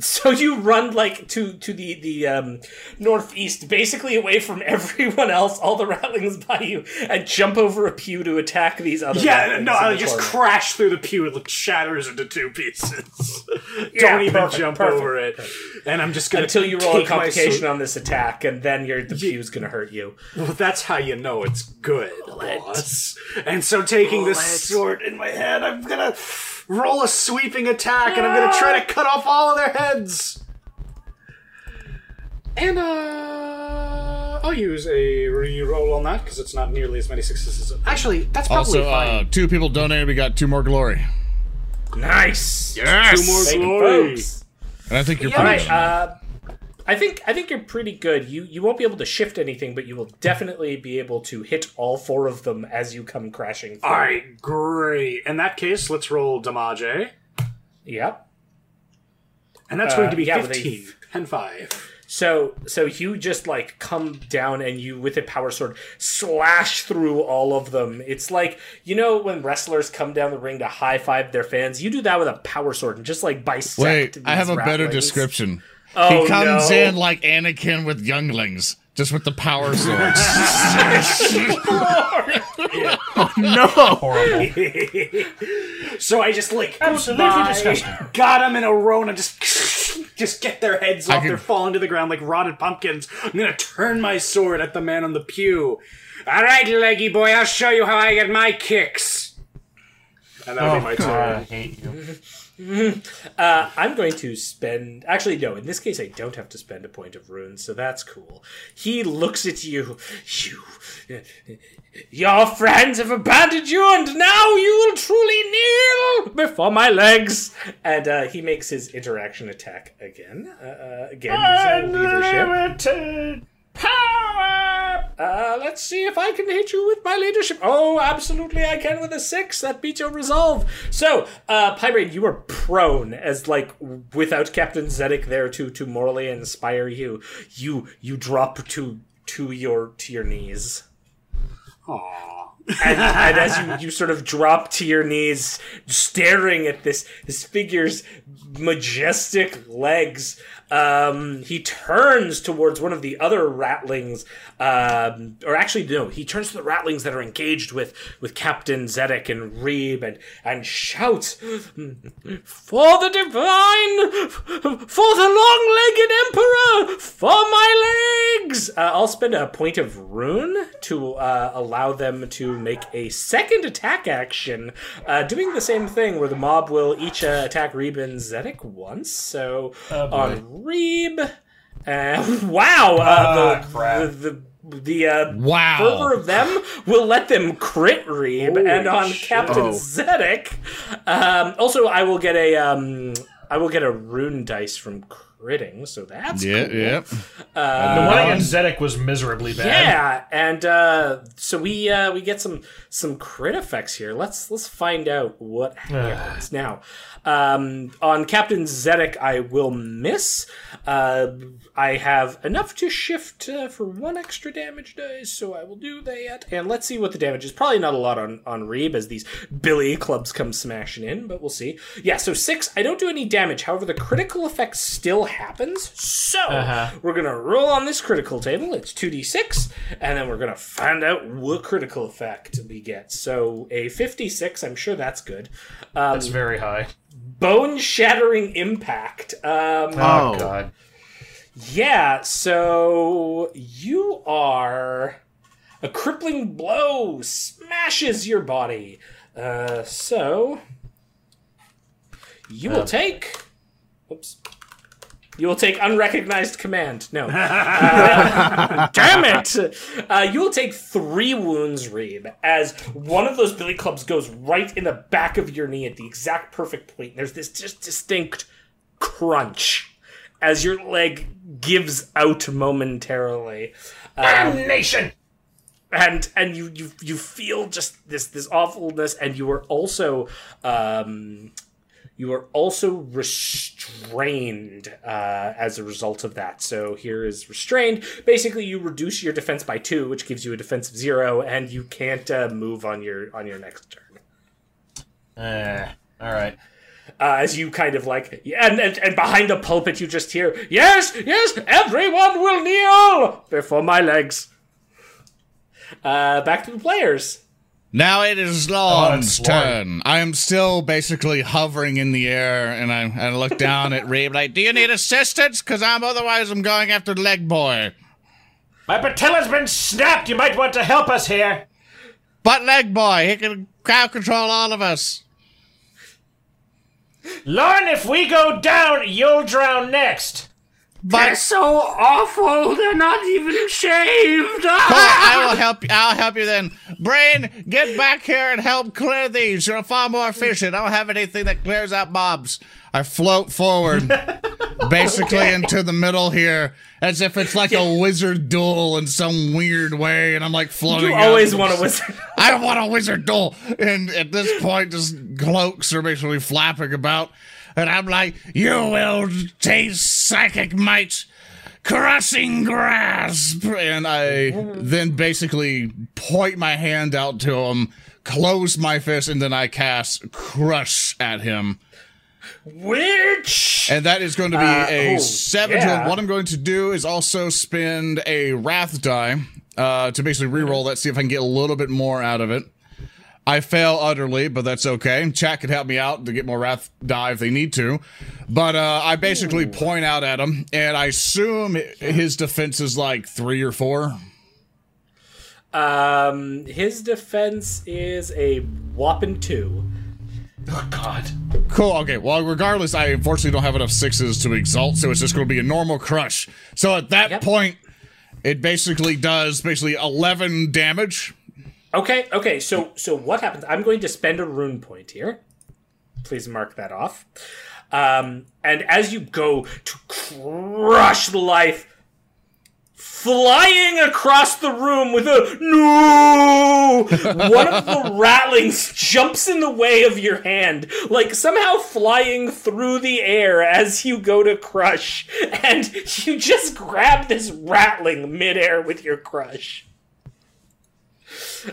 So you run like to to the the um, northeast, basically away from everyone else, all the ratlings by you, and jump over a pew to attack these other. Yeah, no, I just corner. crash through the pew. It like, shatters into two pieces. Yeah, Don't even perfect, jump perfect, over it. And I'm just gonna until you roll a complication on this attack, and then your the pew's gonna hurt you. Well, that's how you know it's good, boss. And so, taking this sword in my hand, I'm gonna roll a sweeping attack, and I'm gonna try to cut off all of their heads. And uh, I'll use a re-roll on that because it's not nearly as many successes. Actually, that's probably Also, uh, two people donated. We got two more glory. Nice. Yes. Two more Thank glory. And I think you're All pretty right. Uh, I think I think you're pretty good. You you won't be able to shift anything, but you will definitely be able to hit all four of them as you come crashing. Through. All right, great. In that case, let's roll damage, Yep. and that's Uh, going to be yeah, but they- fifteen and five. So so you just like come down and you with a power sword slash through all of them. It's like you know when wrestlers come down the ring to high five their fans. You do that with a power sword and just like bisect. Wait, I have a better description. Oh, he comes no. in like Anakin with younglings, just with the power swords. Oh, so I just like Absolutely by- disgusting. got them in a row and I just just get their heads off. can- They're falling to the ground like rotted pumpkins. I'm gonna turn my sword at the man on the pew. All right, leggy boy, I'll show you how I get my kicks. And that'll be oh, my I turn. hate you. Uh, I'm going to spend. Actually, no. In this case, I don't have to spend a point of ruins, so that's cool. He looks at you. You, your friends have abandoned you, and now you will truly kneel before my legs. And uh, he makes his interaction attack again. Uh, uh, again, leadership. Power. Uh, let's see if I can hit you with my leadership. Oh, absolutely, I can with a six. That beats your resolve. So, uh, you are prone as like without Captain Zedek there to to morally inspire you. You you drop to to your to your knees. Aww. and, and as you, you sort of drop to your knees, staring at this this figure's majestic legs, um, he turns towards one of the other ratlings, um, or actually no, he turns to the ratlings that are engaged with with Captain Zedek and Reeb, and and shouts, "For the divine, for the long-legged emperor, for my legs!" Uh, I'll spend a point of ruin to uh, allow them to make a second attack action, uh, doing the same thing where the mob will each uh, attack Reeb and Zedek once. So on Reeb, uh, wow, uh, the, crap. the the the uh, Wow. fervor of them will let them crit Reeb, and on Captain Oh. Zedek, um, also I will get a um, I will get a ruin dice from critting, so that's yeah, cool. yeah. The one against Zedek was miserably bad. Yeah, and uh, so we uh, we get some some crit effects here. Let's let's find out what happens now. Um, on Captain Zedek, I will miss. Uh, I have enough to shift uh, for one extra damage dice, so I will do that. And let's see what the damage is. Probably not a lot on on Reeb as these Billy clubs come smashing in, but we'll see. Yeah, so six. I don't do any damage. However, the critical effect still happens. So Uh-huh. we're gonna roll on this critical table. It's two d six, and then we're gonna find out what critical effect we get. So a fifty six. I'm sure that's good. Um, That's very high. Bone shattering impact. Um, Oh, Oh. god. yeah, so you are a crippling blow smashes your body. Uh, so you will take. Oops. You will take unrecognized command. No. Uh, damn it! Uh, you will take three wounds, Reeb, as one of those billy clubs goes right in the back of your knee at the exact perfect point. There's this just distinct crunch as your leg gives out momentarily. Damnation! and and you you you feel just this this awfulness and you are also um you are also restrained uh, as a result of that. So here is restrained. Basically, you reduce your defense by two, which gives you a defense of zero, and you can't uh, move on your on your next turn. Eh, all right. Uh, as you kind of like, and, and and behind the pulpit, you just hear, "Yes, yes, everyone will kneel before my legs." Uh, back to the players. Now it is Lorne's it's turn. I am still basically hovering in the air, and I, I look down at Reeb like, "Do you need assistance? Because I'm otherwise I'm going after Leg Boy." My patella's been snapped. You might want to help us here. But Leg Boy, he can crowd control all of us. Lorne, if we go down, you'll drown next. They're so awful. They're not even shaved. I will help you. I'll help you then. Braine, get back here and help clear these. You're far more efficient. I don't have anything that clears out mobs. I float forward, basically into the middle here, as if it's like a wizard duel in some weird way, and I'm like floating. You always want a wizard. I want a wizard duel. And at this point, just cloaks are basically flapping about. And I'm like, you will taste psychic might, crushing grasp. And I then basically point my hand out to him, close my fist, and then I cast crush at him. Which And that is going to be Uh, a oh, seven. yeah. What I'm going to do is also spend a wrath die uh, to basically reroll that, see if I can get a little bit more out of it. I fail utterly, but that's okay. Chat can help me out to get more wrath die if they need to. But uh, I basically point out at him, and I assume his defense is like three or four. um his defense is a whopping two. Oh, God. Cool. Okay. Well, regardless, I unfortunately don't have enough sixes to exalt, so it's just going to be a normal crush. So at that Yep. point, it basically does basically eleven damage. Okay, okay. So so what happens? I'm going to spend a ruin point here. Please mark that off. Um, and as you go to crush the life, flying across the room with a no, one of the ratlings jumps in the way of your hand, like somehow flying through the air as you go to crush, and you just grab this ratling midair with your crush.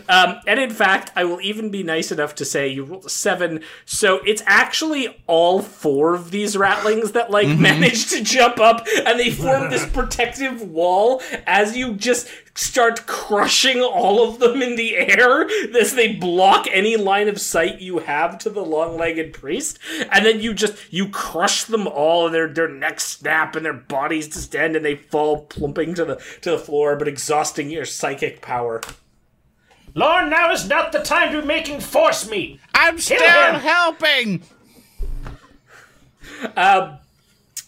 Um, and in fact, I will even be nice enough to say you rolled a seven, so it's actually all four of these ratlings that like manage to jump up, and they form this protective wall as you just start crushing all of them in the air as they block any line of sight you have to the long-legged priest, and then you just you crush them all, and their their necks snap and their bodies distend, and they fall plumping to the to the floor, but exhausting your psychic power. Lorne, now is not the time to be making force meat. I'm still him. helping.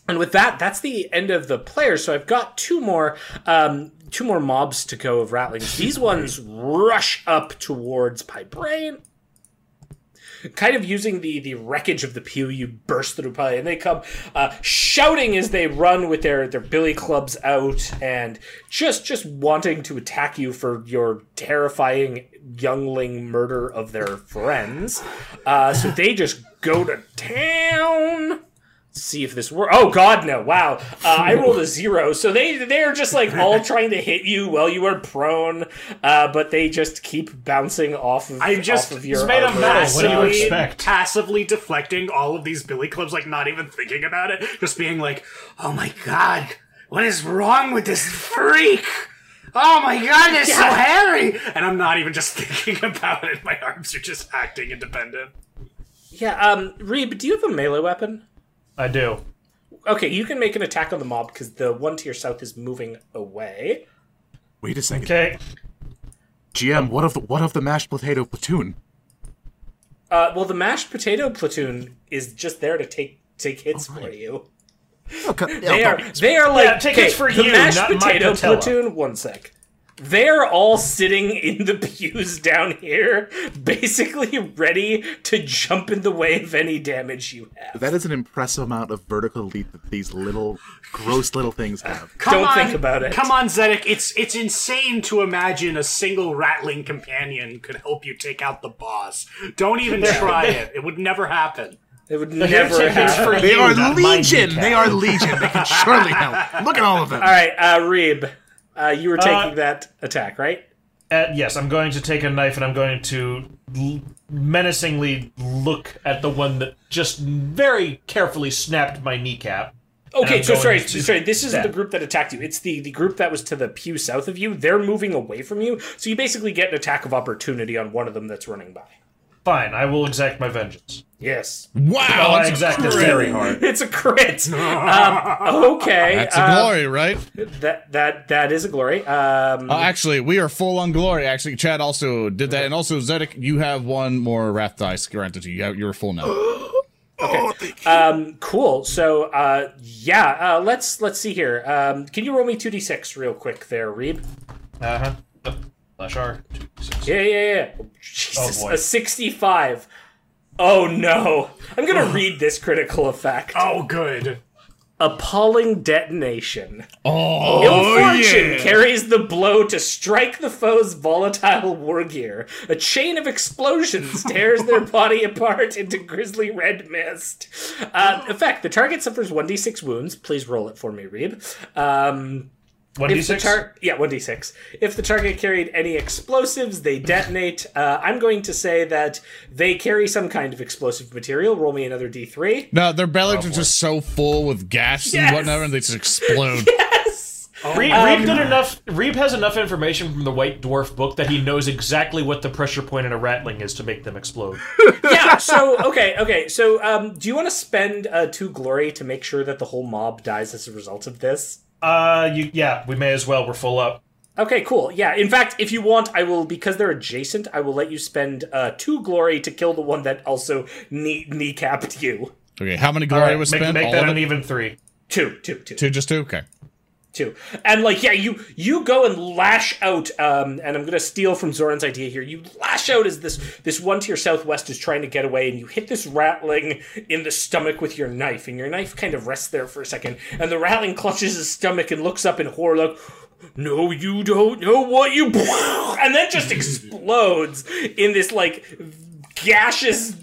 And with that, that's the end of the players. So I've got two more, um, two more mobs to go of ratlings. These ones rush up towards Pi Braine. Kind of using the, the wreckage of the pew, you burst through Pi, and they come uh, shouting as they run with their, their billy clubs out, and just just wanting to attack you for your terrifying youngling murder of their friends. Uh, so they just go to town see if this works. Oh God, no! Wow, uh, I rolled a zero. So they they're just like all trying to hit you while you are prone, uh, but they just keep bouncing off of. I just off of your made of armor. metal. What do you expect? passively deflecting all of these billy clubs, like not even thinking about it, just being like, "Oh my god, what is wrong with this freak? Oh my god, they're so hairy!" And I'm not even just thinking about it. My arms are just acting independent. Yeah, um, Reeb, do you have a melee weapon? I do. Okay, you can make an attack on the mob because the one to your south is moving away. Wait a second. Okay. GM, what of the what of the mashed potato platoon? Uh, well, the mashed potato platoon is just there to take take hits for you. Okay, They are they are like Yeah, tickets okay, for the you, mashed not my potato patella. platoon. One sec. They're all sitting in the pews down here, basically ready to jump in the way of any damage you have. That is an impressive amount of vertical leap that these little, gross little things have. Come Don't on, think about it. Come on, Zedek. It's it's insane to imagine a single ratling companion could help you take out the boss. Don't even try it. It would never happen. It would Here never happen. for They you, are legion. They are legion. They can surely help. Look at all of them. All right, uh, Reeb, uh, you were taking Uh, that attack, right? Uh, yes, I'm going to take a knife and I'm going to l- menacingly look at the one that just very carefully snapped my kneecap. Okay, so sorry, sorry. This isn't stab. the group that attacked you. It's the the group that was to the pew south of you. They're moving away from you, so you basically get an attack of opportunity on one of them that's running by. Fine, I will exact my vengeance. Yes, Wow, Oh, I that's, exact it very hard. it's a crit. um, okay, that's a uh, glory, right? that that that is a glory. Um, Uh, actually, we are full on glory. Actually, Chad also did that, and also Zedek, you have one more wrath dice granted to you. You have- You're full now. um, cool. So, uh, yeah, uh, let's let's see here. Um, can you roll me two d six real quick there, Reeb? Uh huh. Oh, Slash R. Two, six. Yeah, yeah, yeah. Oh, Jesus, boy. a sixty-five. Oh no! I'm gonna read this critical effect. Oh, good. Appalling detonation. Oh, Ill fortune yeah. carries the blow to strike the foe's volatile war gear. A chain of explosions tears their body apart into grisly red mist. Uh, effect: the target suffers 1d6 wounds. Please roll it for me, Reeb. Um, One d if the six. tar- yeah, 1d6. If the target carried any explosives, they detonate. Uh, I'm going to say that they carry some kind of explosive material. Roll me another d3. no, their bellies are just so full with gas Yes. and whatnot, and they just explode. Yes! Reeb, Reeb did enough. Reeb has enough information from the White Dwarf book that he knows exactly what the pressure point in a ratling is to make them explode. yeah, so, okay, okay. So, um, do you want to spend uh, two glory to make sure that the whole mob dies as a result of this? Uh, you yeah, we may as well. We're full up. Okay, cool. Yeah, in fact, if you want, I will, because they're adjacent, I will let you spend uh, two glory to kill the one that also knee- kneecapped you. Okay, how many glory right, was make, spent? make All that an even three. Two, two, two. Two, just two. Okay. Too. And like, yeah, you you go and lash out. Um, and I'm gonna steal from Zoran's idea here. You lash out as this this one to your southwest is trying to get away, and you hit this ratling in the stomach with your knife, and your knife kind of rests there for a second, and the ratling clutches his stomach and looks up in horror, like. No, you don't know what you. And then just explodes in this like gaseous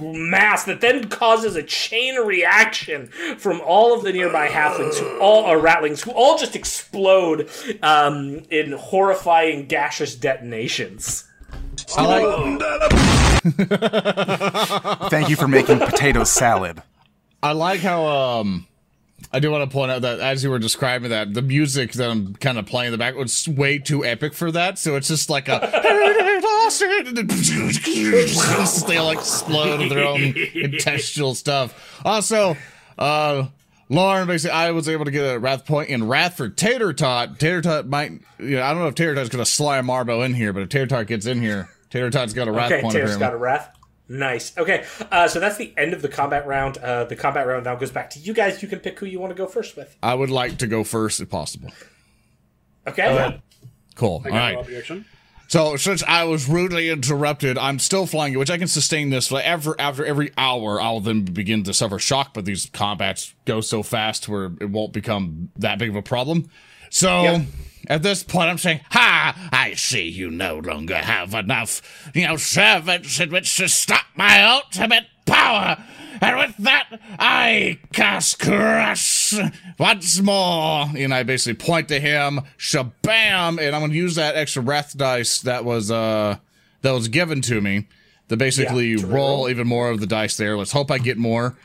mass that then causes a chain reaction from all of the nearby halflings who all are ratlings who all just explode um, in horrifying gaseous detonations. Like. Thank you for making potato salad. I like how um I do want to point out that as you were describing that, the music that I'm kind of playing in the back was way too epic for that. So it's just like a they all explode with their own intestinal stuff. Also, uh Lorne, basically, I was able to get a wrath point in wrath for Tater Tot. Tater Tot might, you know, I don't know if Tater Tot's gonna Sly Marbo in here, but if Tater Tot gets in here, Tater Tot's got a wrath Okay, point. Taylor's apparently. got a wrath. Nice. Okay, uh, so that's the end of the combat round. Uh, the combat round now goes back to you guys. You can pick who you want to go first with. I would like to go first if possible. Okay. ahead. Cool. All right. So since I was rudely interrupted, I'm still flying, it, which I can sustain this forever. After every hour, I'll then begin to suffer shock. But these combats go so fast where it won't become that big of a problem. So Yep. at this point, I'm saying, "Ha! I see you no longer have enough, you know, servants in which to stop my ultimate power." And with that, I cast Crush once more. And I basically point to him, shabam, and I'm gonna use that extra wrath dice that was uh that was given to me to basically Yeah, roll even more of the dice there. Let's hope I get more.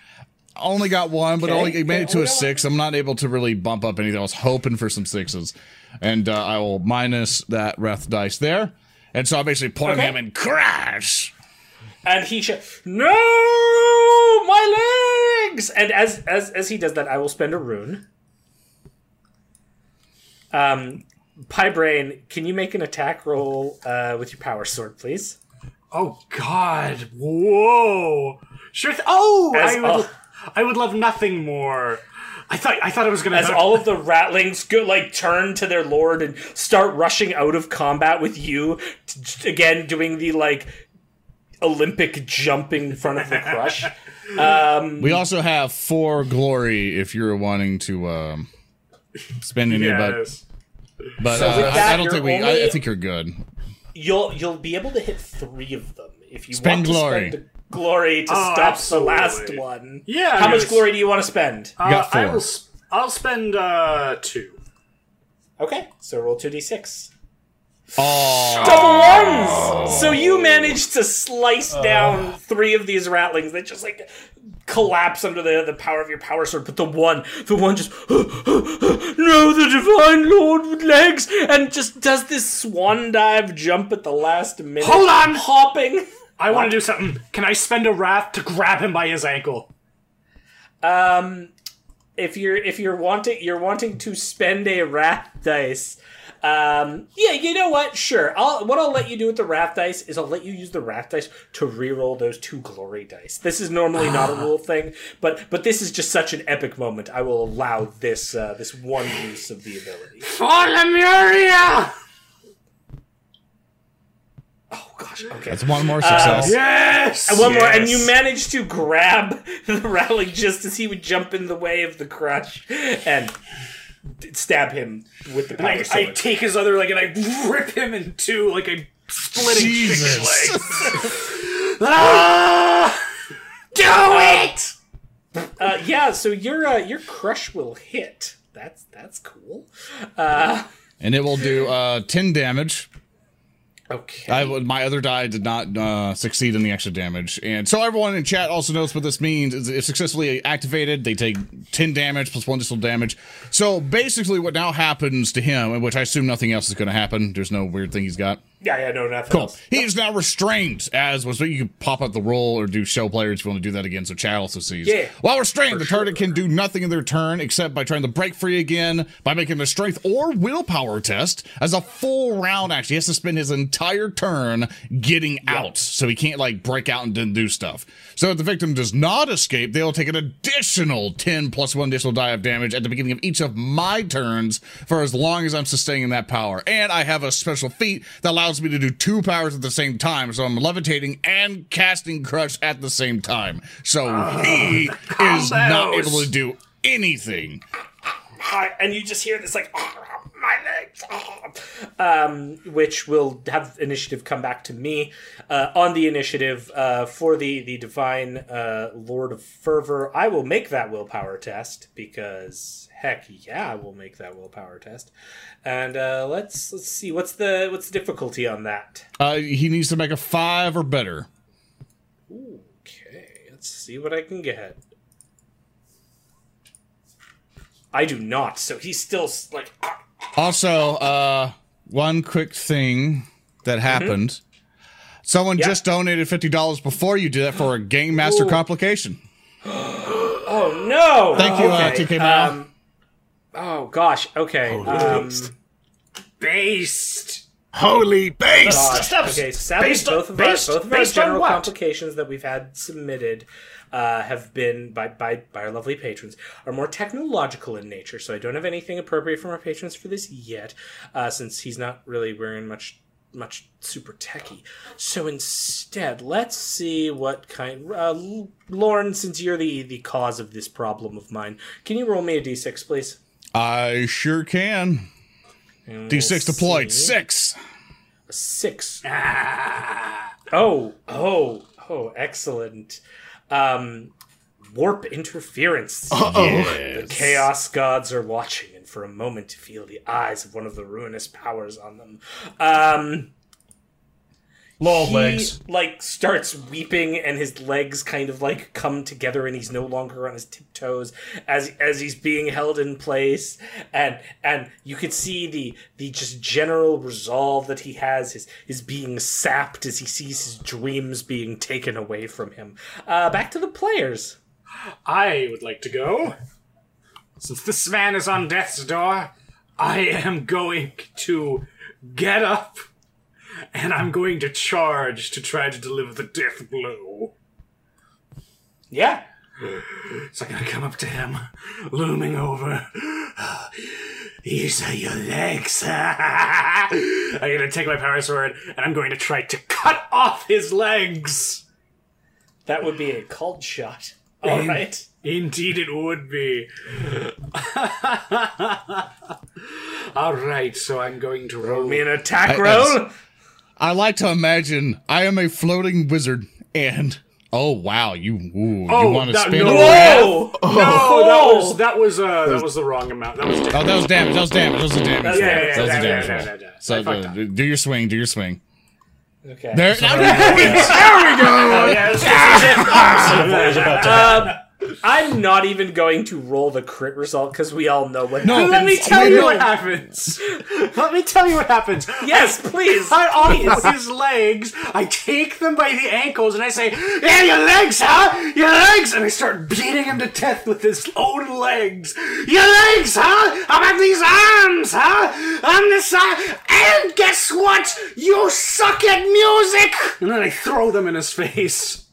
Only got one, but Okay, only made it to a six. I'm not able to really bump up anything. I was hoping for some sixes, and uh, I will minus that wrath dice there. And so I basically point Okay. him and crash. And he sh- no my legs and as as as he does that i will spend a ruin um Pi Braine can you make an attack roll uh with your power sword please Oh God! Whoa! Sure. Th- oh, As- I would. oh. I would love nothing more I thought I thought it was gonna. as all of the ratlings go like turn to their lord and start rushing out of combat with you t- t- again doing the like olympic jumping in front of the crush Um, We also have four glory if you're wanting to um, spend any, but yes. but So uh, I, that, I don't think we. I, I think you're good. you'll you'll be able to hit three of them if you Spend want to glory. spend glory to Oh, stop absolutely. the last one Yeah, how much yes. glory do you want to spend Uh, got I four. will. s- I'll spend uh two. okay so roll 2d6 Oh, double ones. So you managed to slice down three of these ratlings that just like collapse under the the power of your power sword. But the one, the one just no, the divine lord with legs, and just does this swan dive jump at the last minute. Hold on! hopping. I want to do something. Can I spend a wrath to grab him by his ankle? Um, if you're if you're wanting you're wanting to spend a wrath dice. Um, yeah, you know what? Sure. I'll what I'll let you do with the wrath dice is I'll let you use the wrath dice to reroll those two glory dice. This is normally not a rule thing, but but this is just such an epic moment. I will allow this uh, this one use of the ability. For Lemuria! Oh gosh. Okay. that's one more success. Yes. And one more, and you managed to grab the rally just as he would jump in the way of the crush and d- stab him with the power I, sword. I take his other leg and I rip him in two like a splitting chicken's Jesus. leg. ah! Do it! Uh, yeah, so your uh, your crush will hit. That's that's cool. Uh, and it will do uh, ten damage. Okay. I, my other die did not uh, succeed in the extra damage, and so everyone in chat also knows what this means. It's successfully activated. They take ten damage plus one additional damage. So basically, what now happens to him, which I assume nothing else is going to happen. There's no weird thing he's got. Yeah, yeah, no, nothing Cool. else. He is now restrained, as was. You can pop up the roll or do show players if you want to do that again. So chat also sees. Yeah, While restrained, the target can do nothing in their turn except by trying to break free again by making a strength or willpower test as a full round action. He has to spend his entire turn getting out, so he can't like break out and then do stuff. So if the victim does not escape, they'll take an additional 10 plus one additional die of damage at the beginning of each of my turns for as long as I'm sustaining that power. And I have a special feat that allows me to do two powers at the same time. So I'm levitating and casting crush at the same time. So he is not able to do anything. Hi, and you just hear this like "Ah, my legs, ah." um, which will have initiative come back to me uh, on the initiative uh, for the the divine uh, Lord of Fervor. I will make that willpower test because heck yeah, I will make that willpower test. And uh, let's let's see what's the what's the difficulty on that. Uh, he needs to make a five or better. Okay, let's see what I can get. I do not, so he's still like. Also, uh, one quick thing that happened. Someone Yeah. just donated fifty dollars before you did that for a game master Ooh. complication. Oh no! Thank you, uh, TK Mao. um, oh gosh. Okay. Um, Based. Holy base! gosh, okay. Sadly, Based on- both of based- our both of our based on general complications that we've had submitted uh, have been by, by by our lovely patrons are more technological in nature. So I don't have anything appropriate from our patrons for this yet, uh, since he's not really wearing much much super techy. So instead, let's see what kind. Uh, Lorne, since you're the the cause of this problem of mine, can you roll me a d6, please? I sure can. And D6 deployed. see. Six. Six. Oh, oh, oh, excellent. Um, warp interference. The chaos gods are watching, and for a moment to feel the eyes of one of the ruinous powers on them. Um, Lol he legs. like starts weeping and his legs kind of like come together and he's no longer on his tiptoes as as he's being held in place and and you could see the the just general resolve that he has is is being sapped as he sees his dreams being taken away from him uh back to the players I would like to go. Since this man is on death's door, I am going to get up and I'm going to charge to try to deliver the death blow. yeah So I'm gonna come up to him, looming over. These are your legs. I'm gonna take my power sword and I'm going to try to cut off his legs. That would be a called shot. All In- right. Indeed, it would be. All right, so I'm going to roll. Me an attack I- roll. I like to imagine I am a floating wizard, and oh wow, you ooh, Oh, you want to that- spin? no. a- Whoa! No, that was that was uh that was the wrong amount. That was Oh, that was damage. That was damage. That was the damage. Yeah, yeah, that was the yeah, damage. yeah, roll. yeah, yeah, yeah. So uh, do your swing. Do your swing. Okay. There. now- Oh, yeah, this, this is it. Opposite of what was about to happen. Um, I'm not even going to roll the crit result because we all know what No, happens. Let me tell you what happens. Let me tell you what happens. Yes, please. I off his legs. I take them by the ankles and I say, "Yeah, your legs, huh? Your legs!" And I start beating him to death with his own legs. Your legs, huh? How about these arms, huh? I'm the side. And guess what? You suck at music. And then I throw them in his face.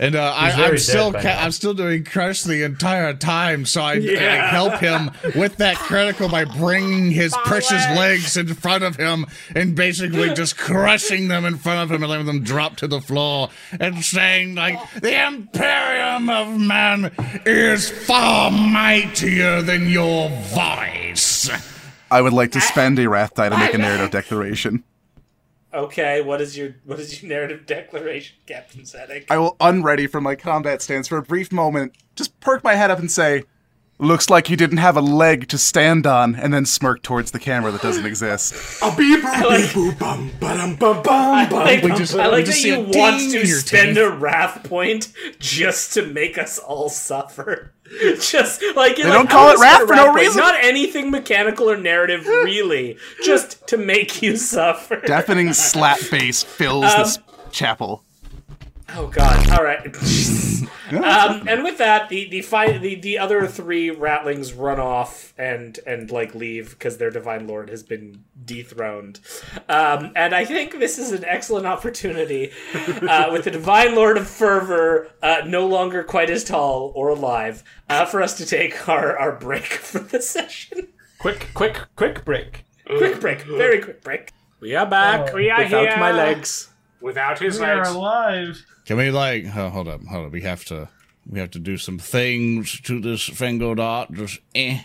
And uh, I, I'm still by ca- I'm still doing crush the entire time, so I, I help him with that critical by bringing his precious legs in front of him and basically just crushing them in front of him and letting them drop to the floor and saying like the Imperium of Man is far mightier than your voice. I would like to spend a wrath die to make a narrative declaration. Okay, what is your what is your narrative declaration, Captain Zedek? I will unready from my combat stance for a brief moment, just perk my head up and say, Looks like you didn't have a leg to stand on, and then smirk towards the camera that doesn't exist. A beep boop boop bum bum bum bum bum. like, just- I like just that you see want to spend teeth. a wrath point just to make us all suffer. Just like they don't call it wrath for no reason. Not anything mechanical or narrative, really. just to make you suffer. Deafening slap bass fills this um, chapel. Oh God! All right. um, and with that, the the, fi- the the other three ratlings run off and and like leave because their divine lord has been dethroned. Um, and I think this is an excellent opportunity uh, with the divine lord of fervor uh, no longer quite as tall or alive uh, for us to take our our break for the session. Quick, quick, quick break. quick break, very quick break. We are back. we are Without here. my legs. Without his we legs, alive. Can we like oh, hold up, hold up. We have to we have to do some things to this finger dot. Just eh.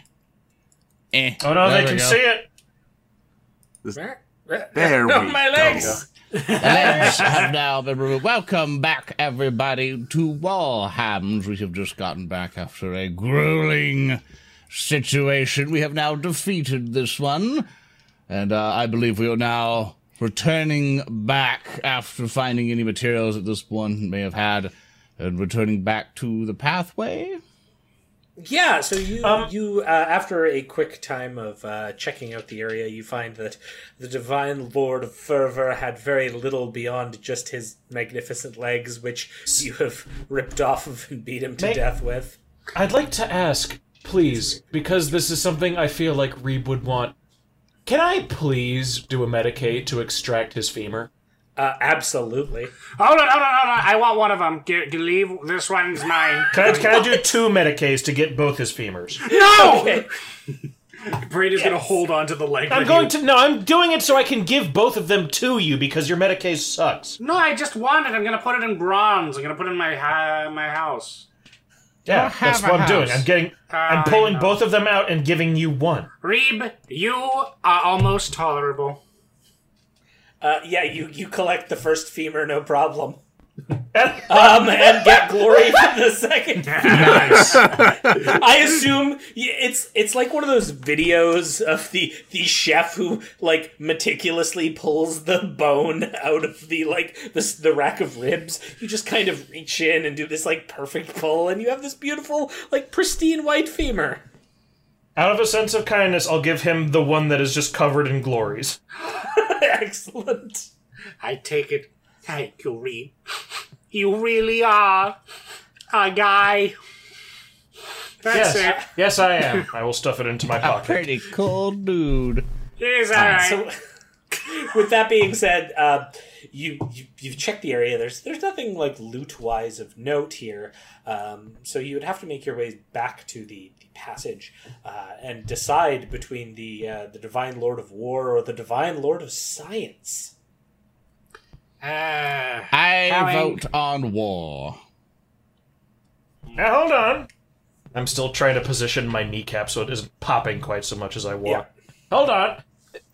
Eh. Oh no, There they can go. see it. There No, we my go. legs. Legs have now been removed. Welcome back, everybody, to Warhams. We have just gotten back after a grueling situation. We have now defeated this one, and uh, I believe we are now returning back after finding any materials that this one may have had, and returning back to the pathway. Yeah, so you Um, you uh, after a quick time of uh, checking out the area, you find that the divine lord of fervor had very little beyond just his magnificent legs, which you have ripped off of and beat him to May- death with. I'd like to ask, please, because this is something I feel like Reeb would want. Can I please do a Medicae to extract his femur? Uh, absolutely. Hold on, hold on, hold on. I want one of them. G- g- leave. This one's mine. Can I, can I do two Medicaes to get both his femurs? No! Okay. Brady's gonna hold on to the leg. I'm going you- to. No, I'm doing it so I can give both of them to you because your Medicae sucks. No, I just want it. I'm gonna put it in bronze. I'm gonna put it in my ha- my house. Yeah, that's a what I'm doing. I'm getting. I'm pulling both of them out and giving you one. Reeb, you are almost tolerable. Uh, yeah, you you collect the first femur, no problem. Um, and get glory for the second. Nice. I assume it's it's like one of those videos of the the chef who like meticulously pulls the bone out of the like the the rack of ribs. You just kind of reach in and do this like perfect pull, and you have this beautiful like pristine white femur. Out of a sense of kindness, I'll give him the one that is just covered in glories. Excellent. I take it. Thank you, Reeb. You really are a guy. That's Yes, yes, I am. I will stuff it into my A pocket. pretty cool dude. it. He's alright. So with that being said, uh, you, you you've checked the area. There's there's nothing like loot wise of note here, um, so you would have to make your way back to the, the passage uh, and decide between the uh, the Divine Lord of War or the Divine Lord of Science. Uh, I Howing. vote on war. Now hold on. I'm still trying to position my kneecap so it isn't popping quite so much as I walk. Hold on.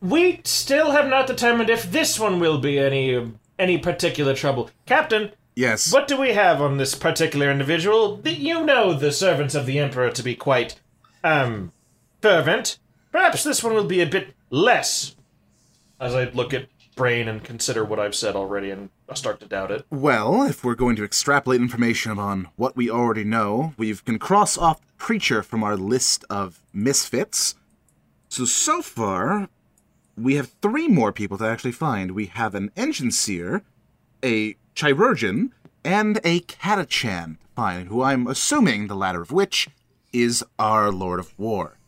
We still have not determined if this one will be any any particular trouble. Captain, Yes. what do we have on this particular individual? The- You know the servants of the Emperor to be quite um fervent. Perhaps this one will be a bit less. As I look at Braine and consider what I've said already and I start to doubt it. Well, if we're going to extrapolate information on what we already know, we can cross off Preacher from our list of misfits. So, so far, we have three more people to actually find. We have an Enginseer, a Chirurgeon, and a Catachan to find, who I'm assuming the latter of which is our Lord of War.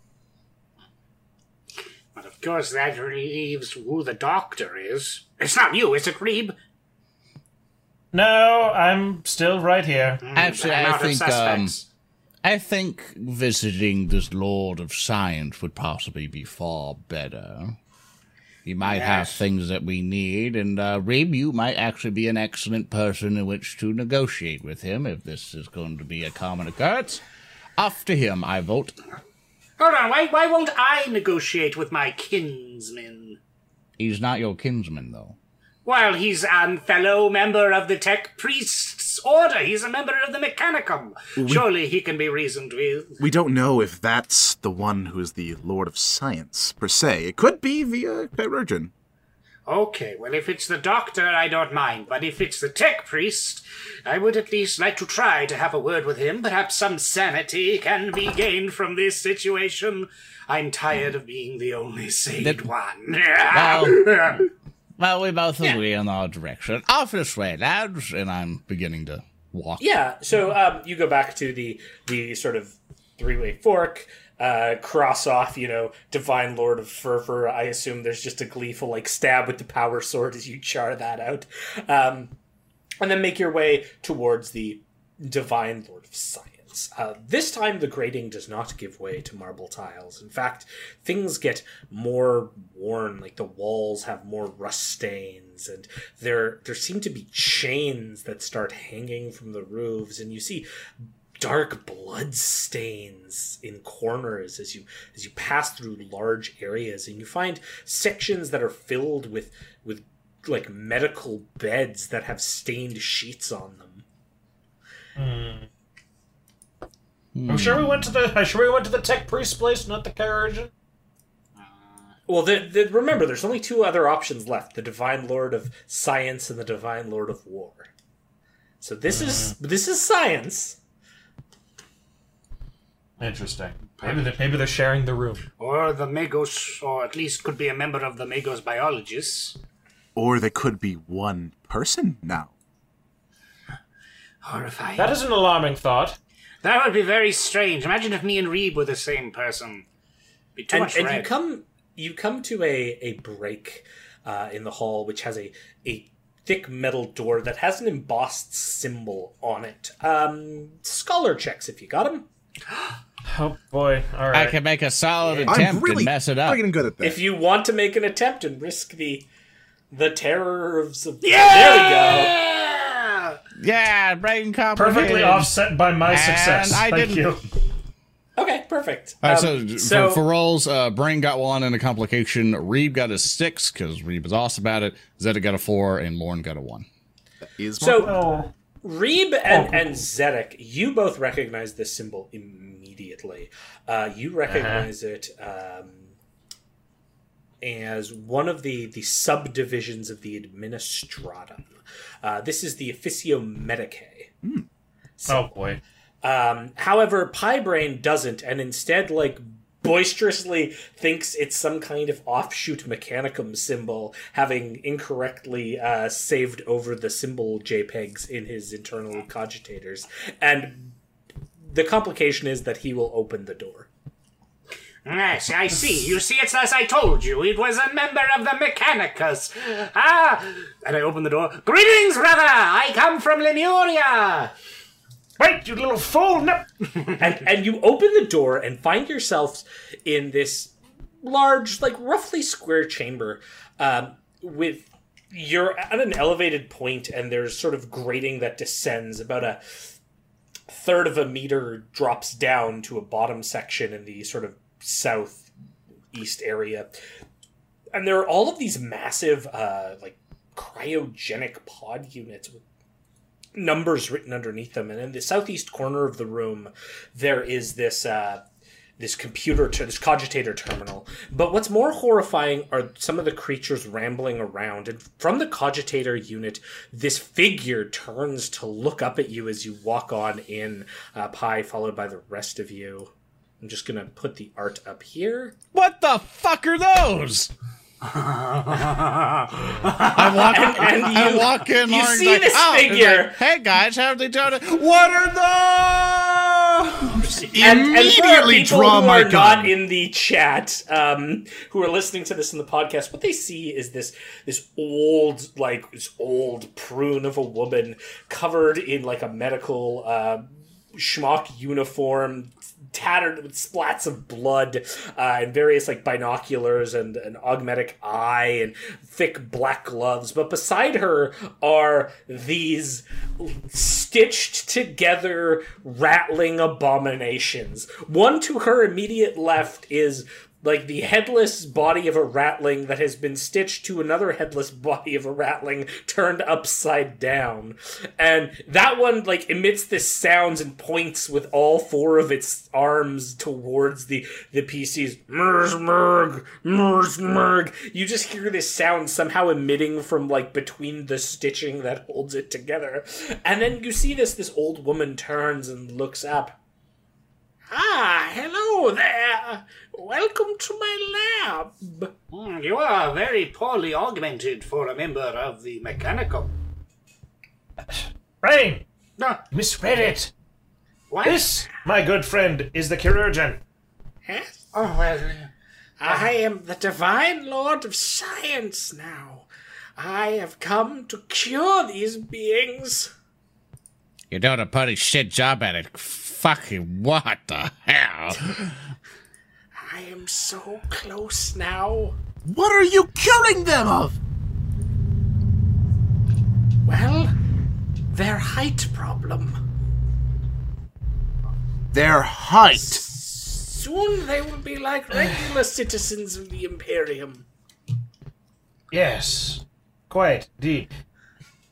But of course, that leaves who the doctor is. It's not you, is it, Reeb? No, I'm still right here. Actually, I'm I out of think um. I think visiting this Lord of Science would possibly be far better. He might have things that we need, and uh, Reeb, you might actually be an excellent person in which to negotiate with him if this is going to be a common occurrence. After him, I vote. Hold on, why, why won't I negotiate with my kinsman? He's not your kinsman, though. Well, he's a fellow member of the Tech Priests Order. He's a member of the Mechanicum. Surely he can be reasoned with. We don't know if that's the one who is the Lord of Science, per se. It could be via Chirurgeon. Okay, well, if it's the doctor, I don't mind. But if it's the Tech Priest, I would at least like to try to have a word with him. Perhaps some sanity can be gained from this situation. I'm tired of being the only sane That- one. Well, well, we both agree on our direction. Off this way, lads, and I'm beginning to walk. Yeah, so um, you go back to the the sort of three way fork, uh, cross off, you know, Divine Lord of Fervor. I assume there's just a gleeful like stab with the power sword as you char that out, um, and then make your way towards the Divine Lord of Science. Uh, this time, the grating does not give way to marble tiles. In fact, things get more worn, like the walls have more rust stains, and there there seem to be chains that start hanging from the roofs, and you see dark blood stains in corners as you as you pass through large areas, and you find sections that are filled with with like medical beds that have stained sheets on them. Hmm. I'm sure we went to the. I'm sure we went to the tech priest place, not the chirurgeon. Well, the, the, remember, there's only two other options left: the Divine Lord of Science and the Divine Lord of War. So this is hmm. this is science. Interesting. Maybe they're, maybe they're sharing the room. or the Magos, or at least could be a member of the Magos Biologis. Or they could be one person now. Horrifying. That is an alarming thought. That would be very strange. Imagine if me and Reeb were the same person. Be too and, much and red. you come you come to a a break uh, in the hall which has a a thick metal door that has an embossed symbol on it um scholar checks if you got them Oh boy! All I can make a solid I'm attempt really and mess it up. friggin' good at that. if you want to make an attempt and risk the the terrors of yeah! there we go Yeah, Braine Perfectly offset by my And success. I Thank didn't- you. okay perfect All right, Um, so, so for, for rolls, uh, Braine got one and a complication. Reeb got a six because Reeb was awesome about it. Zedek got a four, and Lorne got a one. Is so Oh, Reeb and, and Zedek, you both recognize this symbol immediately. Uh, you recognize it um, as one of the, the subdivisions of the Administratum. Uh, this is the Officio Medicae. oh boy! Um, however, Pi Braine doesn't, and instead, like, boisterously thinks it's some kind of offshoot Mechanicum symbol, having incorrectly uh, saved over the symbol JPEGs in his internal cogitators. And the complication is that he will open the door. Yes, I see. You see, it's as I told you. It was a member of the Mechanicus. Ah! And I open the door. Greetings, brother! I come from Lemuria! Wait, you little fool! No. and and you open the door and find yourselves in this large, like roughly square chamber, um, with you're at an elevated point, and there's sort of grating that descends about a third of a meter drops down to a bottom section in the sort of south east area, and there are all of these massive, uh, like cryogenic pod units with numbers written underneath them. And in the southeast corner of the room, there is this uh, this computer, ter- this cogitator terminal. But what's more horrifying are some of the creatures rambling around. And from the cogitator unit, this figure turns to look up at you as you walk on in, uh, Pi, followed by the rest of you. I'm just gonna put the art up here. What the fuck are those? I walk, And I you- walk in. you Lorne's see like, this "Oh," figure. like, hey guys, how are they doing? What are those? And, and Immediately people draw who my are not in the chat, um, who are listening to this in the podcast, what they see is this this old, like this old prune of a woman covered in like a medical uh, schmuck uniform, tattered with splats of blood, uh, and various like binoculars and an augmetic eye and thick black gloves. But beside her are these stitched together ratling abominations. One to her immediate left is like the headless body of a ratling that has been stitched to another headless body of a ratling turned upside down. And that one like emits this sounds and points with all four of its arms towards the the PCs. Mers merg, mers merg. You just hear this sound somehow emitting from like between the stitching that holds it together. And then you see this this old woman turns and looks up. Ah, hello there. Welcome to my lab. Hmm, You are very poorly augmented for a member of the Mechanical. Rain, No, you misread it. what? This, my good friend, is the chirurgeon. Yes? Oh, well, I am the Divine Lord of Science now. I have come to cure these beings. You're doing a pretty shit job at it. Fucking what the hell? I am so close now. What are you curing them of? Well, their height problem. Their height. Soon they will be like regular citizens of the Imperium. Yes, quite deep.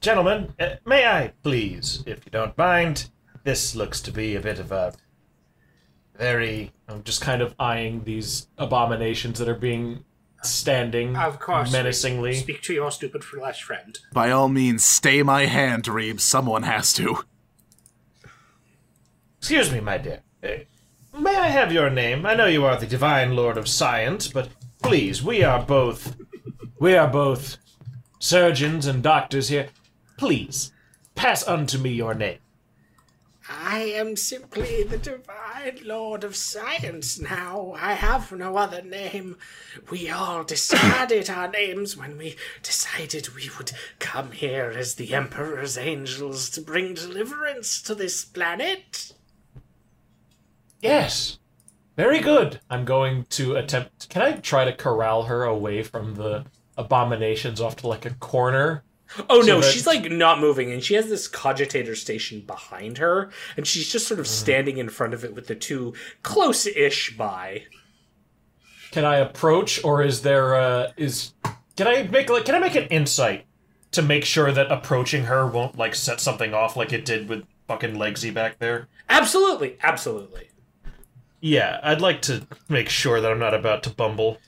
Gentlemen, uh, may I please, if you don't mind? This looks to be a bit of a very. I'm just kind of eyeing these abominations that are being standing of course. menacingly. Speak to your stupid flesh friend. By all means, stay my hand, Reeb. Someone has to. Excuse me, my dear. Uh, may I have your name? I know you are the divine lord of science, but please, we are both. We are both surgeons and doctors here. Please, pass unto me your name. I am simply the Divine Lord of Science now. I have no other name. We all decided our names when we decided we would come here as the Emperor's angels to bring deliverance to this planet. Yes. Very good. I'm going to attempt. Can I try to corral her away from the abominations off to like a corner? Oh no, that- she's like not moving, and she has this cogitator station behind her, and she's just sort of standing in front of it with the two close-ish by. Can I approach, or is there uh is can I make like can I make an insight to make sure that approaching her won't like set something off like it did with fucking Legsy back there? Absolutely, absolutely. Yeah, I'd like to make sure that I'm not about to bumble.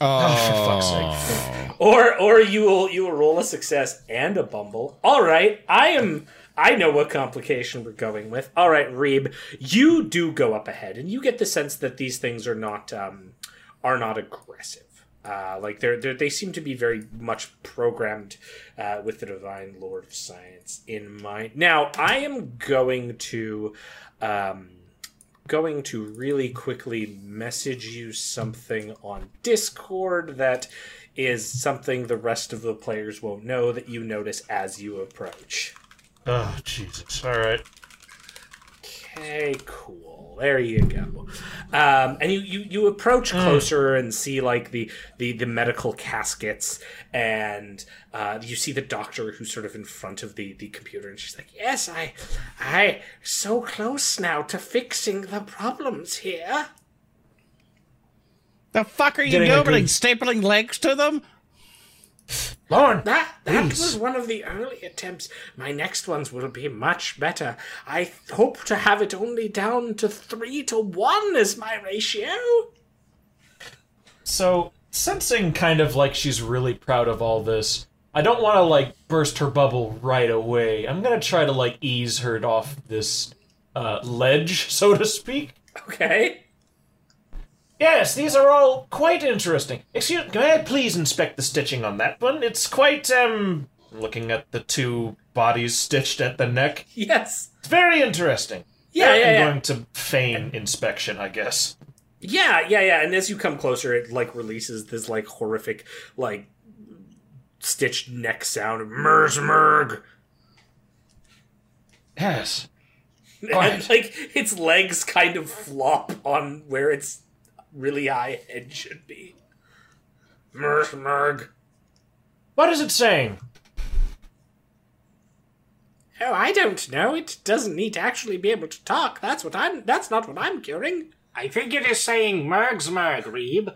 Oh, for fuck's sake. Or or you will you will roll a success and a bumble. All right, I am. I know what complication we're going with. All right, Reeb, you do go up ahead, and you get the sense that these things are not um, are not aggressive. Uh, like they're, they're they seem to be very much programmed uh, with the divine lord of science in mind. Now, I am going to um, going to really quickly message you something on Discord that is something the rest of the players won't know that you notice as you approach. Oh, Jesus. All right. Okay, cool. There you go. Um, and you, you, you approach closer and see like the, the, the medical caskets, and uh, you see the doctor who's sort of in front of the, the computer, and she's like, "Yes, I, I so close now to fixing the problems here." The fuck are you doing? good- Stapling legs to them? Lorne! That that Please. was one of the early attempts. My next ones will be much better. I hope to have it only down to three to one as my ratio. So, sensing kind of like she's really proud of all this, I don't want to like burst her bubble right away. I'm gonna try to like ease her off this uh, ledge, so to speak. Okay. Yes, these are all quite interesting. Excuse, may I please inspect the stitching on that one? It's quite um. Looking at the two bodies stitched at the neck, Yes. it's very interesting. Yeah, yeah, I'm yeah, going to feign inspection, I guess. Yeah, yeah, yeah. And as you come closer, it like releases this like horrific, like stitched neck sound. Of Mersmerg. Yes. And like its legs kind of flop on where its really high head should be. Mersmerg. What is it saying? Oh, I don't know. It doesn't need to actually be able to talk. That's what I'm. That's not what I'm curing. I think it is saying Mergs Merg, Reeb.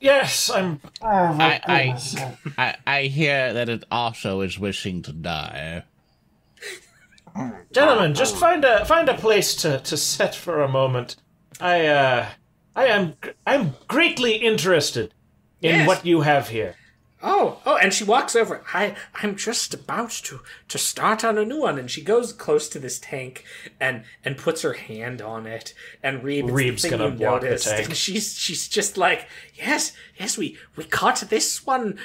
Yes, I'm. I, I, I, I hear that it also is wishing to die. Gentlemen, just find a find a place to, to sit for a moment. I uh I am I'm greatly interested in Yes. what you have here. Oh, oh, and she walks over. I, I'm just about to to start on a new one, and she goes close to this tank and and puts her hand on it. And Reeb, it's the Reeb's thing gonna you walk the noticed, tank. and she's she's just like, yes, yes, we we caught this one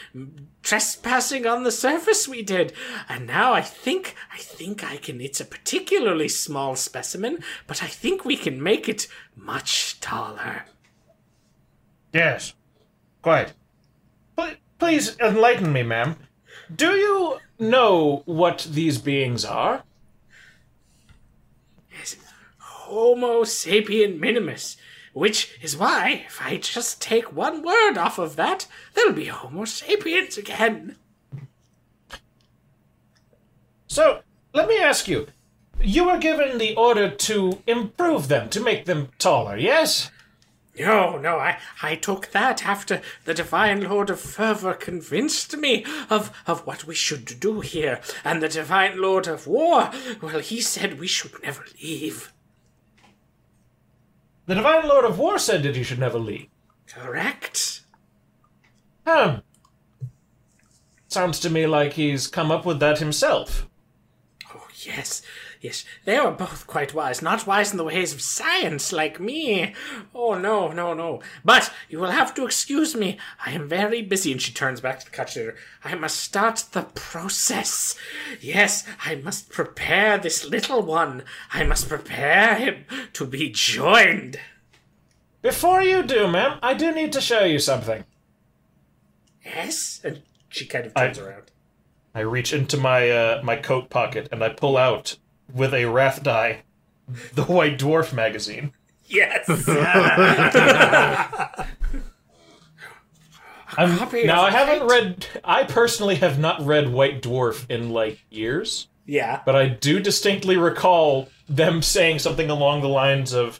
trespassing on the surface. We did, and now I think I think I can. It's a particularly small specimen, but I think we can make it much taller. Yes. Quite. Pl- please enlighten me, ma'am. Do you know what these beings are? Yes, Homo sapien minimus. Which is why, if I just take one word off of that, there'll be Homo sapiens again. So, let me ask you. You were given the order to improve them, to make them taller, yes? No, no, I, I took that after the Divine Lord of Fervor convinced me of, of what we should do here. And the Divine Lord of War, well, he said we should never leave. The Divine Lord of War said that you should never leave. Correct? Hmm. Sounds to me like he's come up with that himself. Oh, yes, yes, they are both quite wise. Not wise in the ways of science like me. Oh, no, no, no. But you will have to excuse me. I am very busy. And she turns back to the cutler. I must start the process. Yes, I must prepare this little one. I must prepare him to be joined. Before you do, ma'am, I do need to show you something. Yes? And she kind of turns I- around. I reach into my uh, my coat pocket and I pull out with a wrath die the White Dwarf magazine. Yes! I'm, Copy now of I haven't White- read. I personally have not read White Dwarf in like years, yeah. but I do distinctly recall them saying something along the lines of,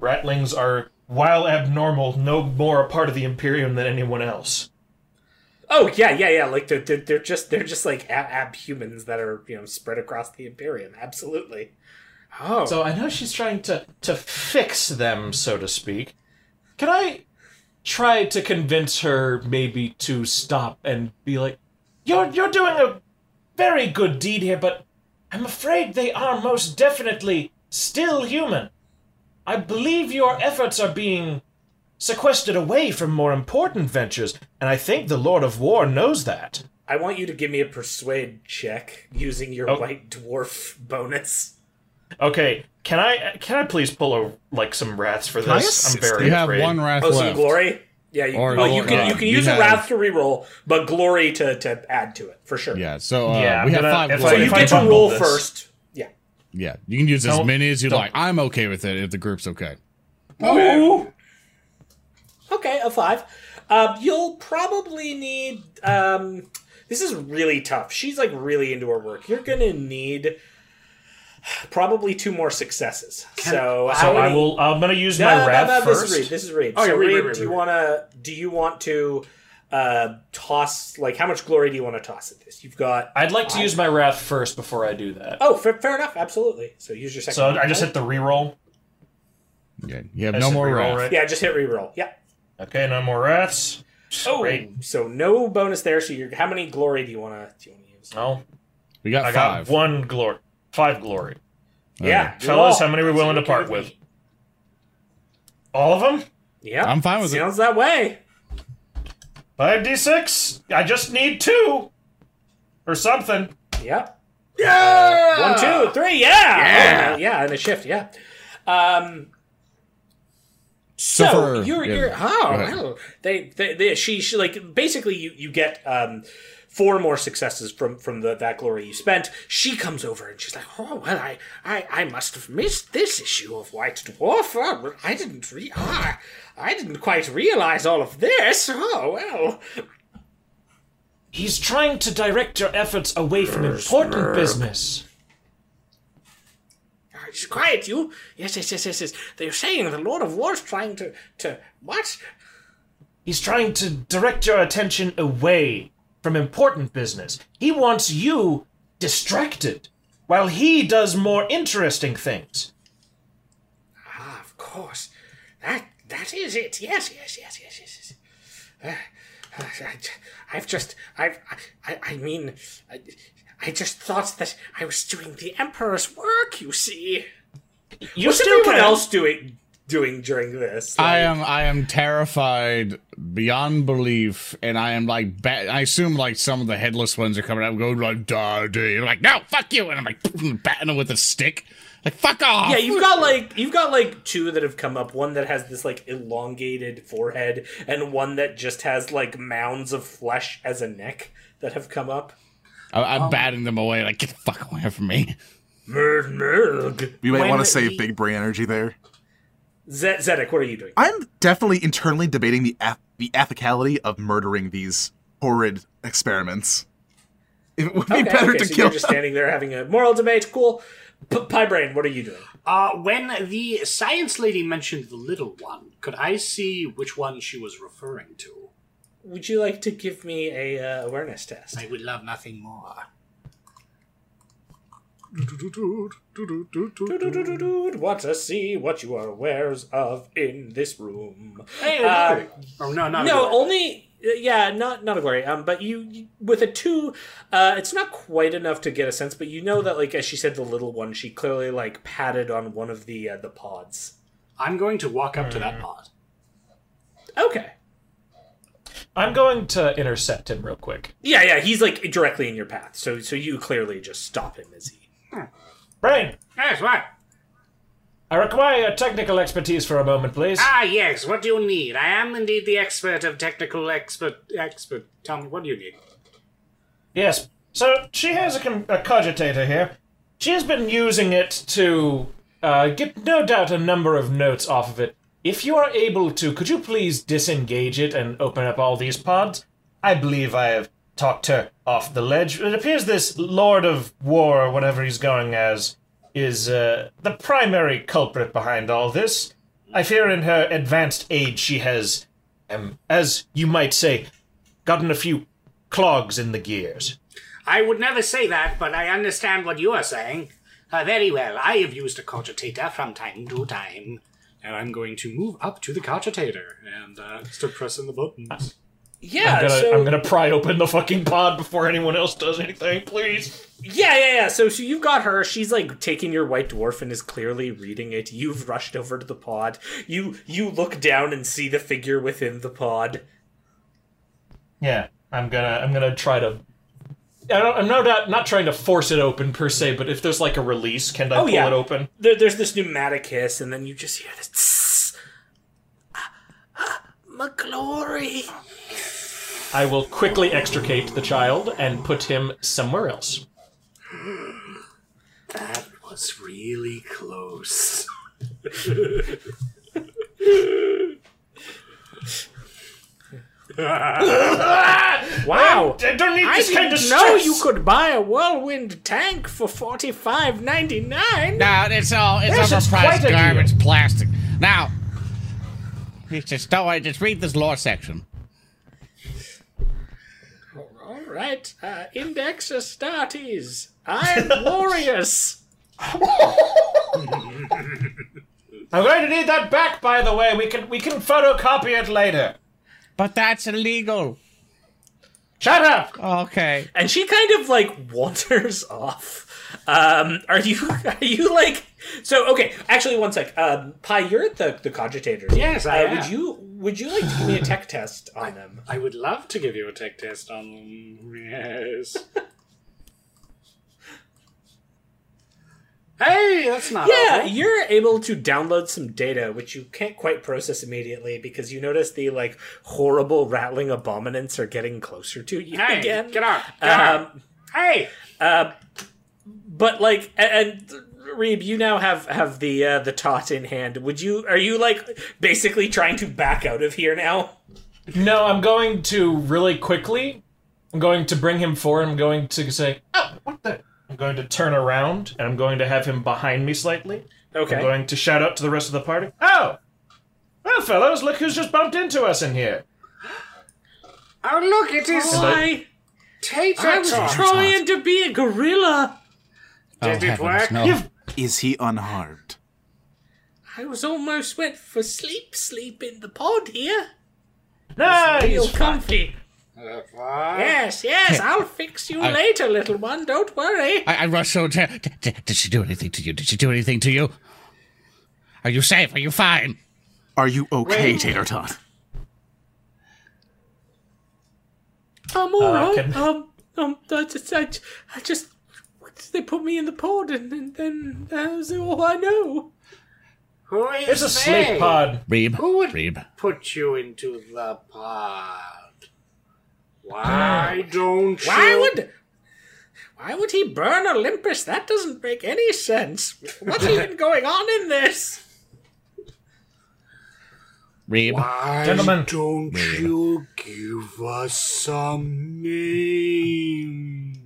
"Ratlings are, while abnormal, no more a part of the Imperium than anyone else." Oh yeah, yeah, yeah. Like they're they're, they're just they're just like ab, ab humans that are you know spread across the Imperium. Absolutely. Oh, So I know she's trying to to fix them, so to speak. Can I try to convince her maybe to stop and be like, "You're you're doing a very good deed here, but I'm afraid they are most definitely still human. I believe your efforts are being sequestered away from more important ventures, and I think the Lord of War knows that." I want you to give me a persuade check using your Oh. white dwarf bonus. Okay, can I can I please pull a, like some rats for this? assist I'm very You have afraid. one wrath Oh, some left. glory. Yeah, you, Or- well, you can uh, you can we use a wrath to reroll, but glory to, to add to it for sure. Yeah, so uh, Yeah, we have gonna- five if So you get to roll this- first. Yeah. yeah, you can use as Don't- many as you don't- like. I'm okay with it if the group's okay. Ooh. Okay, a five. Um, you'll probably need. Um, this is really tough. She's like really into her work. You're gonna need probably two more successes. so, how So I will. I'm gonna use No, my no, no, wrath no, first. This is Reeb. This is Reeb. Oh, so yeah, Reeb, Reeb, Reeb, Reeb, do you wanna? Do you want to uh, toss? Like, how much glory do you want to toss at this? You've got. I'd like to use my wrath first before I do that. Oh, fair, fair enough. Absolutely. So use your second. So. I just hit the reroll. Yeah, you have I no more reroll, wrath. right? Yeah, just hit reroll. Yeah. Okay, no more wraths. Oh, Great. so no bonus there. So you're how many glory do you want to do you want to use? No, We got I got five. one glory, five glory. Yeah, you Fellas, all. how many are we willing to part with with? All of them? Yeah, I'm fine with it. Sounds that way. Five d six. I just need two, or something. Yep. Yeah. One, two, three. Yeah. Yeah. Oh, yeah, and a shift. Yeah. Um. So So, you're yeah, you're go oh ahead. they, they they she she like basically you you get um four more successes from from the that glory you spent. She comes over and she's like, oh well, I I, I must have missed this issue of White Dwarf. Oh, I didn't re- ah, I didn't quite realize all of this. Oh well. He's trying to direct your efforts away from important business. Quiet, you. Yes, yes, yes, yes, yes. They're saying the Lord of War's trying to to what? He's trying to direct your attention away from important business. He wants you distracted, while he does more interesting things. Ah, of course. That that is it. Yes, yes, yes, yes, yes. yes. Uh, I, I've just, I've, I, I mean, I, I just thought that I was doing the Emperor's work. You see, You what's still everyone can. else doing doing during this? I am I am terrified beyond belief, and I am like ba- I assume like some of the headless ones are coming out going like "Daddy," and like no, fuck you, and I'm like batting them with a stick, like fuck off. Yeah, you've got like you've got like two that have come up. One that has this like elongated forehead, and one that just has like mounds of flesh as a neck that have come up. I, I'm batting them away, like get the fuck away from me. Merg, merg. We might want to save the- big brain energy there. Zed- Zedek, what are you doing? I'm definitely internally debating the eth- the ethicality of murdering these horrid experiments. It would be Okay, better okay, to so kill. You're just standing there having a moral debate. Cool. P- Pi Braine, what are you doing? Uh, when the science lady mentioned the little one, could I see which one she was referring to? Would you like to give me a uh, awareness test? I would love nothing more. Want to see what you are aware of in this room? Hey, Uh, no. oh no, not no, only uh, yeah, not not a glory. Um, but you, you with a two, uh, it's not quite enough to get a sense. But you know that, like as she said, the little one, she clearly like patted on one of the uh, the pods. I'm going to walk up to that pod. Okay. I'm going to intercept him real quick. Yeah, yeah, he's like directly in your path. So so you clearly just stop him as he. Braine, Yes, what? I require technical expertise for a moment, please. Ah, yes. What do you need? I am indeed the expert of technical expert. Expert. Tell me, what do you need? Yes. So she has a, com- a cogitator here. She has been using it to uh, get, no doubt, a number of notes off of it. If you are able to, could you please disengage it and open up all these pods? I believe I have talked her off the ledge. It appears this Lord of War, or whatever he's going as, is uh, the primary culprit behind all this. I fear in her advanced age she has, um, as you might say, gotten a few clogs in the gears. I would never say that, but I understand what you are saying. Uh, very well. I have used a cogitator from time to time. And I'm going to move up to the cogitator and uh, start pressing the buttons. Yeah, I'm gonna, so I'm gonna pry open the fucking pod before anyone else does anything, please. yeah, yeah, yeah. So so you've got her. She's like taking your white dwarf and is clearly reading it. You've rushed over to the pod. You you look down and see the figure within the pod. Yeah, I'm gonna, I'm gonna try to I don't, I'm no doubt not trying to force it open per se, but if there's like a release, can I Oh, pull yeah. it open? There, there's this pneumatic hiss, and then you just hear this. tss. Ah, ah, My glory. I will quickly extricate the child and put him somewhere else. That was really close. Wow. I don't need I this kind didn't of know stress. you could buy a whirlwind tank for forty five ninety nine. No, it's all it's This is overpriced quite a deal. garbage plastic. Now, you just don't worry, just read this law section. All right, uh, Index Astartes. I'm glorious. I'm going to need that back, by the way. We can we can photocopy it later. But that's illegal. Shut up. Okay. and she kind of like wanders off. Um, are you are you like so? Okay, actually, one sec. Um, Pi, you're at the the cogitators. Yes, I uh, am. Would you would you like to give me a tech test on them? I would love to give you a tech test on them. Yes. hey, that's not Yeah, awful. you're able to download some data, which you can't quite process immediately because you notice the like horrible rattling abominants are getting closer to you Hey, again. get out. Get out. Um, Hey, but like, a- and, Reeb, you now have have the uh, the tot in hand. Would you? Are you like basically trying to back out of here now? No, I'm going to really quickly. I'm going to bring him forward. I'm going to say, "Oh, what the?" I'm going to turn around and I'm going to have him behind me slightly. Okay. I'm going to shout out to the rest of the party. Oh, well, fellows, look who's just bumped into us in here. oh look, it is I, Tater I was trying to be a guerrilla. Oh, Did it heavens, work? No. Is he unharmed? I was almost went for sleep, sleep in the pod here. Nice. Real comfy. Uh. Yes, yes, I'll fix you later, little one. Don't worry. I, I rushed over to her. Did, did, did she do anything to you? Did she do anything to you? Are you safe? Are you fine? Are you okay, Tater Tot? I'm all Uh, right. can- Um, um, I just, I, I just, they put me in the pod, and, and then that was all I know. Who is It's a they? sleep pod. Reeb. Who would Reeb. put you into the pod? Why ah. don't you? Why would, why would he burn Olympus? That doesn't make any sense. What's even going on in this? Reeb. Why Gentlemen. don't you give us some names?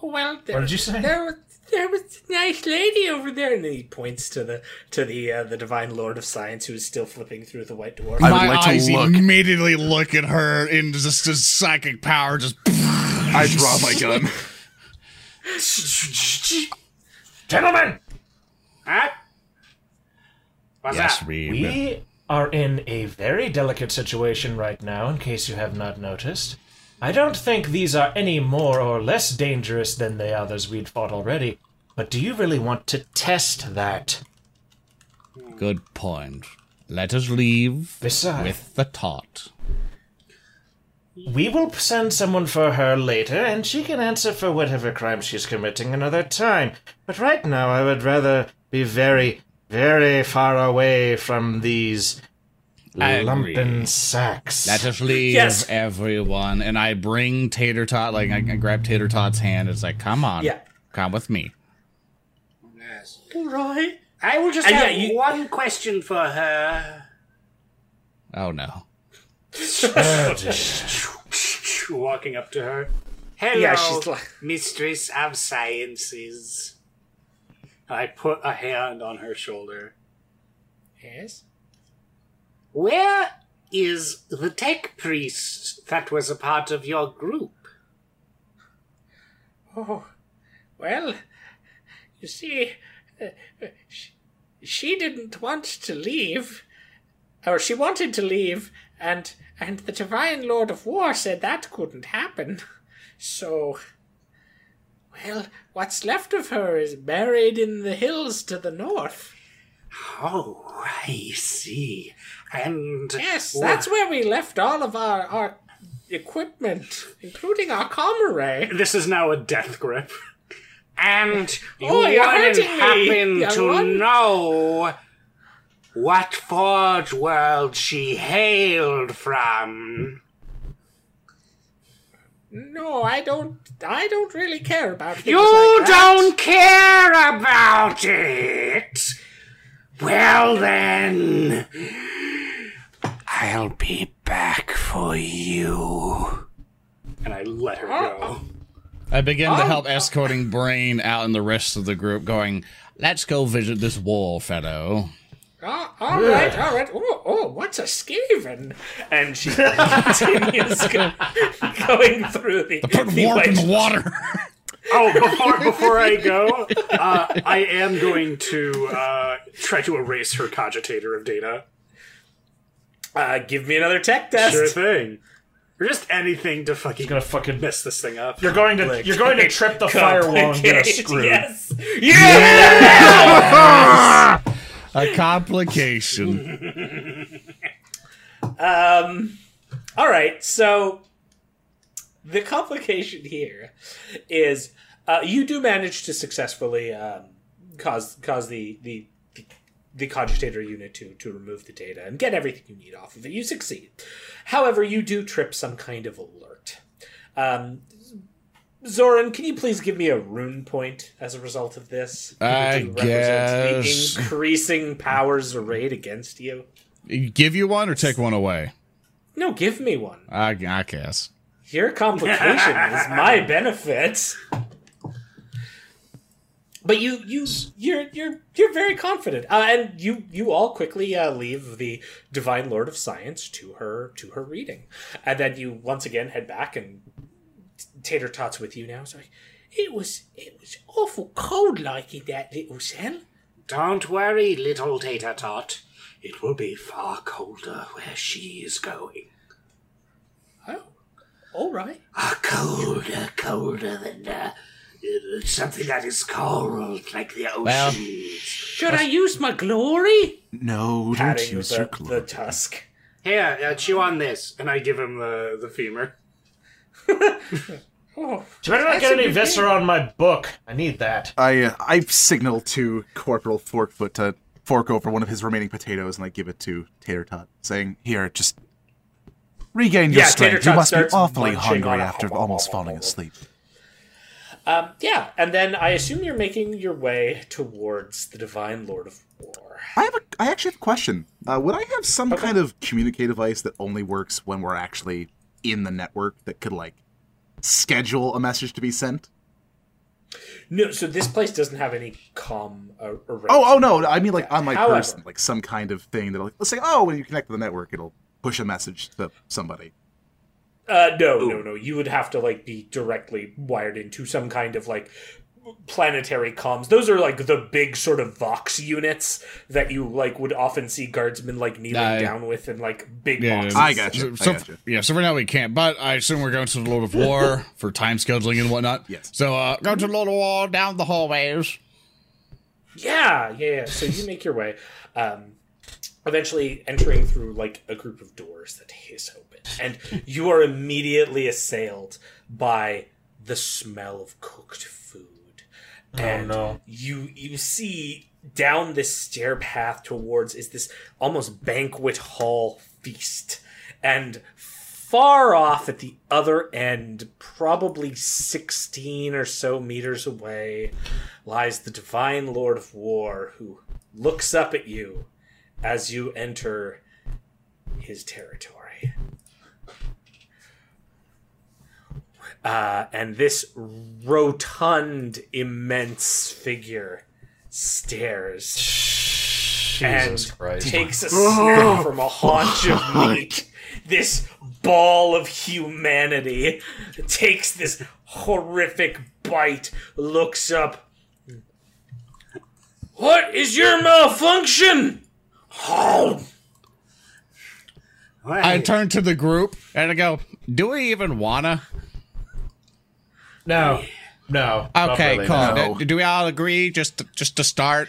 Well, there, What did you say? There, was- there was a nice lady over there, and then he points to the to the uh, the divine lord of science who is still flipping through the white dwarf. I would My like to eyes look. immediately look at her in just, just psychic power. Just I draw my gun. Gentlemen, Huh? What's yes, that? Reeb. we are in a very delicate situation right now, in case you have not noticed. I don't think these are any more or less dangerous than the others we'd fought already. But do you really want to test that? Good point. Let us leave Besides, with the tot. we will send someone for her later, and she can answer for whatever crime she's committing another time. But right now, I would rather be very, very far away from these. Lumpen sacks. Let us leave Yes. everyone. And I bring Tater Tot, like, I, I grab Tater Tot's hand. It's like, come on. Yeah. Come with me. Yes. All right. I will just And have yeah, you- one question for her. Oh, no. Walking up to her. Hello, Yeah, she's like- mistress of sciences. I put a hand on her shoulder. Yes. Where is the tech priest that was a part of your group? Oh, well, you see, uh, she, she didn't want to leave, or she wanted to leave, and and the Divine Lord of War said that couldn't happen. So, well, what's left of her is buried in the hills to the north. Oh, I see. And Yes, that's where we left all of our our equipment, including our comrade. This is now a death grip. And you Oh, wouldn't me, happen young to know what forge world she hailed from. No, I don't. I don't really care about things You like that. don't care about it. Well then, I'll be back for you. And I let her go. I begin to help escorting Braine out and the rest of the group, going, Let's go visit this wall, fellow. Ah, all right, all right. Oh, oh, what's a skaven? And she continues go- going through the. Put warp in the like- water. Oh, before before I go, uh, I am going to uh, try to erase her cogitator of data. Uh, give me another tech test. Sure thing. Or just anything to fucking You're Gonna fucking. mess this thing up. You're going to. You're going to trip the firewall and get us Complicate, screwed. Yes. Yeah. A complication. Um. All right. So the complication here is uh, you do manage to successfully um, cause cause the the. The cogitator unit to to remove the data and get everything you need off of it. You succeed. However, you do trip some kind of alert. Um, Zoran, can you please give me a ruin point as a result of this? I guess. increasing powers arrayed against you. Give you one or take one away? No, give me one. I, I guess. Your complication is my benefit. But you, you, you're, you're, you're very confident, uh, and you, you all quickly uh, leave the divine lord of science to her, to her reading, and then you once again head back, and Tater Tot's with you now. So it was, it was awful cold like in that little cell. Don't worry, little Tater Tot. It will be far colder where she is going. Oh, all right. Colder, colder than uh, something that is cold, like the oceans. Well- Should I use my glory? No, don't Patting use the, your the glory. tusk. Here, uh, chew on this, and I give him the the femur. Oh, You better not get any viscera on my book. I need that. I uh, I signal to Corporal Forkfoot to fork over one of his remaining potatoes, and I give it to Tater Tot, saying, "Here, just regain your Yeah, Tater strength. You Tot must be starts awfully munching on hungry a- after almost falling asleep." Um, yeah, and then I assume you're making your way towards the Divine Lord of War. I have a I actually have a question. Uh, would I have some kind of communicate device that only works when we're actually in the network that could like schedule a message to be sent? No, so this place doesn't have any com uh. Oh, oh no! I mean, like on my However- person, like some kind of thing that, like, let's say, oh, when you connect to the network, it'll push a message to somebody. Uh, no, no, no. You would have to like be directly wired into some kind of like planetary comms. Those are like the big sort of Vox units that you like would often see guardsmen like kneeling I- down with in like big Yeah, boxes. I got you. So, I got you. yeah, so for now we can't, but I assume we're going to the Lord of War for time scheduling and whatnot. Yes. So uh, go to the Lord of War down the hallways. Yeah, yeah, yeah. So you make your way, um, eventually entering through like a group of doors that hiss open, and you are immediately assailed by the smell of cooked food. Oh, and no. you you see down this stair path towards is this almost banquet hall feast, and far off at the other end, probably 16 or so meters away, lies the Divine Lord of War, who looks up at you as you enter his territory. Uh, and this rotund, immense figure stares Jesus and Christ. takes a snap from a haunch of meat. This ball of humanity takes this horrific bite, looks up. What is your malfunction? Oh, I turn to the group and I go, "Do we even wanna?" No. No. Okay, really, cool. no. Do, do we all agree just to, just to start?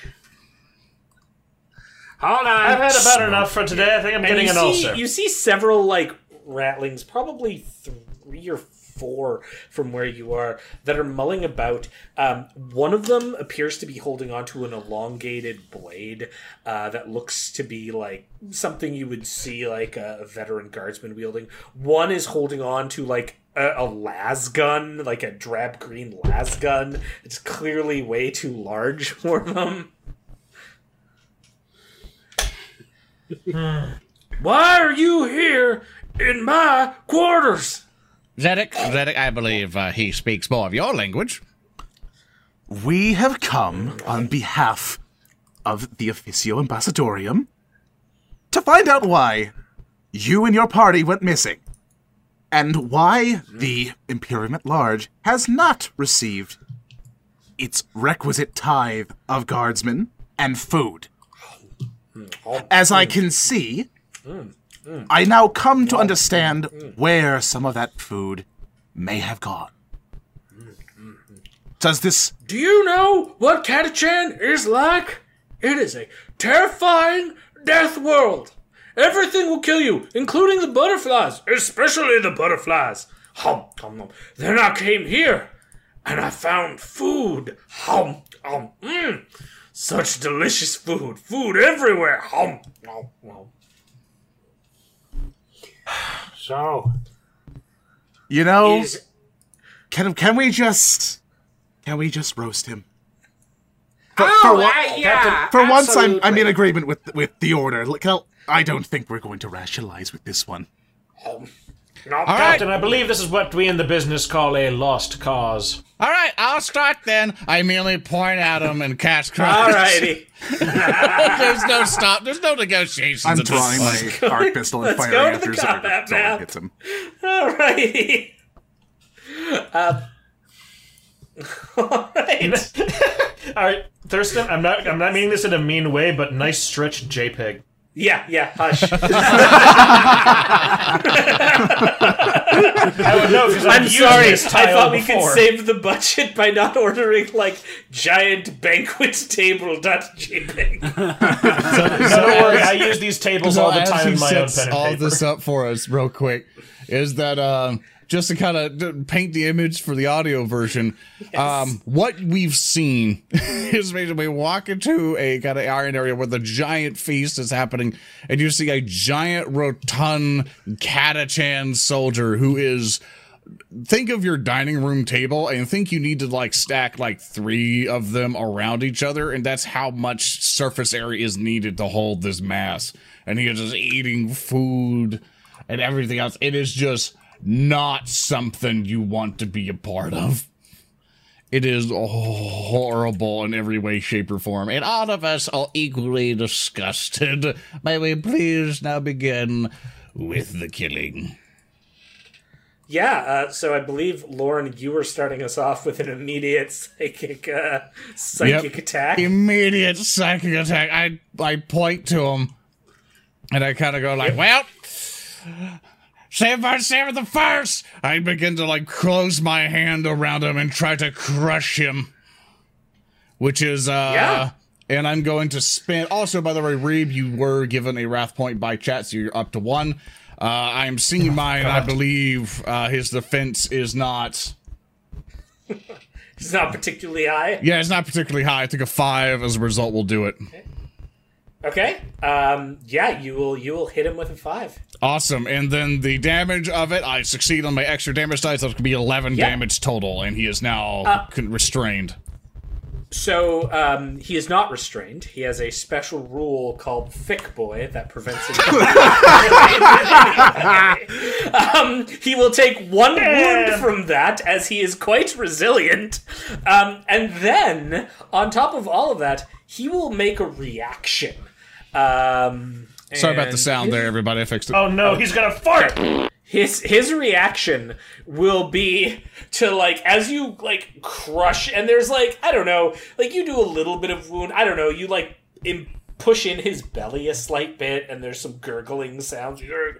Hold on. I've had about enough for today. I think I'm and getting you an see, ulcer. you see several like ratlings, probably three or four from where you are, that are mulling about. Um, one of them appears to be holding onto an elongated blade uh, that looks to be like something you would see like a veteran guardsman wielding. One is holding on to like a, a las gun, like a drab green las gun. It's clearly way too large for them. Why are you here in my quarters? Zedek, Zedek, I believe uh, he speaks more of your language. We have come on behalf of the Officio Ambassadorium to find out why you and your party went missing, and why mm-hmm. the Imperium at large has not received its requisite tithe of guardsmen and food. Mm-hmm. Oh, As I mm. can see, mm-hmm. I now come to oh, understand where some of that food may have gone. Does this Do you know what Catachan is like? It is a terrifying death world. Everything will kill you, including the butterflies, especially the butterflies. Hum, hum, hum. Then I came here, and I found food. Hum, hum, mmm. Such delicious food. Food everywhere. Hum, hum, hum. So, You know, is can can we just can we just roast him? For, oh, for, one- uh, yeah, for once, I'm I'm in agreement with with the order. Look, I'll- I don't think we're going to rationalize with this one. Not All right, Captain, I believe this is what we in the business call a lost cause. all right, I'll start then. I merely point at him and cast crouch. Alrighty. There's no stop. There's no negotiations. I'm drawing point. my arc pistol and let's firing to the after Zord. combat Zord map. hits him. Alrighty. Um, alright. All right, Thurston, I'm not I'm not meaning this in a mean way, but nice stretch JPEG. Yeah, yeah, hush. I would know because I'm sorry. I tile thought we before. could save the budget by not ordering like giant banquet table JPEG. No, don't worry, I use these tables So all the as time he in my own sets pen and all paper. this up for us real quick is that um, just to kind of paint the image for the audio version um, what we've seen is basically we walk into a kind of iron area where the giant feast is happening and you see a giant rotund catachan soldier who is think of your dining room table and think you need to like stack like three of them around each other and that's how much surface area is needed to hold this mass. And he is just eating food and everything else. It is just not something you want to be a part of it is horrible in every way shape or form and all of us are equally disgusted may we please now begin with the killing Yeah, uh, so I believe Lorne, you were starting us off with an immediate psychic uh, psychic Yep. attack. Immediate psychic attack. I I point to him, and I kind of go like, "Well, save by save the first. I begin to like close my hand around him and try to crush him, which is uh. Yeah. And I'm going to spin. Also, by the way, Reeb, you were given a wrath point by chat, so you're up to one. Uh, I am seeing mine. I believe uh, his defense is not. It's not particularly high. Yeah, it's not particularly high. I think a five as a result will do it. Okay. Um, yeah, you will you will hit him with a five. Awesome. And then the damage of it, I succeed on my extra damage dice. That's going to be 11 Yeah. damage total, and he is now con- restrained. So um, he is not restrained. He has a special rule called Thick Boy that prevents him. um, he will take one wound from that, as he is quite resilient. Um, and then, on top of all of that, he will make a reaction. Um, Sorry about the and sound there, everybody. I fixed it. Oh no, he's gonna fart! his his reaction will be to like as you like crush and there's like I don't know like you do a little bit of wound I don't know you like in, push in his belly a slight bit and there's some gurgling sounds. You're-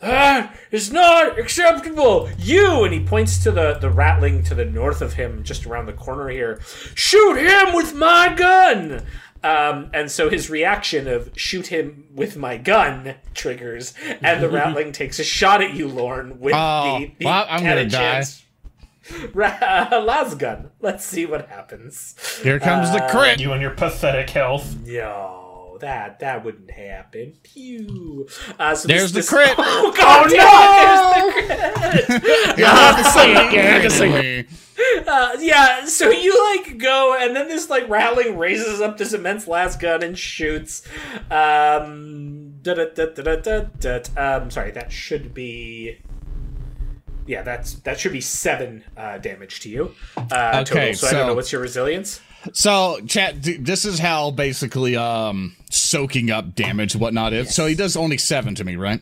That is not acceptable. You and he points to the the ratling to the north of him, just around the corner here. Shoot him with my gun. Um, and so his reaction of shoot him with my gun triggers, and the ratling takes a shot at you, Lorne, with Oh, the, the well, I'm gonna cannon die. chance. Ra- uh, las gun. Let's see what happens. Here comes the crit. You and your pathetic health. No, that that wouldn't happen. Pew. Uh, so There's this, the crit. Oh god! damn it, There's the crit. You have to say it. You have to say. Uh, yeah. So you like go, and then this like ratling raises up this immense las gun and shoots. Um. Da, da, da, da, da, da, da. Um. Sorry, that should be. Yeah, that's that should be seven uh, damage to you. Uh, Okay, total. So, I don't know what's your resilience. So, chat, this is how basically um soaking up damage whatnot is. So he does only seven to me, right?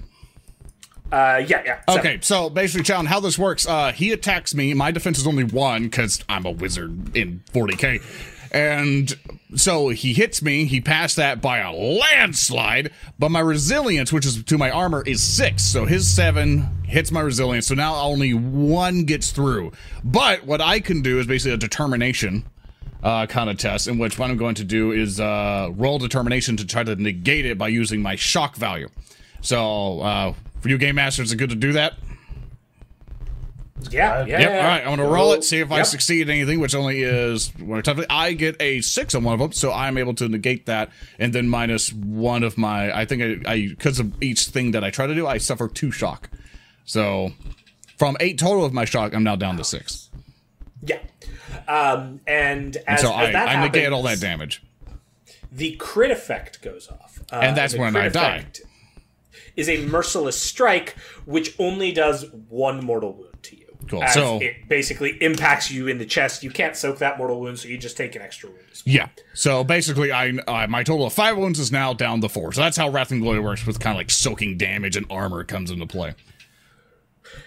Uh, yeah, yeah. seven. Okay, so basically, Chan, how this works, uh, he attacks me. My defense is only one because I'm a wizard in 40k. And so he hits me. He passed that by a landslide. But my resilience, which is to my armor, is six. So his seven hits my resilience. So now only one gets through. But what I can do is basically a determination uh, kind of test, in which what I'm going to do is uh, roll determination to try to negate it by using my shock value. So, uh, for you game masters, is it good to do that? Yeah, yeah. Yep. yeah. All right. I'm gonna roll it. See if I succeed at anything, which only is. I get a six on one of them, so I'm able to negate that, and then minus one of my. I think I because of each thing that I try to do, I suffer two shock. So from eight total of my shock, I'm now down to six. Yeah. Um, and And so as I, I negate all that damage. The crit effect goes off. Uh, And that's when I die. Is a merciless strike, which only does one mortal wound to you. Cool. As So- it basically impacts you in the chest. You can't soak that mortal wound, so you just take an extra wound. Yeah. So basically, I uh, my total of five wounds is now down to four. So that's how Wrath and Glory works with kind of like soaking damage and armor comes into play.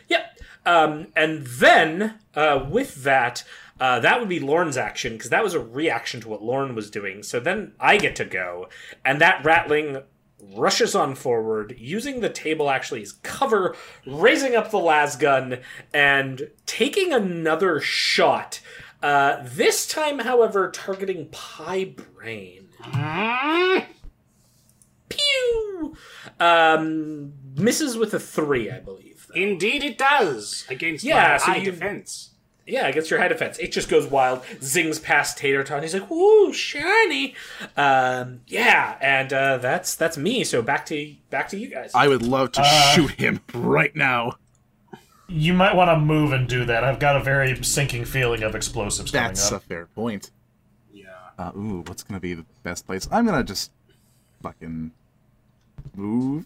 Yep. Um, and then uh, with that, uh, that would be Lorne's action because that was a reaction to what Lorne was doing. So then I get to go, and that ratling rushes on forward, using the table actually as cover, raising up the las gun and taking another shot. Uh, this time, however, targeting Pi Braine. Pew! Um, misses with a three, I believe. though. Indeed, it does against Yeah, my so you- defense. Yeah, against your high defense. It just goes wild, zings past Tater Tot. He's like, "Ooh, shiny!" Um, yeah, and uh, that's that's me. So back to back to you guys. I would love to shoot him right now. You might want to move and do that. I've got a very sinking feeling of explosives coming That's a fair point. Yeah. Uh, ooh, what's gonna be the best place? I'm gonna just fucking move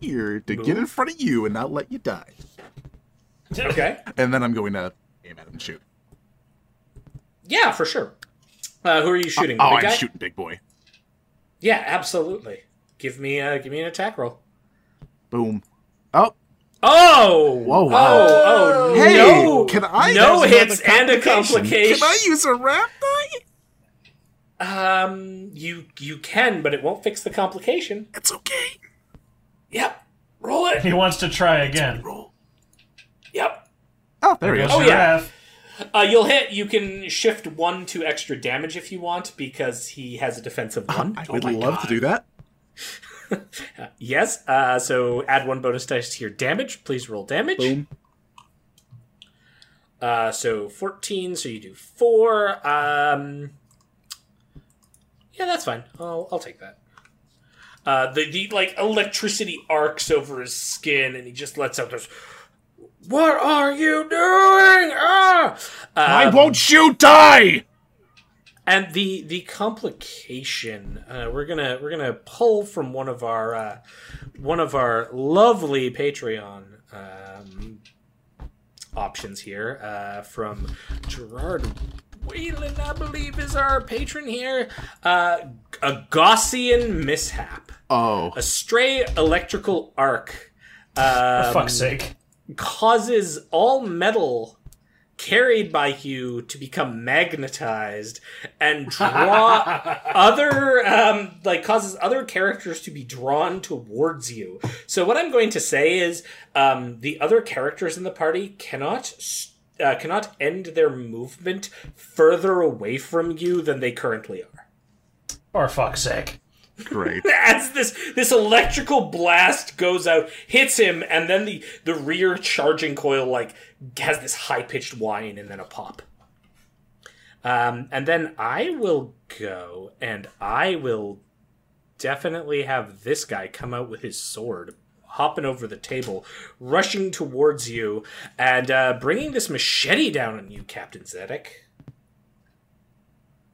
here to get in front of you and not let you die. okay. And then I'm going to aim at him and shoot. Yeah, for sure. Uh, who are you shooting? The Oh, big I'm guy? shooting big boy. Yeah, absolutely. Give me a give me an attack roll. Boom. Oh, Oh! Whoa, wow. Oh, oh, Hey, no! can I- No hits and a complication. can I use a wrath die? Um, you you can, but it won't fix the complication. It's okay. Yep. Roll it. He wants to try again. Roll. Yep. Oh, there he Goes is. Oh, yeah. Uh, you'll hit. You can shift one to extra damage if you want because he has a defensive one. I would love to do that. Yes. Uh, so add one bonus dice to your damage. Please roll damage. Boom. Uh, so fourteen. So you do four. Um, yeah, that's fine. I'll I'll take that. Uh, the the like electricity arcs over his skin, and he just lets out this. What are you doing? Ah! I Um, won't shoot. Die. And the the complication, uh, we're gonna we're gonna pull from one of our uh, one of our lovely Patreon um, options here uh, from Gerard Whalen, I believe, is our patron here. Uh, a Gaussian mishap, Oh, a stray electrical arc. Um, For fuck's sake. Causes all metal carried by you to become magnetized and draw other um, like causes other characters to be drawn towards you. So what I'm going to say is um, the other characters in the party cannot uh, cannot end their movement further away from you than they currently are. For fuck's sake. Great. As this this electrical blast goes out, hits him, and then the the rear charging coil like has this high pitched whine and then a pop. Um, and then I will go and I will definitely have this guy come out with his sword, hopping over the table, rushing towards you, and uh, bringing this machete down on you, Captain Zedek.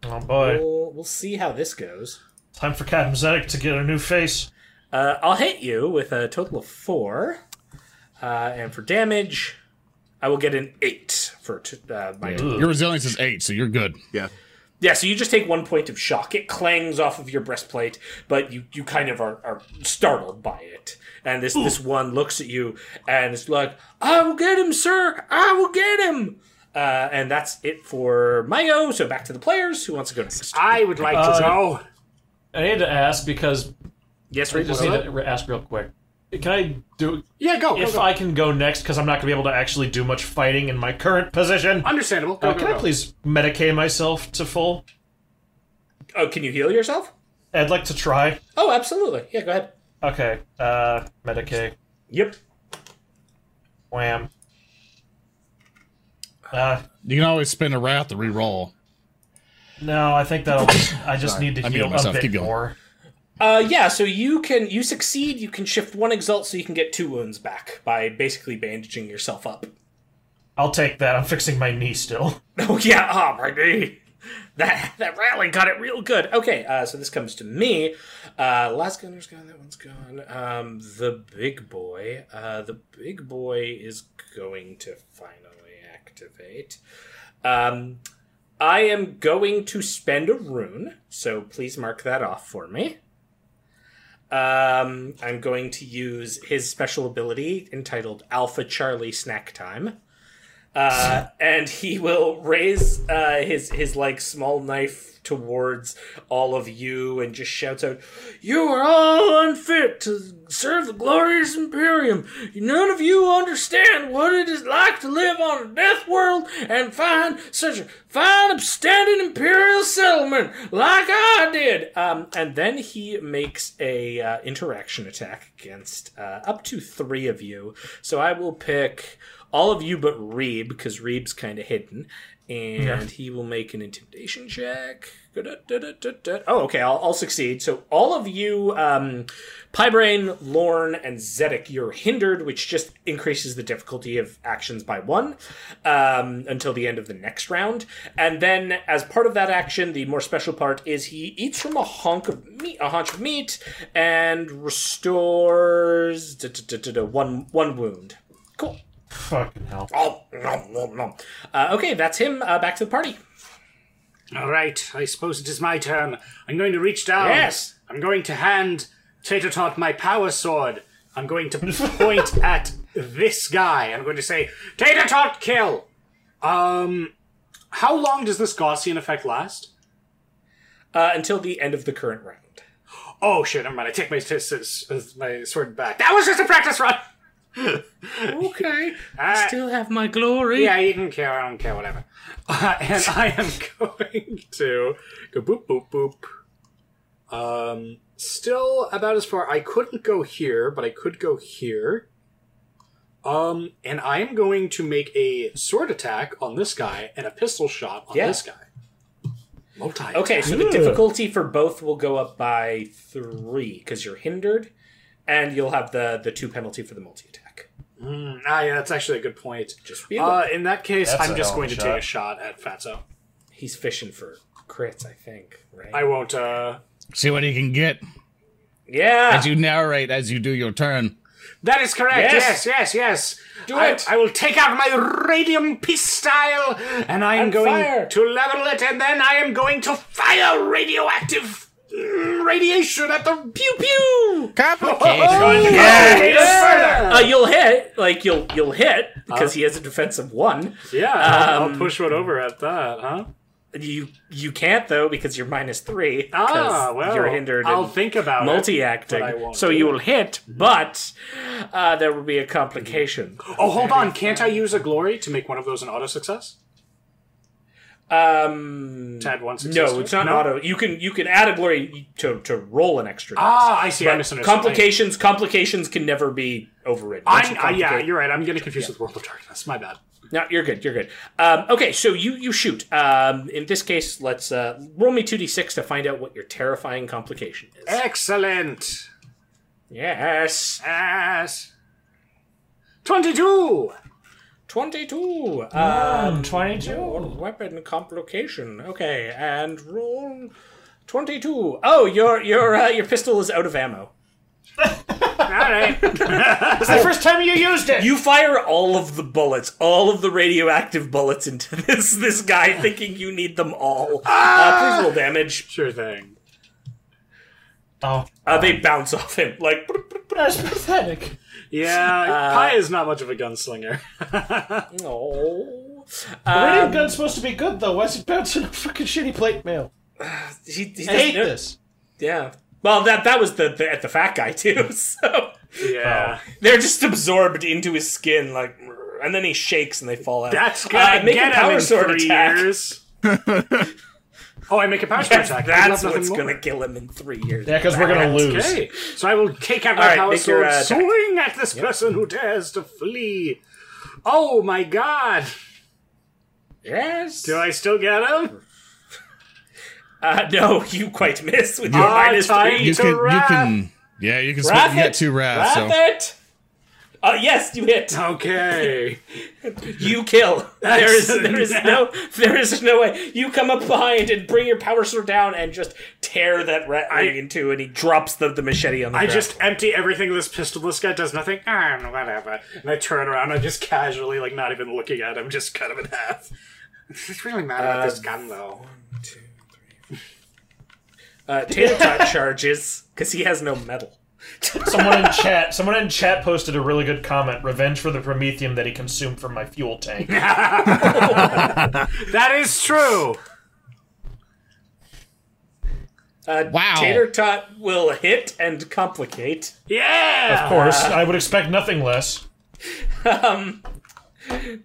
Oh boy. We'll, we'll see how this goes. Time for Captain Zedek to get a new face. Uh, I'll hit you with a total of four, uh, and for damage, I will get an eight for t- uh, my. Your resilience is eight, so you're good. Yeah. Yeah, so you just take one point of shock. It clangs off of your breastplate, but you, you kind of are, are startled by it. And this this one looks at you and it's like, "I will get him, sir. I will get him." Uh, and that's it for my go. So back to the players. Who wants to go next? I would like Uh, to know. I need to ask because Yes, I just need to re- ask real quick. Can I do Yeah, go. go, if go. I can go next because I'm not gonna be able to actually do much fighting in my current position? Understandable. Go, Uh, go, can go. I please medicate myself to full? Oh, can you heal yourself? I'd like to try. Oh, absolutely. Yeah, go ahead. Okay. Uh, medicate. Yep. Wham. Uh, You can always spin a wrath to re-roll. No, I think that'll. I just need to I'm heal muting myself. a Keep bit going. more. Uh, yeah, so you can you succeed. You can shift one exalt, so you can get two wounds back by basically bandaging yourself up. I'll take that. I'm fixing my knee still. Oh yeah, oh my knee. That that rally got it real good. Okay, uh, so this comes to me. Uh, last gunner's gone. That one's gone. Um, the big boy. Uh, the big boy is going to finally activate. Um, I am going to spend a ruin, so please mark that off for me. Um, I'm going to use his special ability entitled Alpha Charlie Snack Time uh, and he will raise uh, his his like small knife towards all of you and just shouts out, "You are all unfit to serve the glorious Imperium. None of you understand what it is like to live on a death world and find such a fine, upstanding Imperial settlement like I did." Um, and then he makes a uh, interaction attack against uh, up to three of you. So I will pick all of you but Reeb, because Reeb's kind of hidden, and he will make an intimidation check. Oh, okay, I'll, I'll succeed. So all of you, um, Pi Braine, Lorne, and Zedek, you're hindered, which just increases the difficulty of actions by one um, until the end of the next round. And then, as part of that action, the more special part is he eats from a hunk of meat, a haunch of meat, and restores one one wound. Cool. Fucking hell. Oh, no, no, no. Uh, okay, that's him. Uh, back to the party. All right, I suppose it is my turn. I'm going to reach down. Yes. I'm going to hand Tater Tot my power sword. I'm going to point at this guy. I'm going to say, Tater Tot, kill! Um, how long does this Gaussian effect last? Uh, until the end of the current round. Oh shit, never mind. I take my, t- s- s- my sword back. That was just a practice run! Okay. Uh, Still have my glory. Yeah, you didn't care. I don't care. Whatever. Uh, and I am going to go boop boop boop. Um, still about as far. I couldn't go here, but I could go here. Um, and I am going to make a sword attack on this guy and a pistol shot on Yeah. this guy. Multi. Okay, so the difficulty for both will go up by three because you're hindered, and you'll have the the two penalty for the multi attack. Ah, yeah, that's actually a good point. Just be Uh, in that case, That's I'm a just hell going of to a take a shot at Fatso. He's fishing for crits, I think. Right? I won't. uh... See what he can get yeah. as you narrate as you do your turn. That is correct. Yes. Yes, yes, yes. Do I, it. I will take out my radium pistol, and I am And going fire. to level it, and then I am going to fire radioactive mm, radiation at the pew pew. Complicated. Uh, you'll hit, like you'll you'll hit because he has a defensive one. Yeah, I'll, Um, I'll push one over at that, huh? You you can't though because you're minus three. 'cause Ah, well, you're hindered. I'll in think about multi-acting. but So you will hit, but uh, there will be a complication. Oh, hold on. Can't I use a glory to make one of those an auto success? Um, To add one success. no, it's not No? auto. You can you can add a glory to to roll an extra. dice. Ah, I see. I But misunderstood. complications complications can never be overridden. I'm, you uh, yeah, you're right. I'm getting confused with World of Darkness. My bad. No, you're good. You're good. Um, okay, so you you shoot. Um, in this case, let's uh, roll me two d six to find out what your terrifying complication is. Excellent. Yes, Yes. twenty two. Um, Um, 22. weapon complication. Okay, and roll twenty two. Oh, your your uh, your pistol is out of ammo. All right. It's the first time you used it. You fire all of the bullets, all of the radioactive bullets into this this guy, thinking you need them all. Uh, please roll damage. sure thing. oh, Uh, they bounce off him like. that's pathetic. Yeah, Pi is not much of a gunslinger. Oh. Radio Um, gun's supposed to be good though. Why is it bouncing off fucking shitty plate mail? he, he I hate know- this. Yeah. Well, that that was the, the at the fat guy too. So yeah. they're just absorbed into his skin, like, and then he shakes and they fall out. That's gonna Uh, make get a power sword attack. years. oh, I make a power sword That's, attack. That's what's more. gonna kill him in three years. Yeah, because we're gonna lose. Okay, so I will take out my All right, power make your, sword, uh, attack. swing at this person who dares to flee. Oh my god! Yes. Do I still get him? Uh, no, you quite miss with your Ah, minus tight. three. You can, you can, yeah, you can. Wrath Split, you get two wraths. So. It. Uh, yes, you hit. Okay. You kill. There is there is no there is no way. You come up behind and bring your power sword down and just tear that rat I- in two, and he drops the, the machete on the I ground. just empty everything of this pistol. This guy does nothing. Ah, whatever. And I turn around. I'm just casually, like, not even looking at him, just cut him in half. It's really mad about this gun, though. One, two, three. uh, Tater Tot charges because he has no metal. Someone in chat, someone in chat posted a really good comment. Revenge for the promethium that he consumed from my fuel tank. That is true. Uh, Wow. Tater Tot will hit and complicate. Yeah. Of course, I would expect nothing less.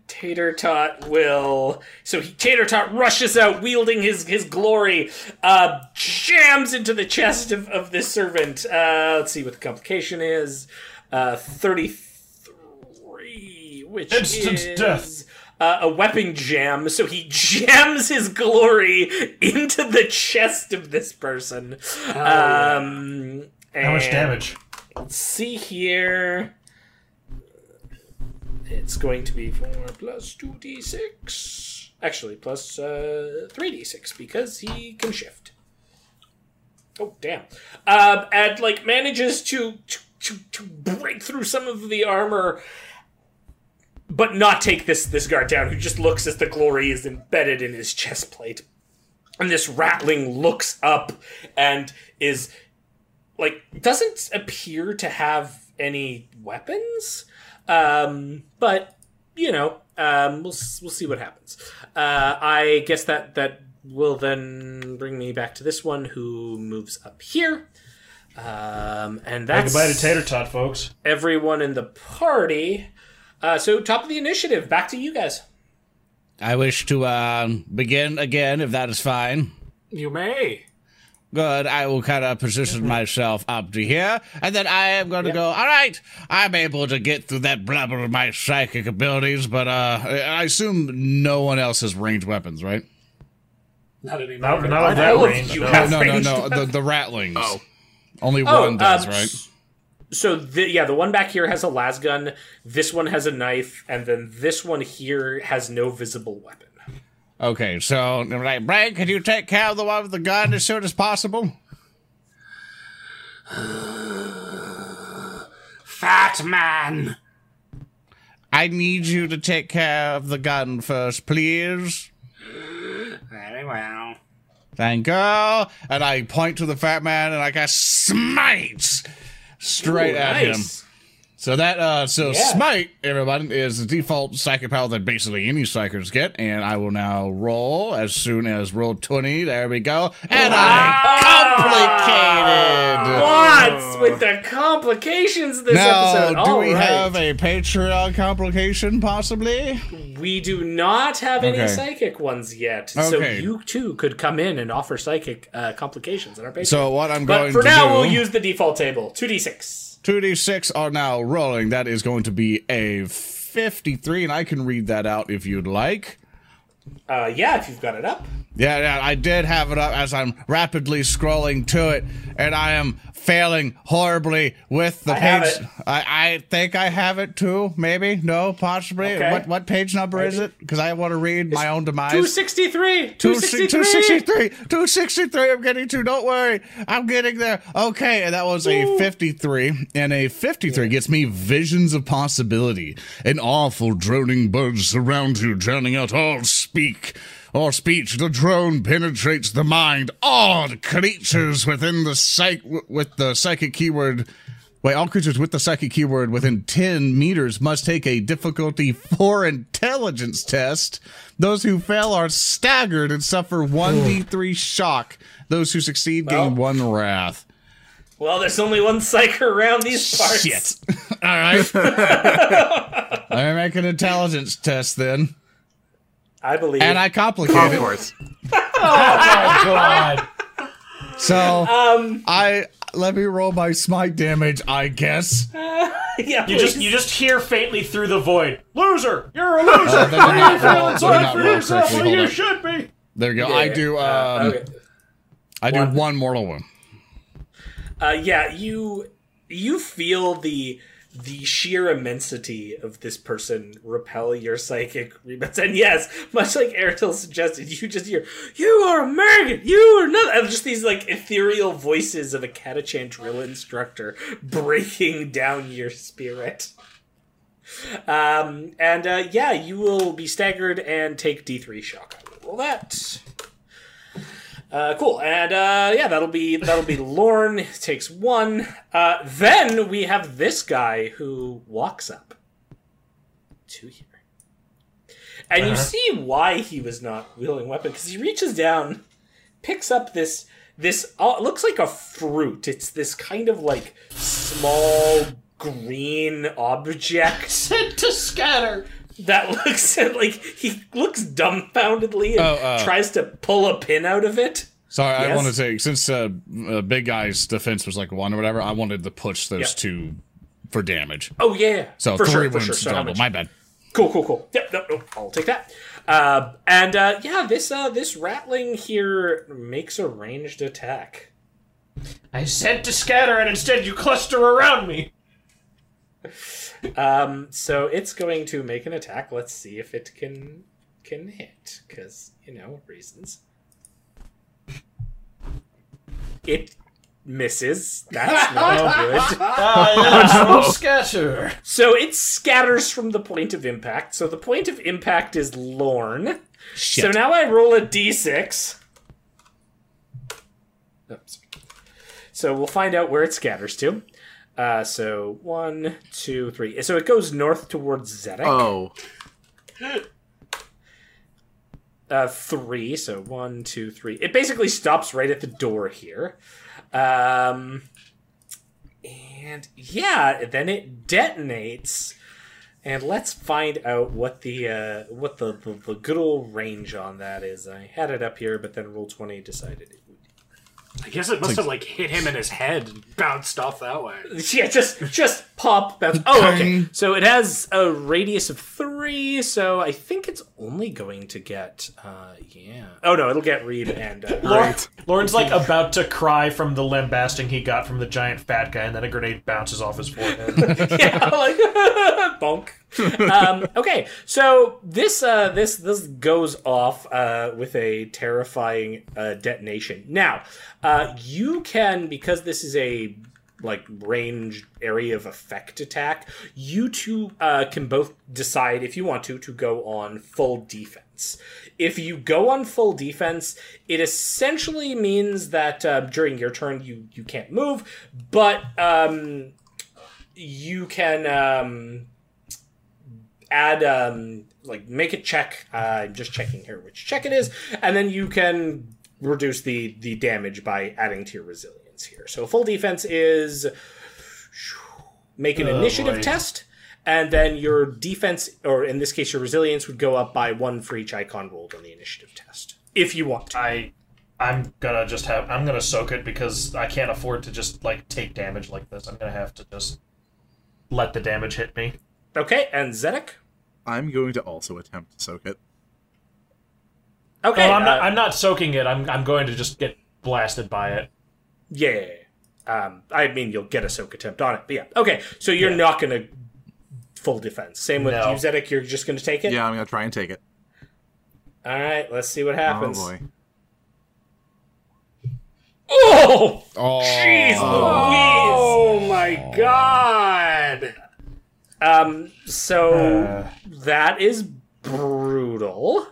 Tater Tot will. So he, Tater Tot rushes out, wielding his his glory, uh, jams into the chest of, of this servant. Uh, let's see what the complication is. Uh, Thirty three, which Instant is death. Uh, a weapon jam. So he jams his glory into the chest of this person. Um, How much and- damage? see here. It's going to be 4 plus 2d6. Actually, plus uh, 3d6 because he can shift. Oh, damn. Um, and, like, manages to, to, to break through some of the armor, but not take this, this guard down, who just looks as the glory is embedded in his chest plate. And this ratling looks up and is like doesn't appear to have any weapons um but you know um we'll we'll see what happens uh i guess that that will then bring me back to this one who moves up here um and Say that's goodbye to Tater Tot, folks. everyone in the party uh so top of the initiative back to you guys I wish to uh, begin again, if that is fine. You may. Good. I will kind of position myself up to here, and then I am going to go. All right, I'm able to get through that blubber of my psychic abilities, but uh, I assume no one else has ranged weapons, right? Not anymore. Not, not at that all range. you no. have- No, no, ranged no. The the ratlings. Oh. Only Oh, one does, um, right? So the, yeah, the one back here has a las gun. This one has a knife, and then this one here has no visible weapon. Okay, so like, Brian, could you take care of the one with the gun as soon as possible? Fat man. I need you to take care of the gun first, please. Very well. Thank you. And I point to the fat man and I cast smite straight Ooh, at him. So that uh so Yeah. smite, everybody, is the default psychic power that basically any psykers get, and I will now roll as soon as roll twenty. There we go, and I complicated. What with the complications this Now, episode? do All we right. have a Patreon complication possibly? We do not have any Okay. psychic ones yet, Okay. so you too could come in and offer psychic uh, complications in our Patreon. So what I'm going but for now, do, we'll use the default table: two d six. 2d6 are now rolling. That is going to be a 53, and I can read that out if you'd like. Uh, yeah, if you've got it up. Yeah, yeah, I did have it up as I'm rapidly scrolling to it, and I am failing horribly with the I page. I, I think I have it too. Maybe no, possibly. Okay. What what page number is it? Because I want to read my own demise. Two sixty three. Two sixty 263 three. 263 i'm getting to don't worry i'm getting there okay and that was a 53 and a 53 gets me visions of possibility an awful droning buzz surrounds you drowning out all speak or speech the drone penetrates the mind odd creatures within the psych with the psychic keyword Wait, all creatures with the psychic keyword within 10 meters must take a difficulty 4 intelligence test. Those who fail are staggered and suffer 1d3 shock. Those who succeed gain 1 wrath. Well, there's only one psyker around these parts. Shit. All right. I make an intelligence test then. I believe. And I complicate Of it. course. Oh my God! So, um, I let me roll my smite damage, I guess. yeah, You just you just hear faintly through the void. Loser! You're a loser! Uh, they not You're roll- feeling sorry not for yourself correctly. you should be. There you go. Yeah, I do um uh, okay. I do One. one mortal wound. Uh, yeah, you you feel the the sheer immensity of this person repel your psychic rebounds. And yes, much like Ariel suggested, you just hear, You are a maggot! You are not and just these like ethereal voices of a Catachan drill instructor breaking down your spirit. Um and uh yeah, you will be staggered and take D3 shock. Roll that. Uh, cool, and uh, yeah, that'll be that'll be Lorne takes one. Uh, then we have this guy who walks up to here, and you see why he was not wielding weapon because he reaches down, picks up this this uh, it looks like a fruit. It's this kind of like small green object Sent to scatter. That looks like he looks dumbfoundedly and Oh, uh, tries to pull a pin out of it. Sorry, I Yes? want to say since uh, uh, big guy's defense was like one or whatever, I wanted to push those Yeah. two for damage. Oh yeah, So for three sure, for wounds sure. So how total. My bad. Cool, cool, cool. Yep, no, no, I'll take that. Uh, and uh, yeah, this uh, this ratling here makes a ranged attack. I sent to scatter, and instead you cluster around me. Um, so it's going to make an attack. Let's see if it can can hit, because you know reasons. It misses. That's not good. I am scatter. So it scatters from the point of impact. So the point of impact is Lorne. So now I roll a d6. Oops. So we'll find out where it scatters to. Uh, so one, two, three. So it goes north towards Zedek. Oh. Uh, three. So one, two, three. It basically stops right at the door here. Um, and yeah, then it detonates. And let's find out what the uh, what the, the, the good old range on that is. I had it up here, but then roll twenty decided it. I guess it must have like hit him in his head and bounced off that way. Yeah, just just pop bounce. Oh, okay. So it has a radius of three. So I think it's only going to get. uh Yeah. Oh no, it'll get Reeb and. Uh, Lorne, Lorne's like about to cry from the lambasting he got from the giant fat guy, and then a grenade bounces off his forehead. yeah, like bonk. Um, okay, so this uh, this this goes off uh, with a terrifying uh, detonation. Now, uh, you can because this is a like range area of effect attack. You two uh, can both decide if you want to to go on full defense. if you go on full defense, it essentially means that uh, during your turn you you can't move, but um, you can um, add um, like make a check. Uh, I'm just checking here which check it is, and then you can reduce the the damage by adding to your resilience here. So full defense is make an Oh, initiative boy. test, and then your defense, or in this case, your resilience would go up by one for each icon rolled on the initiative test, if you want. to. I I'm gonna just have I'm gonna soak it because I can't afford to just like take damage like this. I'm gonna have to just let the damage hit me. Okay, and Zedek. I'm going to also attempt to soak it. Okay, Oh, I'm not uh, I'm not soaking it. I'm I'm going to just get blasted by it. Yeah. Um, I mean, you'll get a soak attempt on it, but yeah. Okay, so you're Yeah. not gonna full defense. Same with No. you, Zedek. You're just gonna take it. Yeah, I'm gonna try and take it. All right. Let's see what happens. Oh boy. Oh, Oh, jeez, Oh my god! Um. So Uh, that is brutal.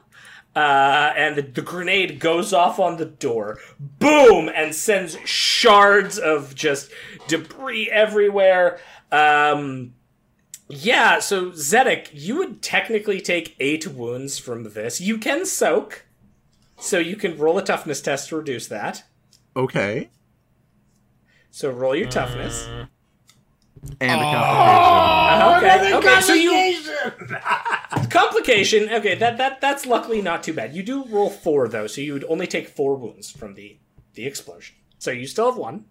Uh, and the, the grenade goes off on the door, boom, and sends shards of just debris everywhere. Um, yeah, so Zedek, you would technically take eight wounds from this. You can soak, so you can roll a toughness test to reduce that. Okay. So roll your toughness. And a Uh, complication. okay, okay, so you complication. Okay, that that that's luckily not too bad. You do roll four though, so you would only take four wounds from the the explosion. So you still have one.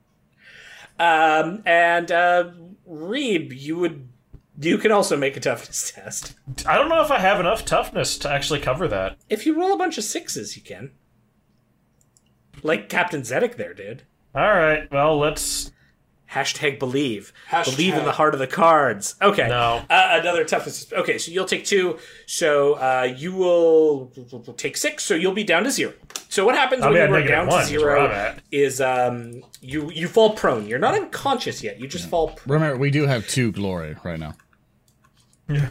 Um, and uh, Reeb, you would you can also make a toughness test. I don't know if I have enough toughness to actually cover that. If you roll a bunch of sixes, you can. Like Captain Zedek there did. All right. Well, let's. Hashtag believe. Hashtag. Believe in the heart of the cards. Okay. No. Uh, another toughness. Okay, so you'll take two. So uh, you will take six. So you'll be down to zero. So what happens I'll when be you at are down one, to zero is um, you you fall prone. You're not unconscious yet. You just fall. Pr- remember we do have two glory right now. yeah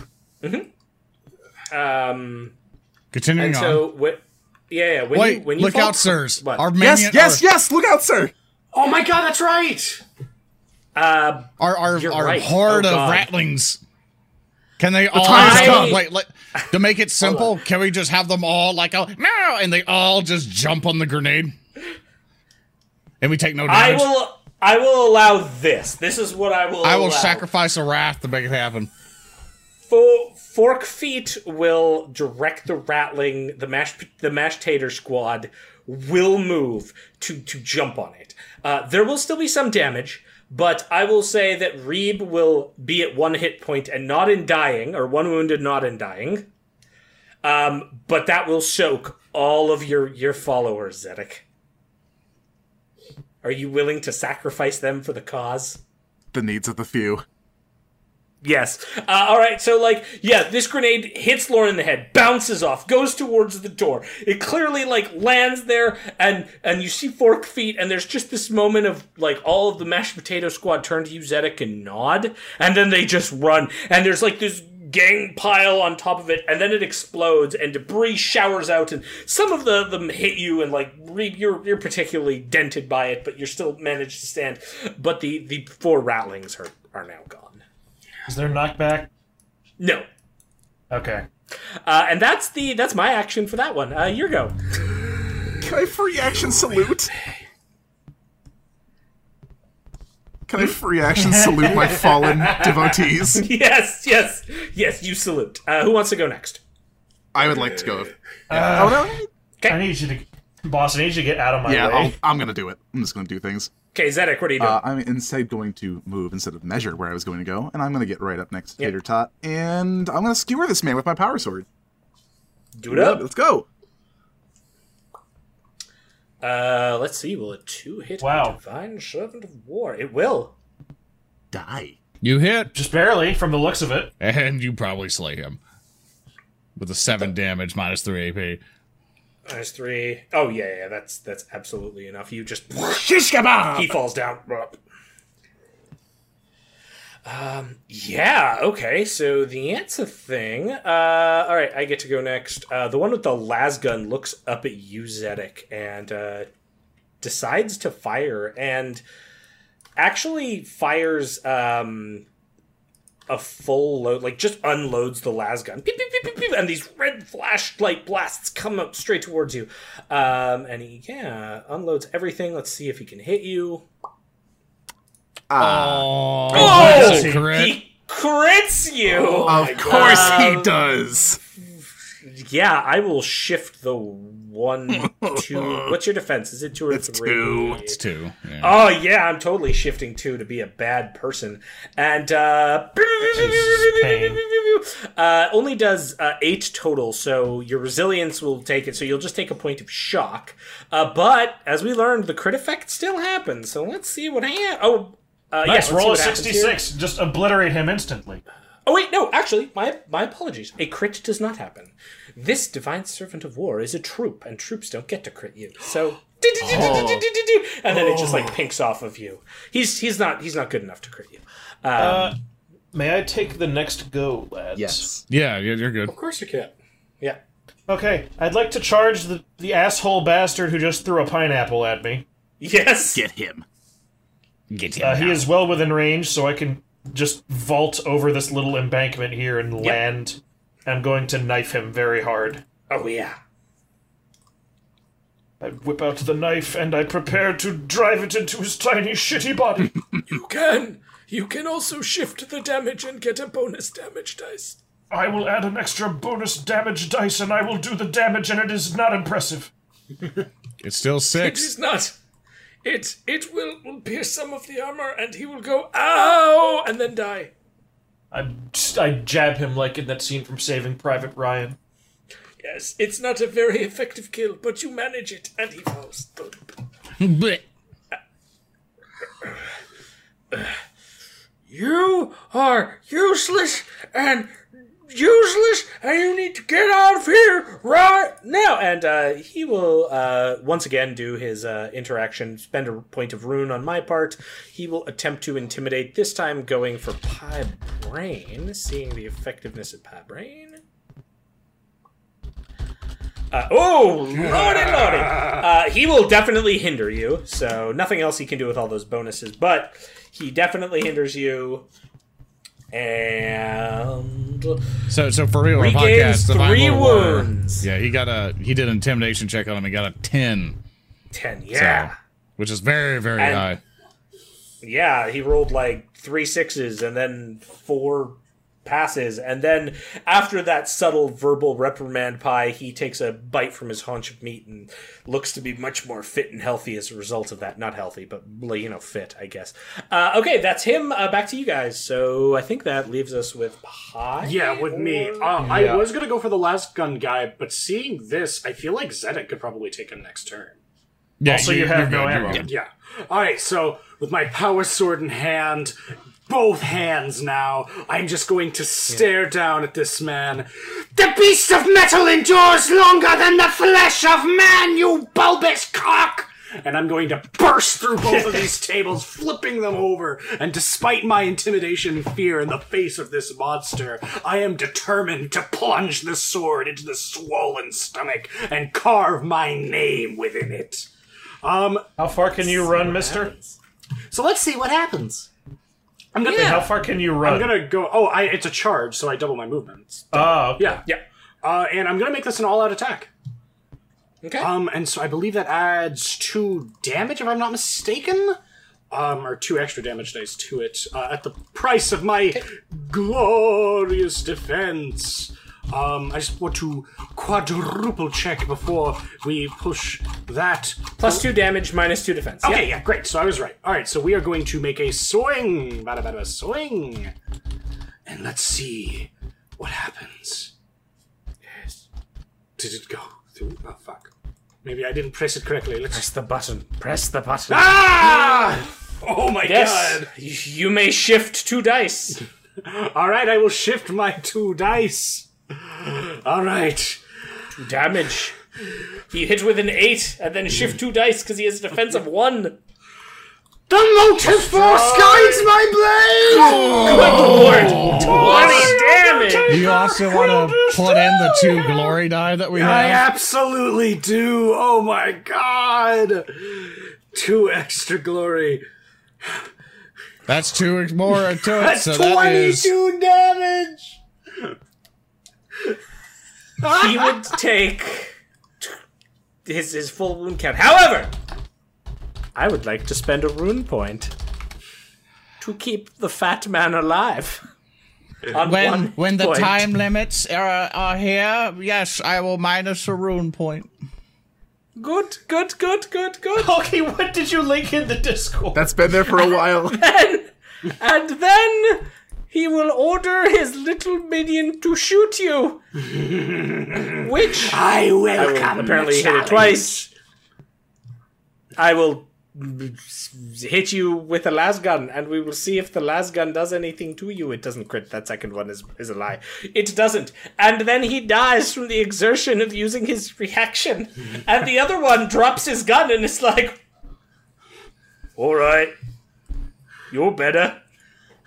um, Continuing and on. so what? Yeah, yeah. When Wait, you, when you look fall out, sirs! What? Our Yes, minion, yes, our, yes! Look out, sir! Oh my god, that's right! Uh, our our, our right. horde Oh, of God. ratlings. Can they all time just- come. to make it simple, can we just have them all like oh no, and they all just jump on the grenade, and we take no damage? I will. I will allow this. This is what I will. I will allow. sacrifice a wrath to make it happen. Fo- Fork Feet will direct the ratling. The mash the mash tater squad will move to to jump on it. Uh, there will still be some damage, but I will say that Reeb will be at one hit point and not in dying, or one wounded, not in dying. Um, but that will soak all of your your followers, Zedek. Are you willing to sacrifice them for the cause? The needs of the few. Yes. Uh, all right. So, like, yeah, this grenade hits Lorne in the head, bounces off, goes towards the door. It clearly like lands there, and and you see Fork Feet, and there's just this moment of like all of the mashed potato squad turn to you, Zedek, and nod, and then they just run, and there's like this gang pile on top of it, and then it explodes, and debris showers out, and some of the them hit you, and like you're you're particularly dented by it, but you're still managed to stand. But the the four ratlings are are now gone. Is there knockback? No. Okay. Uh, and that's the that's my action for that one. Uh, your go. Can I free action salute? Can I free action salute my fallen devotees? yes, yes, yes. You salute. Uh, who wants to go next? I would like to go. oh no! Okay. I need you to, boss. I need you to get out of my Yeah, way. I'll, I'm gonna do it. I'm just gonna do things. Okay, Zedek, what are you doing? Uh, I'm instead going to move instead of measure where I was going to go, and I'm going to get right up next to Yep. Tater Tot, and I'm going to skewer this man with my power sword. Do it up. Let's go. Uh, let's see. Will a two hit Wow. Divine Servant of War? It will. Die. You hit, Just barely, from the looks of it. and you probably slay him with a seven damage minus three AP. Minus three. Oh yeah, yeah. That's that's absolutely enough. You just Shish kebab! he falls down. Um, Yeah, okay, so the answer thing. Uh, all right, I get to go next. Uh, the one with the las gun looks up at you, Zedek, and uh, decides to fire, and actually fires um, a full load, like just unloads the las gun, beep, beep, beep, beep, beep, and these red flashlight blasts come up straight towards you. Um, and he, yeah, unloads everything. Let's see if he can hit you. Oh, Oh, that's a crit. he crits you. Of course he Um, does. Yeah, I will shift the one, two. What's your defense? Is it two or It's three? two. It's two. Yeah. Oh yeah, I'm totally shifting two to be a bad person, and uh, uh, only does uh, eight total. So your resilience will take it. So you'll just take a point of shock. Uh, but as we learned, the crit effect still happens. So let's see what happens. Oh, uh, Nice, see roll a what happens here. 66. Just obliterate him instantly. Oh wait, no, actually, my my apologies. A crit does not happen. This divine servant of war is a troop, and troops don't get to crit you. So and then it just like pinks off of you. He's he's not he's not good enough to crit you. Um, Uh, may I take the next go, lads? Yes. Yeah, yeah, you're good. of course you can. Yeah. Okay, I'd like to charge the, the asshole bastard who just threw a pineapple at me. Yes. Get him. Get him. Uh, he is well within range, so I can just vault over this little embankment here and land. I'm going to knife him very hard. Oh yeah. I whip out the knife and I prepare to drive it into his tiny shitty body. You can. You can also shift the damage and get a bonus damage dice. I will add an extra bonus damage dice and I will do the damage, and it is not impressive. It's still six. is not. It it will, will pierce some of the armor, and he will go ow, and then die. I, I jab him like in that scene from Saving Private Ryan. Yes, it's not a very effective kill, but you manage it, and he falls. Blech. You are useless and useless, and you need to get out of here right now. And uh, he will uh, once again do his uh, interaction, spend a point of ruin on my part. He will attempt to intimidate, this time going for Pi Braine, seeing the effectiveness of Pi Braine. Uh, oh, lordy, lordy. Uh, he will definitely hinder you, so nothing else he can do with all those bonuses, but he definitely hinders you. And So, so for real, podcast, the three Vinyl War- wounds. Yeah, he got a he did an intimidation check on him. He got a ten, 10, yeah. which is very very And- high. Yeah, he rolled like three sixes and then four passes. And then after that subtle verbal reprimand Pi, he takes a bite from his haunch of meat and looks to be much more fit and healthy as a result of that. Not healthy, but, you know, fit, I guess. Uh, okay, that's him. Uh, back to you guys. So I think that leaves us with Pi. Yeah, with me. or- Uh, I was gonna go for the las gun guy, but seeing this, I feel like Zedek could probably take him next turn. Yeah, Also, you have no good, ammo. good. Yeah. All right. So with my power sword in hand, both hands now, I'm just going to stare down at this man. The beast of metal endures longer than the flesh of man, you bulbous cock! And I'm going to burst through both of these tables, flipping them over. And despite my intimidation and fear in the face of this monster, I am determined to plunge the sword into the swollen stomach and carve my name within it. Um, How far can you run, mister? so let's see what happens. I'm gonna. How far can you run? I'm gonna go. Oh, I, it's a charge, so I double my movements. Oh, okay. Yeah, Yeah. uh, and I'm gonna make this an all-out attack. Okay. Um, and so I believe that adds two damage, if I'm not mistaken, um, or two extra damage dice to it uh, at the price of my glorious defense. Um, I just want to quadruple check before we push that Plus two damage, minus two defense. Okay, Yeah. yeah, great. So I was right. All right, so we are going to make a swing. Bada bada swing. And let's see what happens. Yes. Did it go through? Oh, fuck. Maybe I didn't press it correctly. Let's. Press the button. Press the button. Ah! Oh my Yes. god. You may shift two dice. All right, I will shift my two dice. All right. Two damage. He hit with an eight and then shift two dice because he has a defense of one. The motive force guides my blade! Good lord, Twenty damage. You also want to put in the two glory die that we have? I absolutely do. Oh my god. Two extra glory. That's two more to it. That's so that is 22 damage. He would take his his full wound count. However, I would like to spend a ruin point to keep the fat man alive. On when when the point. time limits are, are here. Yes, I will minus a ruin point. Good, good, good, good, good. Okay, what did you link in the Discord? That's been there for a while. Then, and then he will order his little minion to shoot you. Which I I welcome will apparently hit it twice. I will hit you with a las gun, and we will see if the las gun does anything to you. It doesn't crit. That second one is is a lie. It doesn't. And then he dies from the exertion of using his reaction. and the other one drops his gun and is like, "All right, you're better."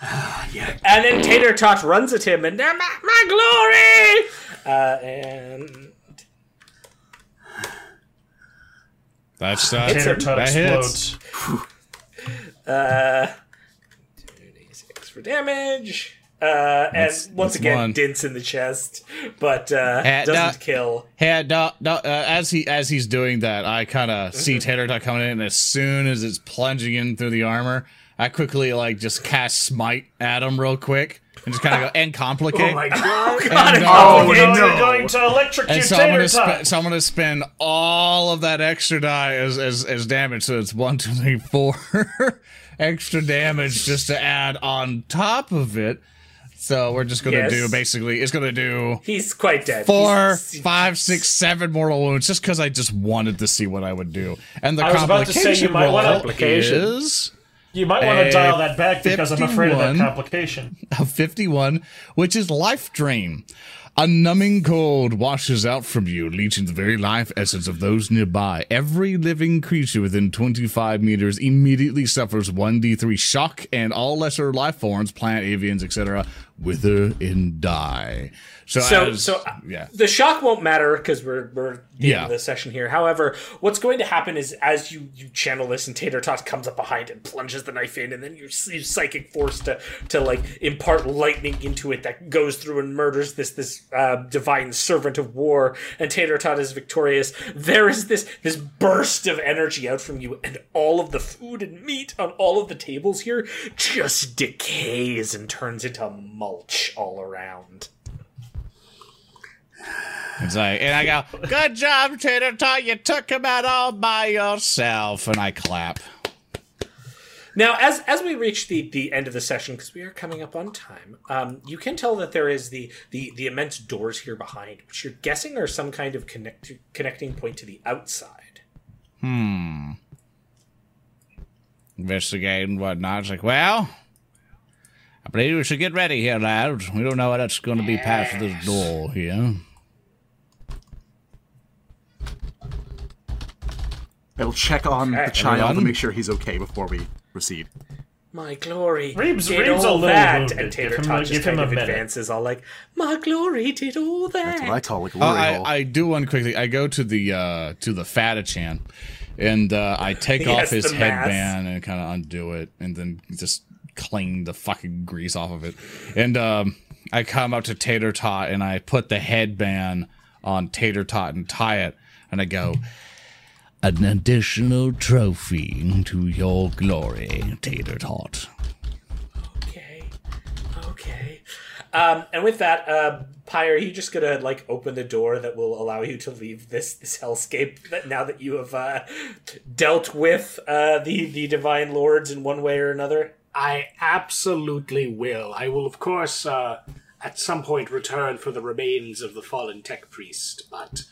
And then Tater Tot runs at him and "Ah, my, my glory. Uh, and That's uh, Tater tot that hits. explodes. Uh, 2d6 for damage. Uh, and That's- once that's again, one. dints in the chest, but uh, doesn't no. kill. Hey, no, no, uh, as he as he's doing that, I kind of see Tater Tot coming in, and as soon as it's plunging in through the armor, I quickly like just cast smite at him real quick and just kind of go and complicate. Oh my god. and, uh, Oh, no. You're going to electrocute and so I'm, gonna Tot. spe- so I'm gonna spend all of that extra die as as, as damage. So it's one, two, three, four extra damage just to add on top of it. So we're just gonna Yes. do basically it's gonna do He's quite dead. four, He's- five, six, seven mortal wounds just because I just wanted to see what I would do. And the I was about to say, you complication might wanna- Complication. is You might want to dial that back because I'm afraid of that complication. a 51, which is life drain. A numbing cold washes out from you, leeching the very life essence of those nearby. Every living creature within 25 meters immediately suffers 1d3 shock, and all lesser life forms, plant, avians, etc., wither and die. So, So, as- so yeah. the shock won't matter because we're we're in Yeah. the session here. However, what's going to happen is as you you channel this and Tater Tot comes up behind and plunges the knife in, and then you use psychic force to to like impart lightning into it that goes through and murders this this uh, divine servant of war, and Tater Tot is victorious. There is this this burst of energy out from you, and all of the food and meat on all of the tables here just decays and turns into mulch all around. It's like, and I go, good job, Tater Tot. You took him out all by yourself. And I clap. Now, as as we reach the, the end of the session, because we are coming up on time, um, you can tell that there is the, the, the immense doors here behind, which you're guessing are some kind of connect, connecting point to the outside. Hmm. Investigate and whatnot. It's like, well, I believe we should get ready here, lads. We don't know what that's going to be past this door here. I'll check on the Okay, child to everyone. make sure he's okay before we proceed. My glory Reeb's- did Reeb's a all little that, wounded. and Tater Give him Tot just give him kind a of minute. advances, all like, "My glory did all that." That's what I call like a Oh, glory I. I do one quickly. I go to the uh, to the Catachan, and uh, I take Yes, off his the mask. headband and kind of undo it, and then just clean the fucking grease off of it. And um, I come up to Tater Tot and I put the headband on Tater Tot and tie it, and I go. An additional trophy to your glory, Tater Tot. okay, okay. Um, and with that, uh, Pi, you just gonna like open the door that will allow you to leave this this hellscape. That now that you have uh, dealt with uh, the the divine lords in one way or another. I absolutely will. I will, of course, uh, at some point return for the remains of the fallen tech priest, but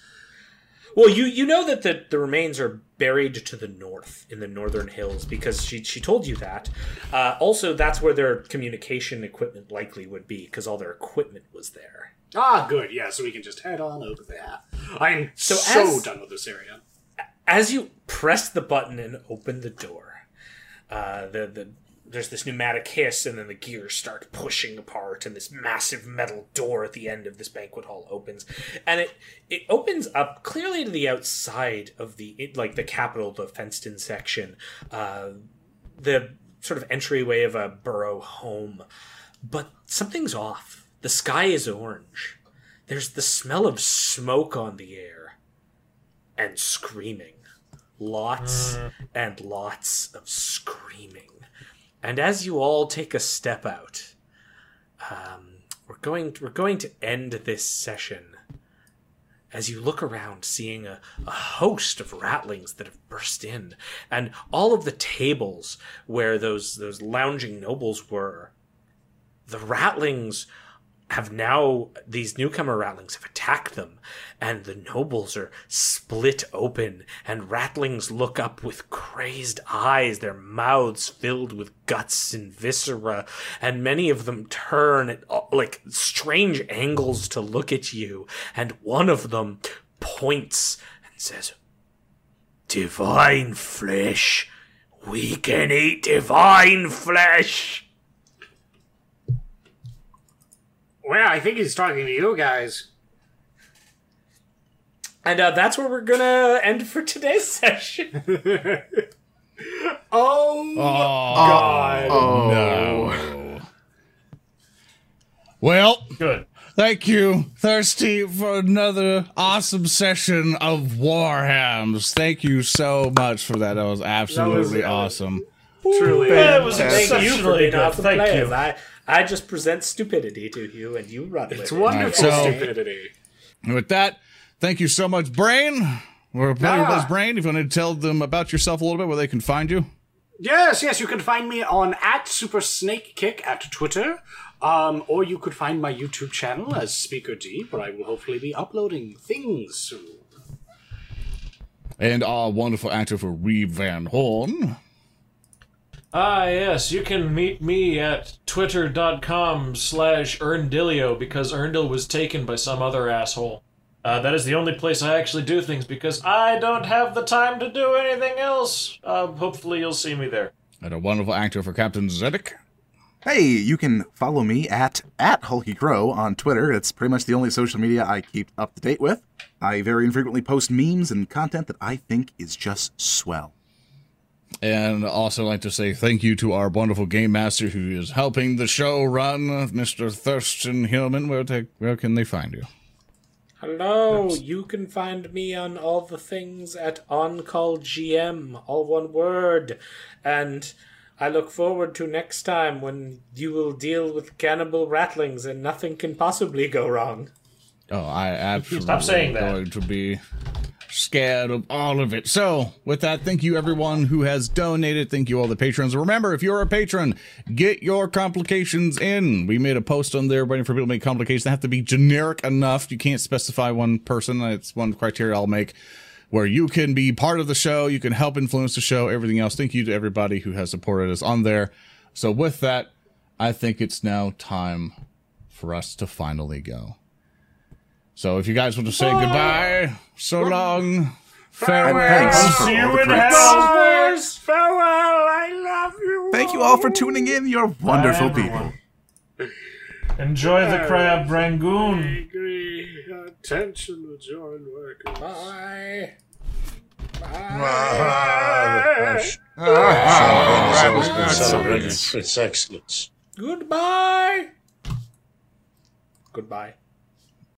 Well, you you know that the, the remains are buried to the north in the northern hills because she she told you that. Uh, also, that's where their communication equipment likely would be because all their equipment was there. ah, good. Yeah, so we can just head on over there. I'm so, as- done with this area. As you press the button and open the door, uh, the the there's this pneumatic hiss, and then the gears start pushing apart, and this massive metal door at the end of this banquet hall opens, and it it opens up clearly to the outside of the it, like the capital, the fenced-in section, uh, the sort of entryway of a borough home, but something's off. The sky is orange. There's the smell of smoke on the air, and screaming, lots and lots of screaming. And as you all take a step out, um, we're going we're going to end this session as you look around, seeing a, a host of ratlings that have burst in, and all of the tables where those those lounging nobles were, the ratlings have now these newcomer ratlings have attacked them and the nobles are split open and ratlings look up with crazed eyes their mouths filled with guts and viscera and many of them turn at like strange angles to look at you and one of them points and says divine flesh. We can eat divine flesh Well, I think he's talking to you guys. And uh, that's where we're gonna end for today's session. Oh, God. Oh, no. Well, Good. thank you, Thirsty, for another awesome session of Warhams. Thank you so much for that. That was absolutely uh, awesome. Truly. That was Thank you for exceptionally being good. awesome Thank players. you. I, I just present stupidity to you, and you run with It's it. It's wonderful Alright, so- stupidity. And with that, thank you so much, Braine. We're playing Ah. us, Braine. If you want to tell them about yourself a little bit, where they can find you. Yes, yes, you can find me on at Super Snake Kick at Twitter. Um, or you could find my YouTube channel as Speaker D, where I will hopefully be uploading things soon. And our wonderful actor for Reeb Van Horn. Ah, yes, you can meet me at twitter.com slash earndilio because Earndil was taken by some other asshole. Uh, that is the only place I actually do things because I don't have the time to do anything else. Uh, hopefully you'll see me there. And a wonderful actor for Captain Zedek. Hey, you can follow me at at Hulky Krow on Twitter. It's pretty much the only social media I keep up to date with. I very infrequently post memes and content that I think is just swell. And also like to say thank you to our wonderful game master who is helping the show run, Mr. Thurston Hillman. Where, they, where can they find you? Hello, you can find me on all the things at OnCallGM, all one word. And I look forward to next time when you will deal with cannibal ratlings and nothing can possibly go wrong. Oh, I absolutely Stop saying that. going to be scared of all of it. So, with that, thank you everyone who has donated. Thank you all the patrons. Remember, if you're a patron, get your complications in. We made a post on there waiting for people to make complications. They have to be generic enough. You can't specify one person. It's one criteria I'll make where you can be part of the show. You can help influence the show, everything else. Thank you to everybody who has supported us on there. So, with that, I think it's now time for us to finally go. So if you guys want to say oh. goodbye, so long, farewell. Thanks for See all you the in great- hell. Farewell, I love you. Thank you all for tuning in. You're wonderful Bye, people. Enjoy the crab rangoon. Attention, the join work. Bye. Celebrating its excellence. Goodbye. Goodbye.